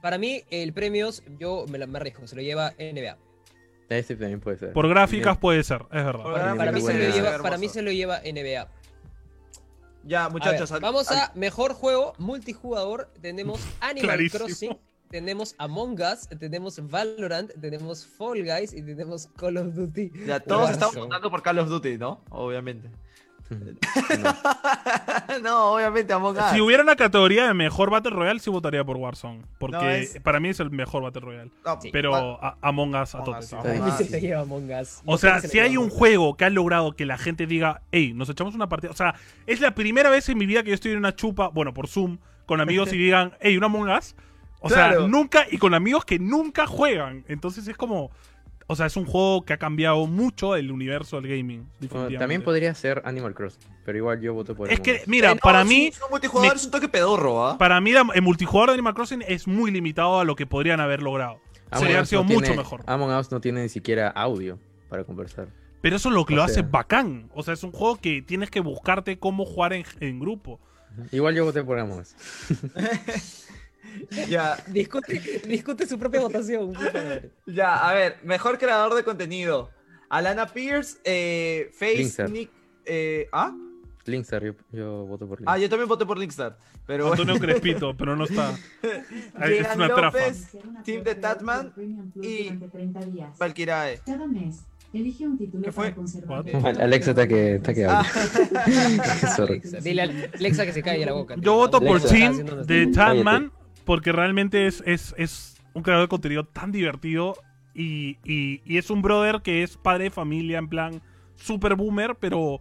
Para mí, el premios, yo me, la- me arriesgo, se lo lleva NBA. Este también puede ser. Por gráficas puede ser, es verdad. Para, mí, se lo lleva, para mí se lo lleva NBA. Ya, A ver, muchachos, al- vamos al- a mejor juego multijugador. Tenemos Animal Clarísimo. Crossing, tenemos Among Us, tenemos Valorant, tenemos Fall Guys y tenemos Call of Duty. Ya, todos Warzone. estamos votando por Call of Duty, ¿no? Obviamente. No. no, obviamente Among Us. Si hubiera una categoría de mejor Battle Royale, sí votaría por Warzone. Porque No, es- para mí es el mejor Battle Royale. No, Sí. Pero a- Among Us a Us. O sea, si hay un juego que ha logrado que la gente diga, hey, nos echamos una partida. O sea, es la primera vez en mi vida que yo estoy en una chupa, bueno, por Zoom, con amigos y digan, hey, una Among Us. O sea, nunca, y con amigos que nunca juegan. Entonces es como. O sea, es un juego que ha cambiado mucho el universo del gaming. Bueno, también podría ser Animal Crossing, pero igual yo voto por Es que, mira, Eh, no, para sí, mí. es un multijugador me- es un toque pedorro, ¿ah? Para mí, el multijugador de Animal Crossing es muy limitado a lo que podrían haber logrado. Among Sería sido no mucho tiene- mejor. Among Us no tiene ni siquiera audio para conversar. Pero eso es lo que O lo hace bacán. O sea, es un juego que tienes que buscarte cómo jugar en, en grupo. Igual yo voté por Among Us. Ya, Discute, discute su propia votación. ya, a ver, mejor creador de contenido. Alana Pierce, eh, Face, Linkstar. Nick, eh, ¿ah? Linkstar, yo, yo voto por Ah, Linkstar. yo también voté por Linkstar, pero bueno. Antonio Crespito, pero no está. es una trafa. López, Team de Tatman y Valkyrae. Cada mes, elige un título ¿Qué fue? para Alexa está que, está que habla. Alexa, Dile a Alexa que se calle la boca. Yo voto por Alexa haciendo unas- de Tatman porque realmente es, es, es un creador de contenido tan divertido y, y- y es un brother que es padre de familia en plan super boomer, pero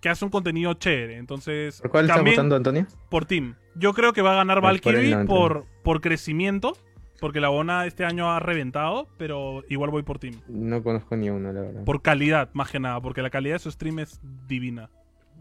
que hace un contenido chévere. Entonces, ¿Por cuál también votando, Antonio? por Tim. Yo creo que va a ganar por Valkyrie no, por, por crecimiento, porque la Bona este año ha reventado, pero igual voy por Tim. No conozco ni uno, la verdad. Por calidad, más que nada, porque la calidad de su stream es divina.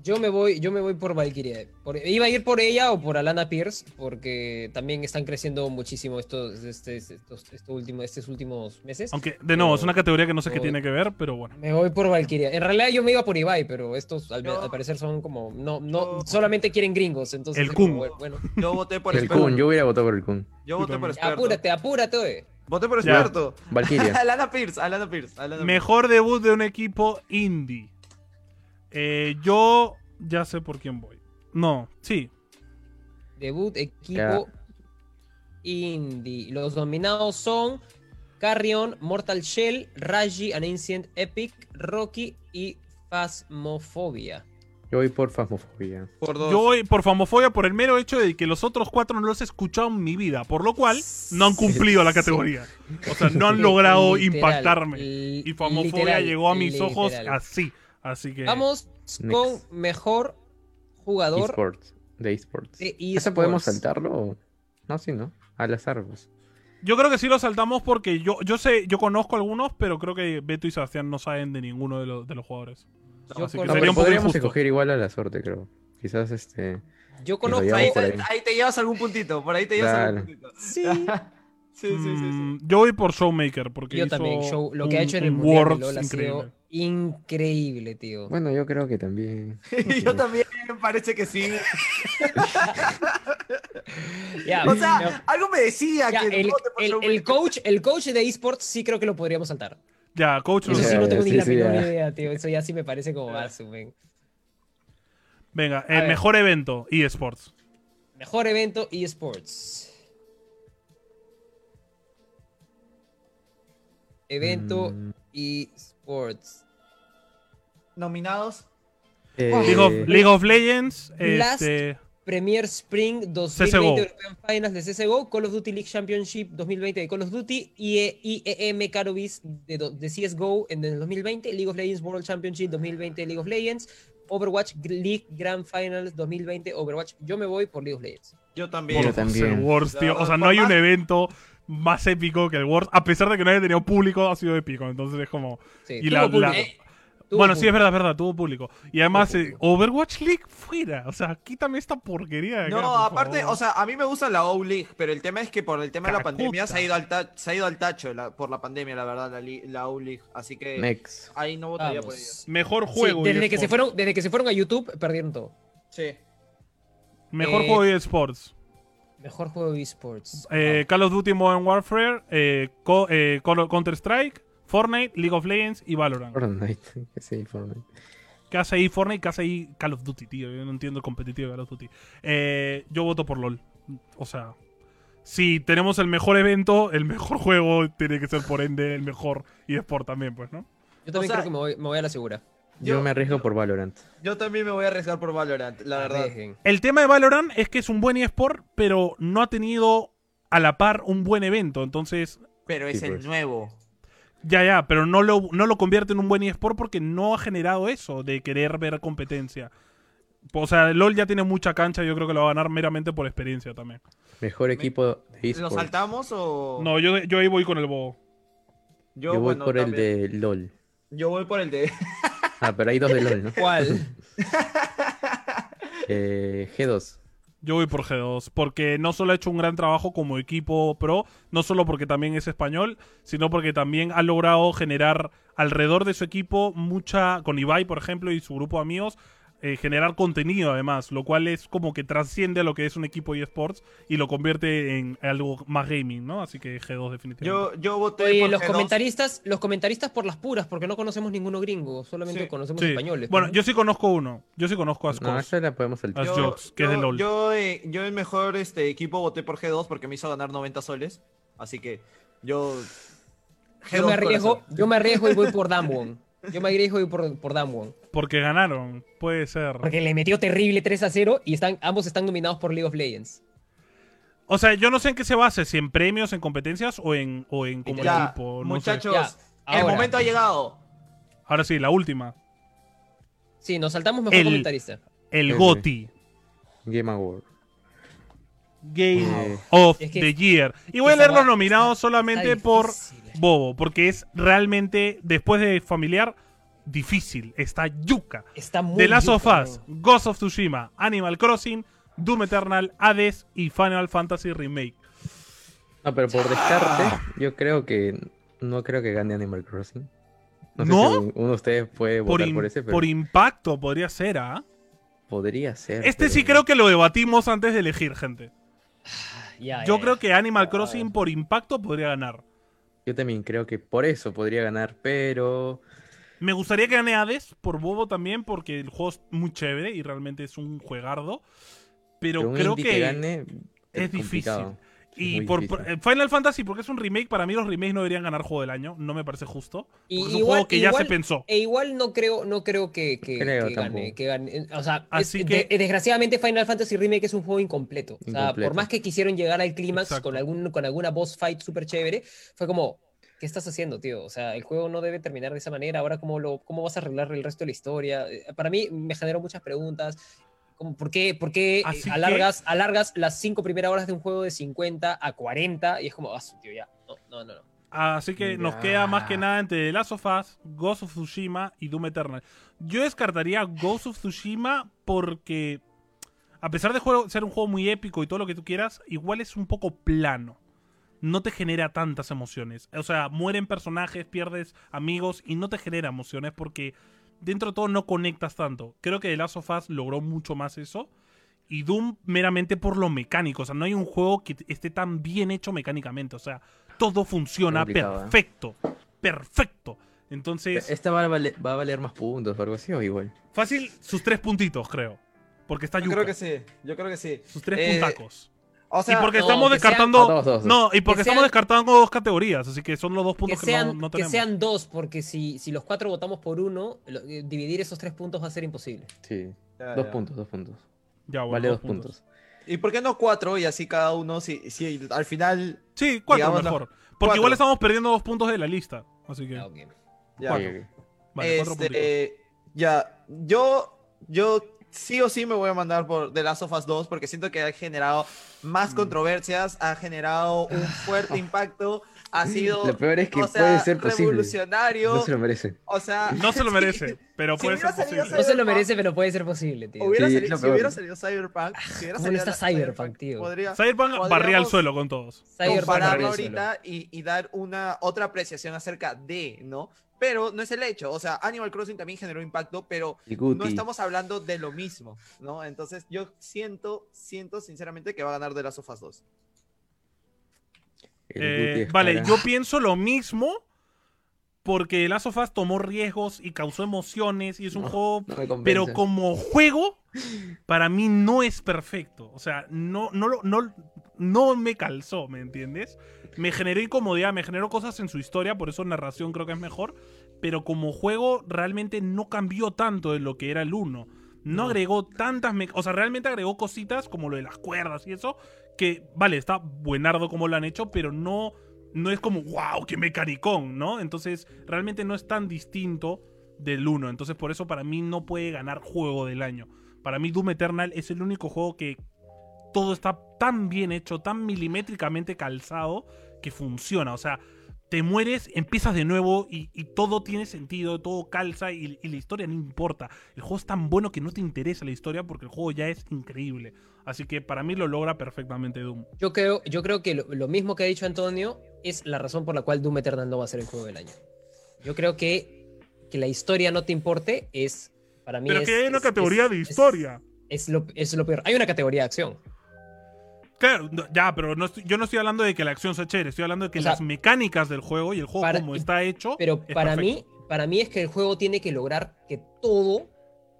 Yo me voy, yo me voy por Valkyrie. Por- iba a ir por ella o por Alana Pierce, porque también están creciendo muchísimo estos, este- estos, estos últimos, estos últimos meses. Aunque, de nuevo, es una categoría que no sé qué Voy. tiene que ver, pero bueno. Me voy por Valkyria. En realidad yo me iba por Ibai, pero estos al, Yo- al parecer son como no no Yo- solamente quieren gringos, entonces El Kun. bueno, Yo voté por El. Kun, yo hubiera votado por el Kun. Yo voté por experto. apúrate, apúrate, oye. Voté por Ya. experto. Valkyria. Alana Pierce, Alana Pierce. Alana Pierce. Mejor debut de un equipo indie. Eh, yo ya sé por quién voy. No, sí. Debut equipo indie. Los nominados son Carrion, Mortal Shell, Raji, An Ancient Epic, Rocky y Phasmophobia. Yo voy por Fasmofobia. Por dos. Yo voy por famofobia por el mero hecho de que los otros cuatro no los he escuchado en mi vida, por lo cual no han cumplido la Sí. categoría. O sea, no han logrado Literal, impactarme. Y famofobia literal, llegó a mis ojos así. Así que. Vamos Next. con mejor jugador eSports. De eSports. de ¿Ese eSports. podemos saltarlo? o- No, sí, ¿no? Al azar, pues. Yo creo que sí lo saltamos porque yo, yo sé, yo conozco algunos, pero creo que Beto y Sebastián no saben de ninguno de, los de los jugadores. Yo Así que No, sería un podríamos injusto. escoger igual a la suerte, creo. Quizás este. Yo conozco. Ahí te, ahí. ahí te llevas algún puntito, por ahí te llevas algún puntito. Sí. Sí, sí, sí, sí. Mm, Yo voy por Showmaker porque Yo hizo también. Show, lo que ha hecho en el un Mundial de LoL ha sido increíble, tío. Bueno, yo creo que también. Yo también parece que sí. Ya, O sea, algo me decía que el, coach, el coach de esports sí creo que lo podríamos saltar. Ya, coach. no Eso sí no tengo ni la sí, menor idea, tío. Eso ya sí me parece como vaso, men. Venga, el ver. mejor evento, eSports. Mejor evento eSports. Evento Mm, eSports. Nominados. eh, League of, League of Legends. Last- Este, Premier Spring 2020 CS:GO. European Finals de CSGO, Call of Duty League Championship 2020 de Call of Duty, IE IEM Katowice de, de CSGO en el 2020, League of Legends World Championship 2020 League of Legends, Overwatch League Grand Finals 2020 Overwatch. Yo me voy por League of Legends. Yo Yo también. World of también. Wars, tío. O sea, no hay un evento más épico que el Wars. A pesar de que no haya tenido público, ha sido épico. Entonces es como. Sí, Y la- Eh, tuvo bueno, sí, es verdad, es verdad, tuvo público. Y además, eh, Overwatch League fuera. O sea, quítame esta porquería de acá, No, por aparte, favor. o sea, a mí me gusta la O-League, pero el tema es que por el tema de la pandemia se ha ido al, ta- se ha ido al tacho la- por la pandemia, la verdad, la, la O-League. Así que Next. ahí no votaría por ellos. Mejor Sí, juego. desde, que se fueron, desde que se fueron a YouTube, perdieron todo. Sí. Mejor Eh, juego de eSports. Mejor juego de esports. Eh, Call of Duty Modern Warfare, eh, eh, Counter-Strike, Fortnite, League of Legends y Valorant. Fortnite. Sí, Fortnite. ¿Qué hace ahí Fortnite? ¿Qué hace ahí Call of Duty, tío? Yo no entiendo el competitivo de Call of Duty. Eh, yo voto por LOL. O sea, si tenemos el mejor evento, el mejor juego tiene que ser por ende el mejor eSport también, pues, ¿no? Yo también o sea- creo que me voy, me voy a la segura. Yo, Yo- me arriesgo yo- por Valorant. Yo también me voy a arriesgar por Valorant, la verdad. El tema de Valorant es que es un buen eSport, pero no ha tenido a la par un buen evento. Entonces, Pero es Sí, el pues. nuevo. Ya, ya, pero no lo, no lo convierte en un buen eSport porque no ha generado eso de querer ver competencia. O sea, LOL ya tiene mucha cancha, yo creo que lo va a ganar meramente por experiencia también. Mejor equipo de ¿Lo eSports. saltamos o...? No, yo, yo ahí voy con el bobo. yo, Yo voy bueno, por el de LOL. Yo voy por el de... Ah, pero hay dos de LOL, ¿no? ¿Cuál? Eh, G2. Yo voy por G2, porque no solo ha hecho un gran trabajo como equipo pro, no solo porque también es español, sino porque también ha logrado generar alrededor de su equipo mucha, con Ibai por ejemplo y su grupo de amigos, eh, generar contenido además, lo cual es como que trasciende a lo que es un equipo eSports y lo convierte en algo más gaming, ¿no? Así que G2 definitivamente. Yo, yo voté Oye, por los G2. comentaristas, los comentaristas por las puras, porque no conocemos ninguno gringo, solamente Sí. conocemos Sí. españoles. Bueno, ¿no? yo sí conozco uno, yo sí conozco a No, Scores. esa la podemos saltar. Yo, Jokes, que es de yo- LOL. Yo, eh, yo el mejor este, equipo voté por G2 porque me hizo ganar 90 soles. Así que yo... yo me arriesgo, corazón. yo me arriesgo y voy por Damwon. Yo me voy por, por Damwon. Porque ganaron, puede ser. Porque le metió terrible 3 a 0 y están, ambos están nominados por League of Legends. O sea, yo no sé en qué se base, si en premios, en competencias o en, o en como Ya, equipo. No muchachos, Ya, el momento ha llegado. Ahora sí, la última. Sí, nos saltamos mejor El- comentarista. El Sí, sí. GOTY. Game Award. Game Eh, of Es que- the Year. Y voy a leer los nominados solamente por difícil. Bobo, porque es realmente, después de familiar, difícil. Está yuca. Está muy The Last of yuca, Us, ¿no? Ghost of Tsushima, Animal Crossing, Doom Eternal, Hades y Final Fantasy Remake. No, pero por descarte, yo creo que no creo que gane Animal Crossing. No, ¿No? sé si uno de ustedes puede Por, votar por ese, pero por impacto podría ser, ¿ah? podría ser. Este sí creo que lo debatimos antes de elegir, gente. Yo creo que Animal Crossing por impacto podría ganar. Yo también creo que por eso podría ganar, pero Me gustaría que gane Hades por bobo también, porque el juego es muy chévere y realmente es un juegardo. Pero, pero un creo indie que, que gane es difícil. Y por, eh, Final Fantasy, porque es un remake, para mí los remakes no deberían ganar juego del año. No me parece justo. Y es un igual- juego que ya se pensó. E igual no creo, no creo que, que, Creo que gane, que gane. O sea, Así es- que- de- desgraciadamente Final Fantasy Remake es un juego incompleto. O sea, Incompleto. por más que quisieron llegar al clímax con, algún, con alguna boss fight súper chévere, fue como, ¿qué estás haciendo, tío? O sea, el juego no debe terminar de esa manera. Ahora, ¿cómo, lo, cómo vas a arreglar el resto de la historia? Eh, Para mí me generó muchas preguntas. Como, ¿Por qué, por qué eh, que- alargas, alargas las cinco primeras horas de un juego de 50 a 40? Y es como, ah, tío, ya. No, no, no. no. Así que nos queda más que nada entre The Last of Us, Ghost of Tsushima y Doom Eternal. Yo descartaría Ghost of Tsushima porque, a pesar de juego- ser un juego muy épico y todo lo que tú quieras, igual es un poco plano. No te genera tantas emociones. O sea, mueren personajes, pierdes amigos y no te genera emociones porque dentro de todo no conectas tanto. Creo que The Last of Us logró mucho más eso. Y Doom meramente por lo mecánico. O sea, no hay un juego que esté tan bien hecho mecánicamente. O sea, todo funciona ¿eh? perfecto. Perfecto. Entonces, Esta va a, valer, va a valer más puntos o algo así, o igual. fácil sus tres puntitos, creo. Porque está Yo yuca. creo que sí, yo creo que sí. Sus tres Eh, puntacos. O sea, y porque no, estamos sean- descartando. Ah, dos, dos, dos. No, y porque Que estamos sean- descartando dos categorías. Así que son los dos puntos que, sean, no, no que tenemos. sean dos, porque si, si los cuatro votamos por uno, lo- eh, dividir esos tres puntos va a ser imposible. Sí, ya, dos ya. puntos, dos puntos. Ya, bueno, vale dos puntos. ¿Y por qué no cuatro? Y así cada uno, si, si al final. Sí, cuatro Digamos, mejor. Porque cuatro. igual estamos perdiendo dos puntos de la lista. Así que. Ah, ok. Ya. Cuatro. Ok, ok. Vale, cuatro puntitos. este, ya, yo, yo sí o sí me voy a mandar por The Last of Us 2 porque siento que ha generado Mm. más controversias, ha generado un fuerte impacto, ha sido Lo peor es que o sea, puede ser posible. revolucionario, No se lo merece. o sea, No se lo sí, merece, pero Si puede hubiera ser salido posible. No se lo merece, pero puede ser posible, tío. Hubiera Sí, salido- si peor. hubiera salido Cyberpunk, si hubiera ¿Cómo no salido está Cyberpunk, tío? podría Cyberpunk barría al suelo con todos. Cyberpunk compararlo ahorita y, y dar una otra apreciación acerca de, ¿no? Pero no es el hecho, o sea, Animal Crossing también generó impacto, pero no estamos hablando de lo mismo, ¿no? Entonces yo siento, siento sinceramente que va a ganar The Last of Us 2. El Eh, Guti es vale, yo pienso lo mismo porque Last of Us tomó riesgos y causó emociones y es un No, juego No pero como juego para mí no es perfecto. O sea no no no no me calzó me entiendes me generó incomodidad me generó cosas en su historia por eso narración creo que es mejor pero como juego realmente no cambió tanto de lo que era el 1 no, agregó tantas o sea realmente agregó cositas como lo de las cuerdas y eso que vale está buenardo como lo han hecho pero no no es como wow qué mecanicón no entonces realmente no es tan distinto del 1. Entonces, por eso para mí no puede ganar juego del año. Para mí, Doom Eternal es el único juego que todo está tan bien hecho, tan milimétricamente calzado, que funciona. O sea, te mueres, empiezas de nuevo y, todo tiene sentido, todo calza y, y la historia no importa. El juego es tan bueno que no te interesa la historia porque el juego ya es increíble. Así que para mí lo logra perfectamente Doom. Yo creo, yo creo que lo, lo mismo que ha dicho Antonio es la razón por la cual Doom Eternal no va a ser el juego del año. Yo creo que que la historia no te importe es para mí Pero es, que hay una es- categoría es- de historia. Es, lo, es lo peor. Hay una categoría de acción. Claro, no, ya, pero no yo no estoy hablando de que la acción sea chévere, estoy hablando de que O sea, las mecánicas del juego y el juego para- como está hecho. Pero para perfecto. mí, para mí es que el juego tiene que lograr que todo,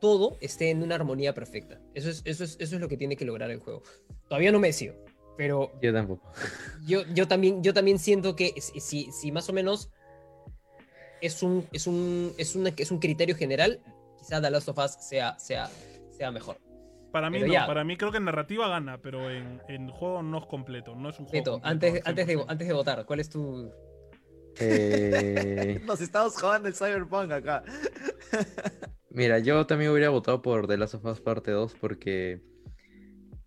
todo esté en una armonía perfecta. Eso es, eso es, eso es lo que tiene que lograr el juego. Todavía no me decido, pero Yo tampoco. yo, yo, también, yo también siento que si, si, más o menos es un, es un, es una- es un criterio general, quizá The Last of Us sea, sea, sea mejor. Para mí Pero no, ya. para mí creo que en narrativa gana, pero en, en juego no es completo, no es un juego Beto, completo antes, antes, de, 100%. antes de votar, ¿cuál es tu...? Eh, Nos estamos jugando el Cyberpunk acá. mira, yo también hubiera votado por The Last of Us Parte 2 porque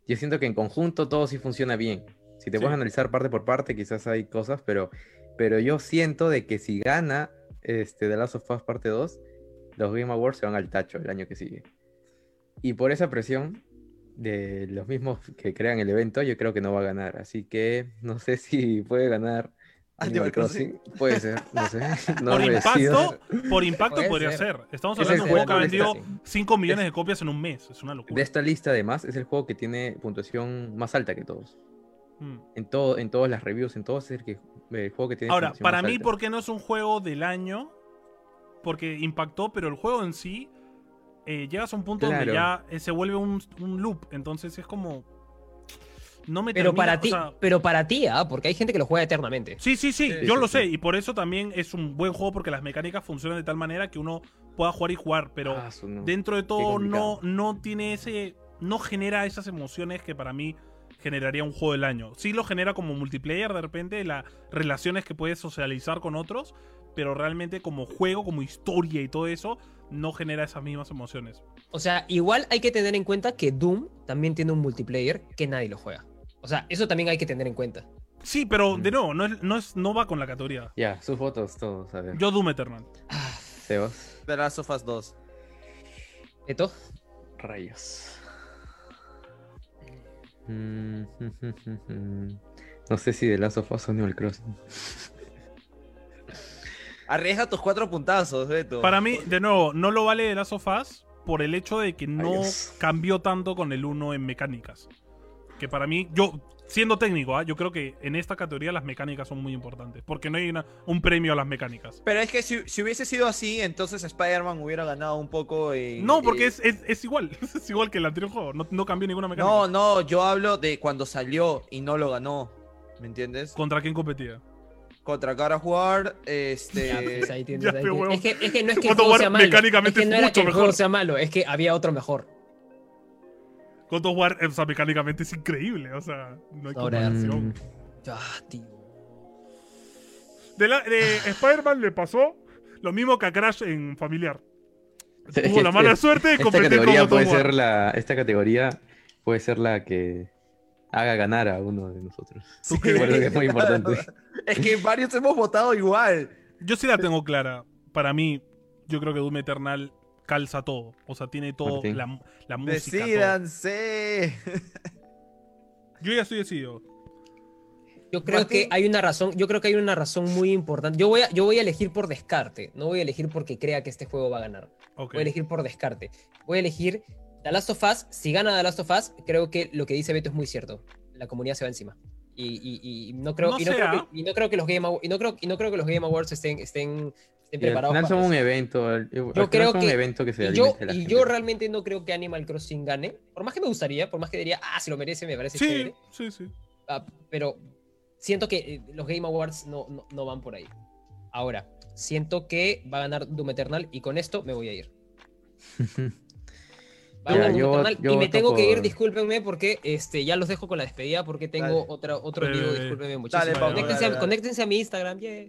yo siento que en conjunto todo sí funciona bien. Si te Sí. puedes analizar parte por parte, quizás hay cosas, pero, pero yo siento de que si gana este, The Last of Us Parte 2, los Game Awards se van al tacho el año que sigue. Y por esa presión de los mismos que crean el evento, yo creo que no va a ganar. Así que no sé si puede ganar Animal Animal Crossing. Puede ser, no sé. No por impacto, por impacto Puede podría ser. ser. Estamos Es hablando de un juego que ha vendido de 5 millones de copias en un mes. Es una locura. De esta lista, además, es el juego que tiene puntuación más alta que todos. Mm. En, todo, en todas las reviews, en todo es el, que, el juego que tiene Ahora, para más mí, alta. ¿por qué no es un juego del año? Porque impactó, pero el juego en sí eh, llegas a un punto donde ya eh, se vuelve un, un loop. Entonces es como. No me Pero termina- para o ti, sea, pero para ti, ¿ah? Porque hay gente que lo juega eternamente. Sí, sí, sí, Sí, yo sí, lo sí. sé. Y por eso también es un buen juego porque las mecánicas funcionan de tal manera que uno pueda jugar y jugar. Pero Ah, no. dentro de todo no, no tiene ese. No genera esas emociones que para mí generaría un juego del año. Sí lo genera como multiplayer de repente, las relaciones que puedes socializar con otros, pero realmente como juego, como historia y todo eso, no genera esas mismas emociones. O sea, igual hay que tener en cuenta que Doom también tiene un multiplayer que nadie lo juega. O sea, eso también hay que tener en cuenta. Sí, pero Mm. de nuevo, no, es, no, es, no va con la categoría. Ya, sus votos todos, a ver. Yo Doom Eternal. Ah, Sebas. The Last of Us 2. ¿Eto? Rayos. Mm, No sé si de Last of Us o Animal Crossing. Arriesga tus cuatro puntazos, Beto. Para mí, de nuevo, no lo vale de Last of Us por el hecho de que no cambió tanto con el 1 en mecánicas. Que para mí, yo, siendo técnico, ¿ah? yo creo que en esta categoría las mecánicas son muy importantes. Porque no hay una- un premio a las mecánicas. Pero es que si, si hubiese sido así, entonces Spider-Man hubiera ganado un poco en... No, porque es, es, es igual. Es igual que el anterior juego. No, no cambió ninguna mecánica. No, no, yo hablo de cuando salió y no lo ganó. ¿Me entiendes? ¿Contra quién competía? Contra God of War, este... Ya, pues, ahí tienes, ya, ahí pero tienes. huevón. es, que, es que no es que el juego sea malo. Es mecánicamente que no es era mucho que el juego mejor. sea malo, es que había otro mejor. God of War, o sea, mecánicamente es increíble. O sea, no hay comparación. Ah, tío. De, la- de Spider-Man le pasó lo mismo que a Crash en Familiar. Este- Tuvo la mala suerte de Esta competir con categoría puede War. ser la. Esta categoría puede ser la que haga ganar a uno de nosotros. ¿Tú Sí, que es muy importante. Es que varios hemos votado igual. Yo sí la tengo clara. Para mí, yo creo que Doom Eternal calza todo. O sea, tiene todo, Martín. la, la música. todo. Decídanse. Yo ya estoy decidido. Yo creo Martín. que hay una razón, yo creo que hay una razón muy importante. Yo voy a, yo voy a elegir por descarte, no voy a elegir porque crea que este juego va a ganar. Voy a elegir por descarte. Voy a elegir The Last of Us. Si gana The Last of Us, creo que lo que dice Beto es muy cierto. La comunidad se va encima. Y, y- y no creo, No y, no creo sea. que, y no creo que los Game Awards, y no creo, y no creo que los Game Awards estén, estén, estén preparados son un evento. final creo que- un evento que se Y yo, y yo realmente no creo que Animal Crossing gane. Por más que me gustaría, por más que diría, ah, si lo merece, me parece Sí, chévere. sí, sí. Ah, pero siento que eh, los Game Awards no, no, no van por ahí. Ahora, siento que va a ganar Doom Eternal y con esto me voy a ir. Va a Ya, ganar Doom yo- Eternal yo y me tengo que ir, por- discúlpenme, porque este, ya los dejo con la despedida porque tengo Dale. otra, otro lío, discúlpenme muchísimo. dale, Pablo, conéctense, dale, a, dale. conéctense a mi Instagram, yeah.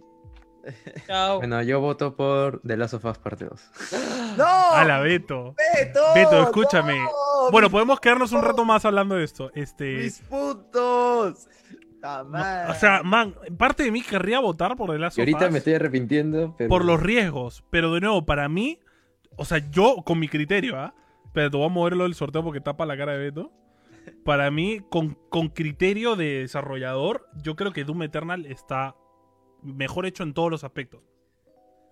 Chao. Bueno, yo voto por The Last of Us Parte 2. ¡No! A la Beto. Beto! Beto, escúchame. ¡No! Bueno, podemos quedarnos un rato más hablando de esto. Este. Mis puntos. Madre. o sea, man, parte de mí querría votar por The Last Y of ahorita Us me estoy arrepintiendo, pero... por los riesgos. Pero de nuevo, para mí, o sea, yo con mi criterio, ¿ah? Pero te voy a moverlo del sorteo porque tapa la cara de Beto. Para mí, con, con criterio de desarrollador, yo creo que Doom Eternal está mejor hecho en todos los aspectos.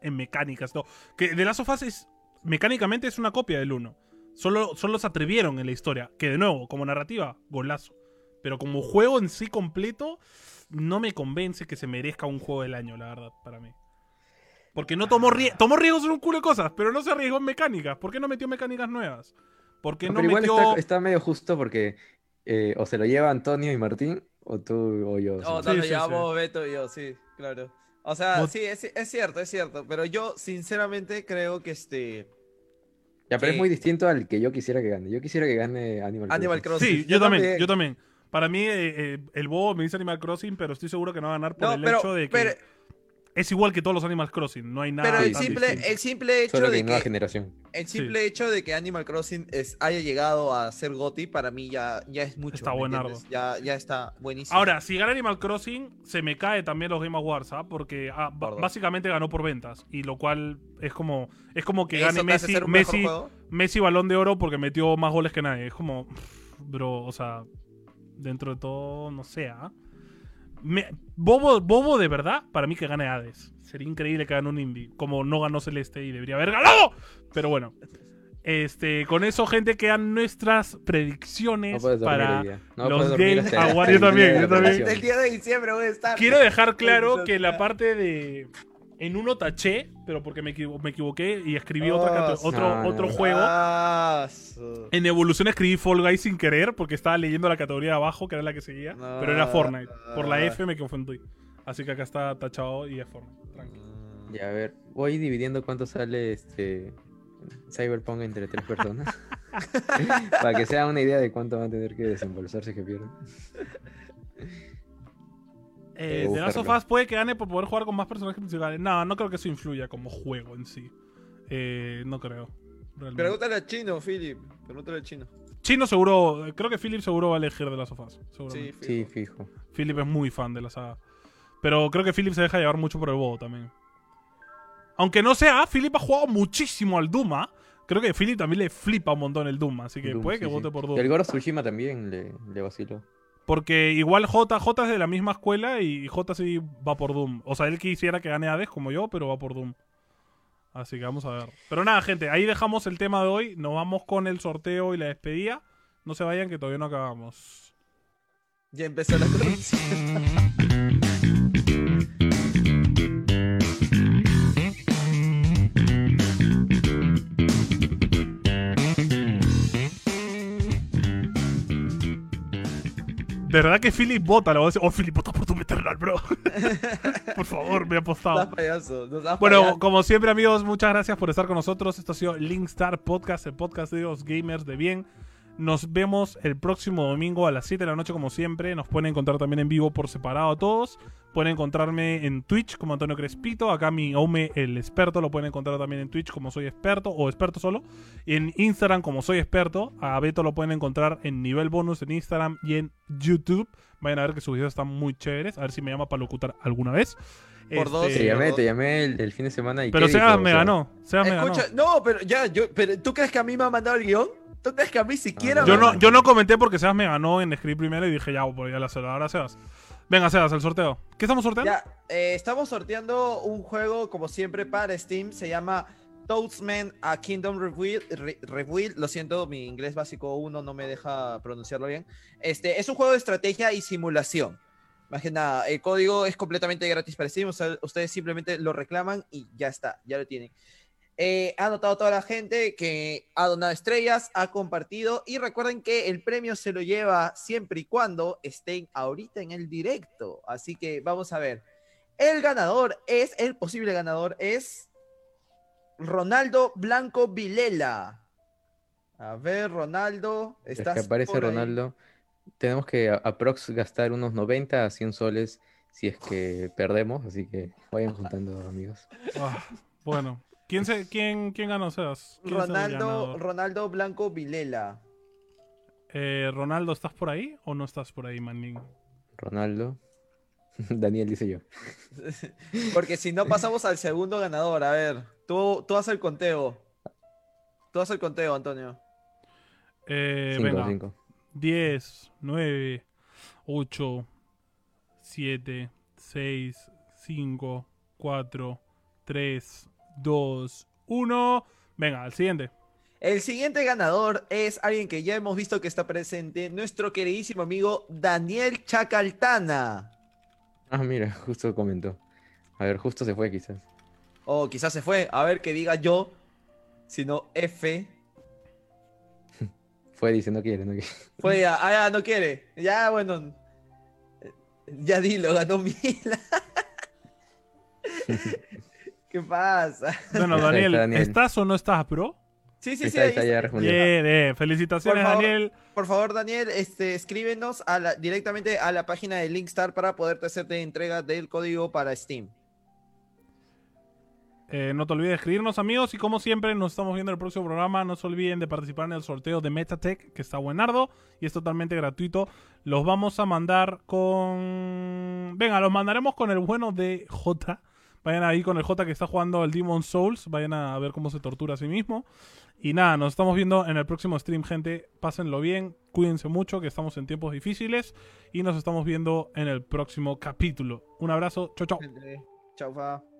En mecánicas, todo. Que The Last of Us es, mecánicamente es una copia del 1. Solo, solo se atrevieron en la historia. Que de nuevo, como narrativa, golazo. Pero como juego en sí completo, no me convence que se merezca un juego del año, la verdad, para mí. Porque no tomó, rie- tomó riesgos en un culo de cosas, pero no se arriesgó en mecánicas. ¿Por qué no metió mecánicas nuevas? ¿Por qué No, no, pero igual metió...? está, está medio justo porque eh, o se lo lleva Antonio y Martín, o tú o yo. No, o no, sea. Sí, lo sí, llevamos Beto y yo, sí, claro. O sea, sí, es, es cierto, es cierto. Pero yo, sinceramente, creo que este. Ya, pero que- es muy distinto al que yo quisiera que gane. Yo quisiera que gane Animal Animal Crossing. Crossing. Sí, yo, Yo también, también. yo también. Para mí, eh, eh, el bobo me dice Animal Crossing, pero estoy seguro que no va a ganar por No, el pero, hecho de que pero, es igual que todos los Animal Crossing. No hay nada pero el, simple, distinto. el simple hecho Solo que de de nueva que. generación. El simple hecho de que Animal Crossing es, haya llegado a ser GOTY para mí ya, ya es mucho. Está ¿me buenardo. Ya, ya está buenísimo. Ahora, si gana Animal Crossing, se me cae también los Game Awards, ¿ah? Porque ah, básicamente ganó por ventas. Y lo cual es como es como que ¿Eso gane Messi, Messi, juego? Messi balón de oro porque metió más goles que nadie. Es como, bro, o sea, dentro de todo, no sé, ¿ah? Me- bobo, bobo de verdad, para mí que gane Hades. Sería increíble que gane un indie. Como no ganó Celeste y debería haber ganado. Pero bueno. Este, con eso, gente, quedan nuestras predicciones para. No los puedes dormir Game hasta- Awards. Yo también, yo. El día de diciembre voy a estar. Quiero dejar claro que la parte de. En uno taché, pero porque me, equivo- me equivoqué y escribí otra Oh, otro, no, no, otro no. juego. Ah, En evolución escribí Fall Guys sin querer porque estaba leyendo la categoría de abajo, que era la que seguía. No. Pero era Fortnite. Por la F me confundí. Así que acá está tachado y es Fortnite. Tranqui. Ya, a ver, voy dividiendo cuánto sale este Cyberpunk entre tres personas. Para que sea una idea de cuánto van a tener que desembolsarse que pierden. Eh, The Last of buscarlo. Us puede que gane por poder jugar con más personajes principales. No, no creo que eso influya como juego en sí. Eh, no creo. realmente. Pregúntale a Chino, Philip. Pregúntale a Chino. Chino seguro, creo que Philip seguro va a elegir of Us. seguramente. Sí, Sí, fijo. Philip es muy fan de la saga. Pero creo que Philip se deja llevar mucho por el bobo también. Aunque no sea, Philip ha jugado muchísimo al Doom. ¿ah? Creo que Philip también le flipa un montón el Doom, así que Doom, puede sí, que sí. vote por Y Doom. el Goro Tsushima también le, le vaciló. Porque igual J, J es de la misma escuela y J sí va por Doom. O sea, él quisiera que gane Hades como yo, pero va por Doom. Así que vamos a ver. Pero nada, gente, ahí dejamos el tema de hoy. Nos vamos con el sorteo y la despedida. No se vayan que todavía no acabamos. Ya empezó la De verdad que Philip vota, lo voy a decir. Oh, Philip, vota por tu Eternal, bro. por favor, me ha apostado. Payaso. Bueno, payaso. como siempre, amigos, muchas gracias por estar con nosotros. Esto ha sido Linkstar Podcast, el podcast de los gamers de bien. Nos vemos el próximo domingo a las 7 de la noche, como siempre. Nos pueden encontrar también en vivo por separado a todos. Pueden encontrarme en Twitch como Antonio Crespito. Acá mi Ome, el experto, lo pueden encontrar también en Twitch como soy experto o experto solo. Y en Instagram como soy experto. A Beto lo pueden encontrar en nivel bonus en Instagram y en YouTube. Vayan a ver que sus videos están muy chéveres. A ver si me llama para locutar alguna vez. Este, Por dos, Te llamé, te llamé el, el fin de semana y Pero ¿qué Sebas me ganó. Sebas me ganó. No, pero ya, yo, pero ¿tú crees que a mí me ha mandado el guion? ¿Tú crees que a mí siquiera Ah, Yo no, yo no comenté porque Sebas me ganó en script primero y dije, ya, pues ya la. Ahora Sebas. Venga, Sebas, el sorteo. ¿Qué estamos sorteando? Ya, eh, estamos sorteando un juego, como siempre, para Steam. Se llama Toadsman a Kingdom Rebuild. Re-. Lo siento, mi inglés básico 1 no me deja pronunciarlo bien. Este, es un juego de estrategia y simulación. Más que nada, el código es completamente gratis para Steam. o sea, ustedes simplemente lo reclaman y ya está, ya lo tienen. Eh, ha notado toda la gente que ha donado estrellas, ha compartido y recuerden que el premio se lo lleva siempre y cuando estén ahorita en el directo. Así que vamos a ver. El ganador es, el posible ganador es Ronaldo Blanco Vilela. A ver, Ronaldo, Es estás que aparece por ahí? Ronaldo. Tenemos que a- aprox gastar unos 90 a 100 soles si es que perdemos, así que vayan juntando amigos. Ah, bueno. ¿Quién, se, quién, ¿Quién ganó, Sebas? ¿Quién Ronaldo? Ronaldo Blanco Vilela. Eh, Ronaldo, ¿estás por ahí o no estás por ahí, manín? Ronaldo. Daniel dice yo. Porque si no pasamos al segundo ganador, a ver, tú, tú haz el conteo. Tú haz el conteo, Antonio. Eh, 5, venga. 5. 10, 9, 8, 7, 6, 5, 4, 3, 2, 1. Venga, al siguiente. El siguiente ganador es alguien que ya hemos visto que está presente, nuestro queridísimo amigo Daniel Chacaltana. Ah, mira, justo comentó. A ver, justo se fue quizás. O quizás se fue, a ver que diga yo, si no F. Fue diciendo quiere, no quiere. Fue ya, ah, ya, no quiere. Ya, bueno. Ya dilo, ganó Mila. ¿Qué pasa? Bueno, Daniel, Daniel. ¿estás o no estás, bro? Sí, sí, Ahí sí. está, ahí ahí está, está. ya respondió. Bien, bien. Felicitaciones, Por favor. Daniel. Por favor, Daniel, este, escríbenos a la- directamente a la página de Linkstar para poderte hacerte entrega del código para Steam. Eh, no te olvides de escribirnos, amigos. Y como siempre, nos estamos viendo en el próximo programa. No se olviden de participar en el sorteo de Metatech, que está buenardo y es totalmente gratuito. Los vamos a mandar con. Venga, los mandaremos con el bueno de J. Vayan ahí con el J que está jugando el Demon Souls. Vayan a ver cómo se tortura a sí mismo. Y nada, nos estamos viendo en el próximo stream, gente. Pásenlo bien, cuídense mucho, que estamos en tiempos difíciles. Y nos estamos viendo en el próximo capítulo. Un abrazo, chau, chau. Chau.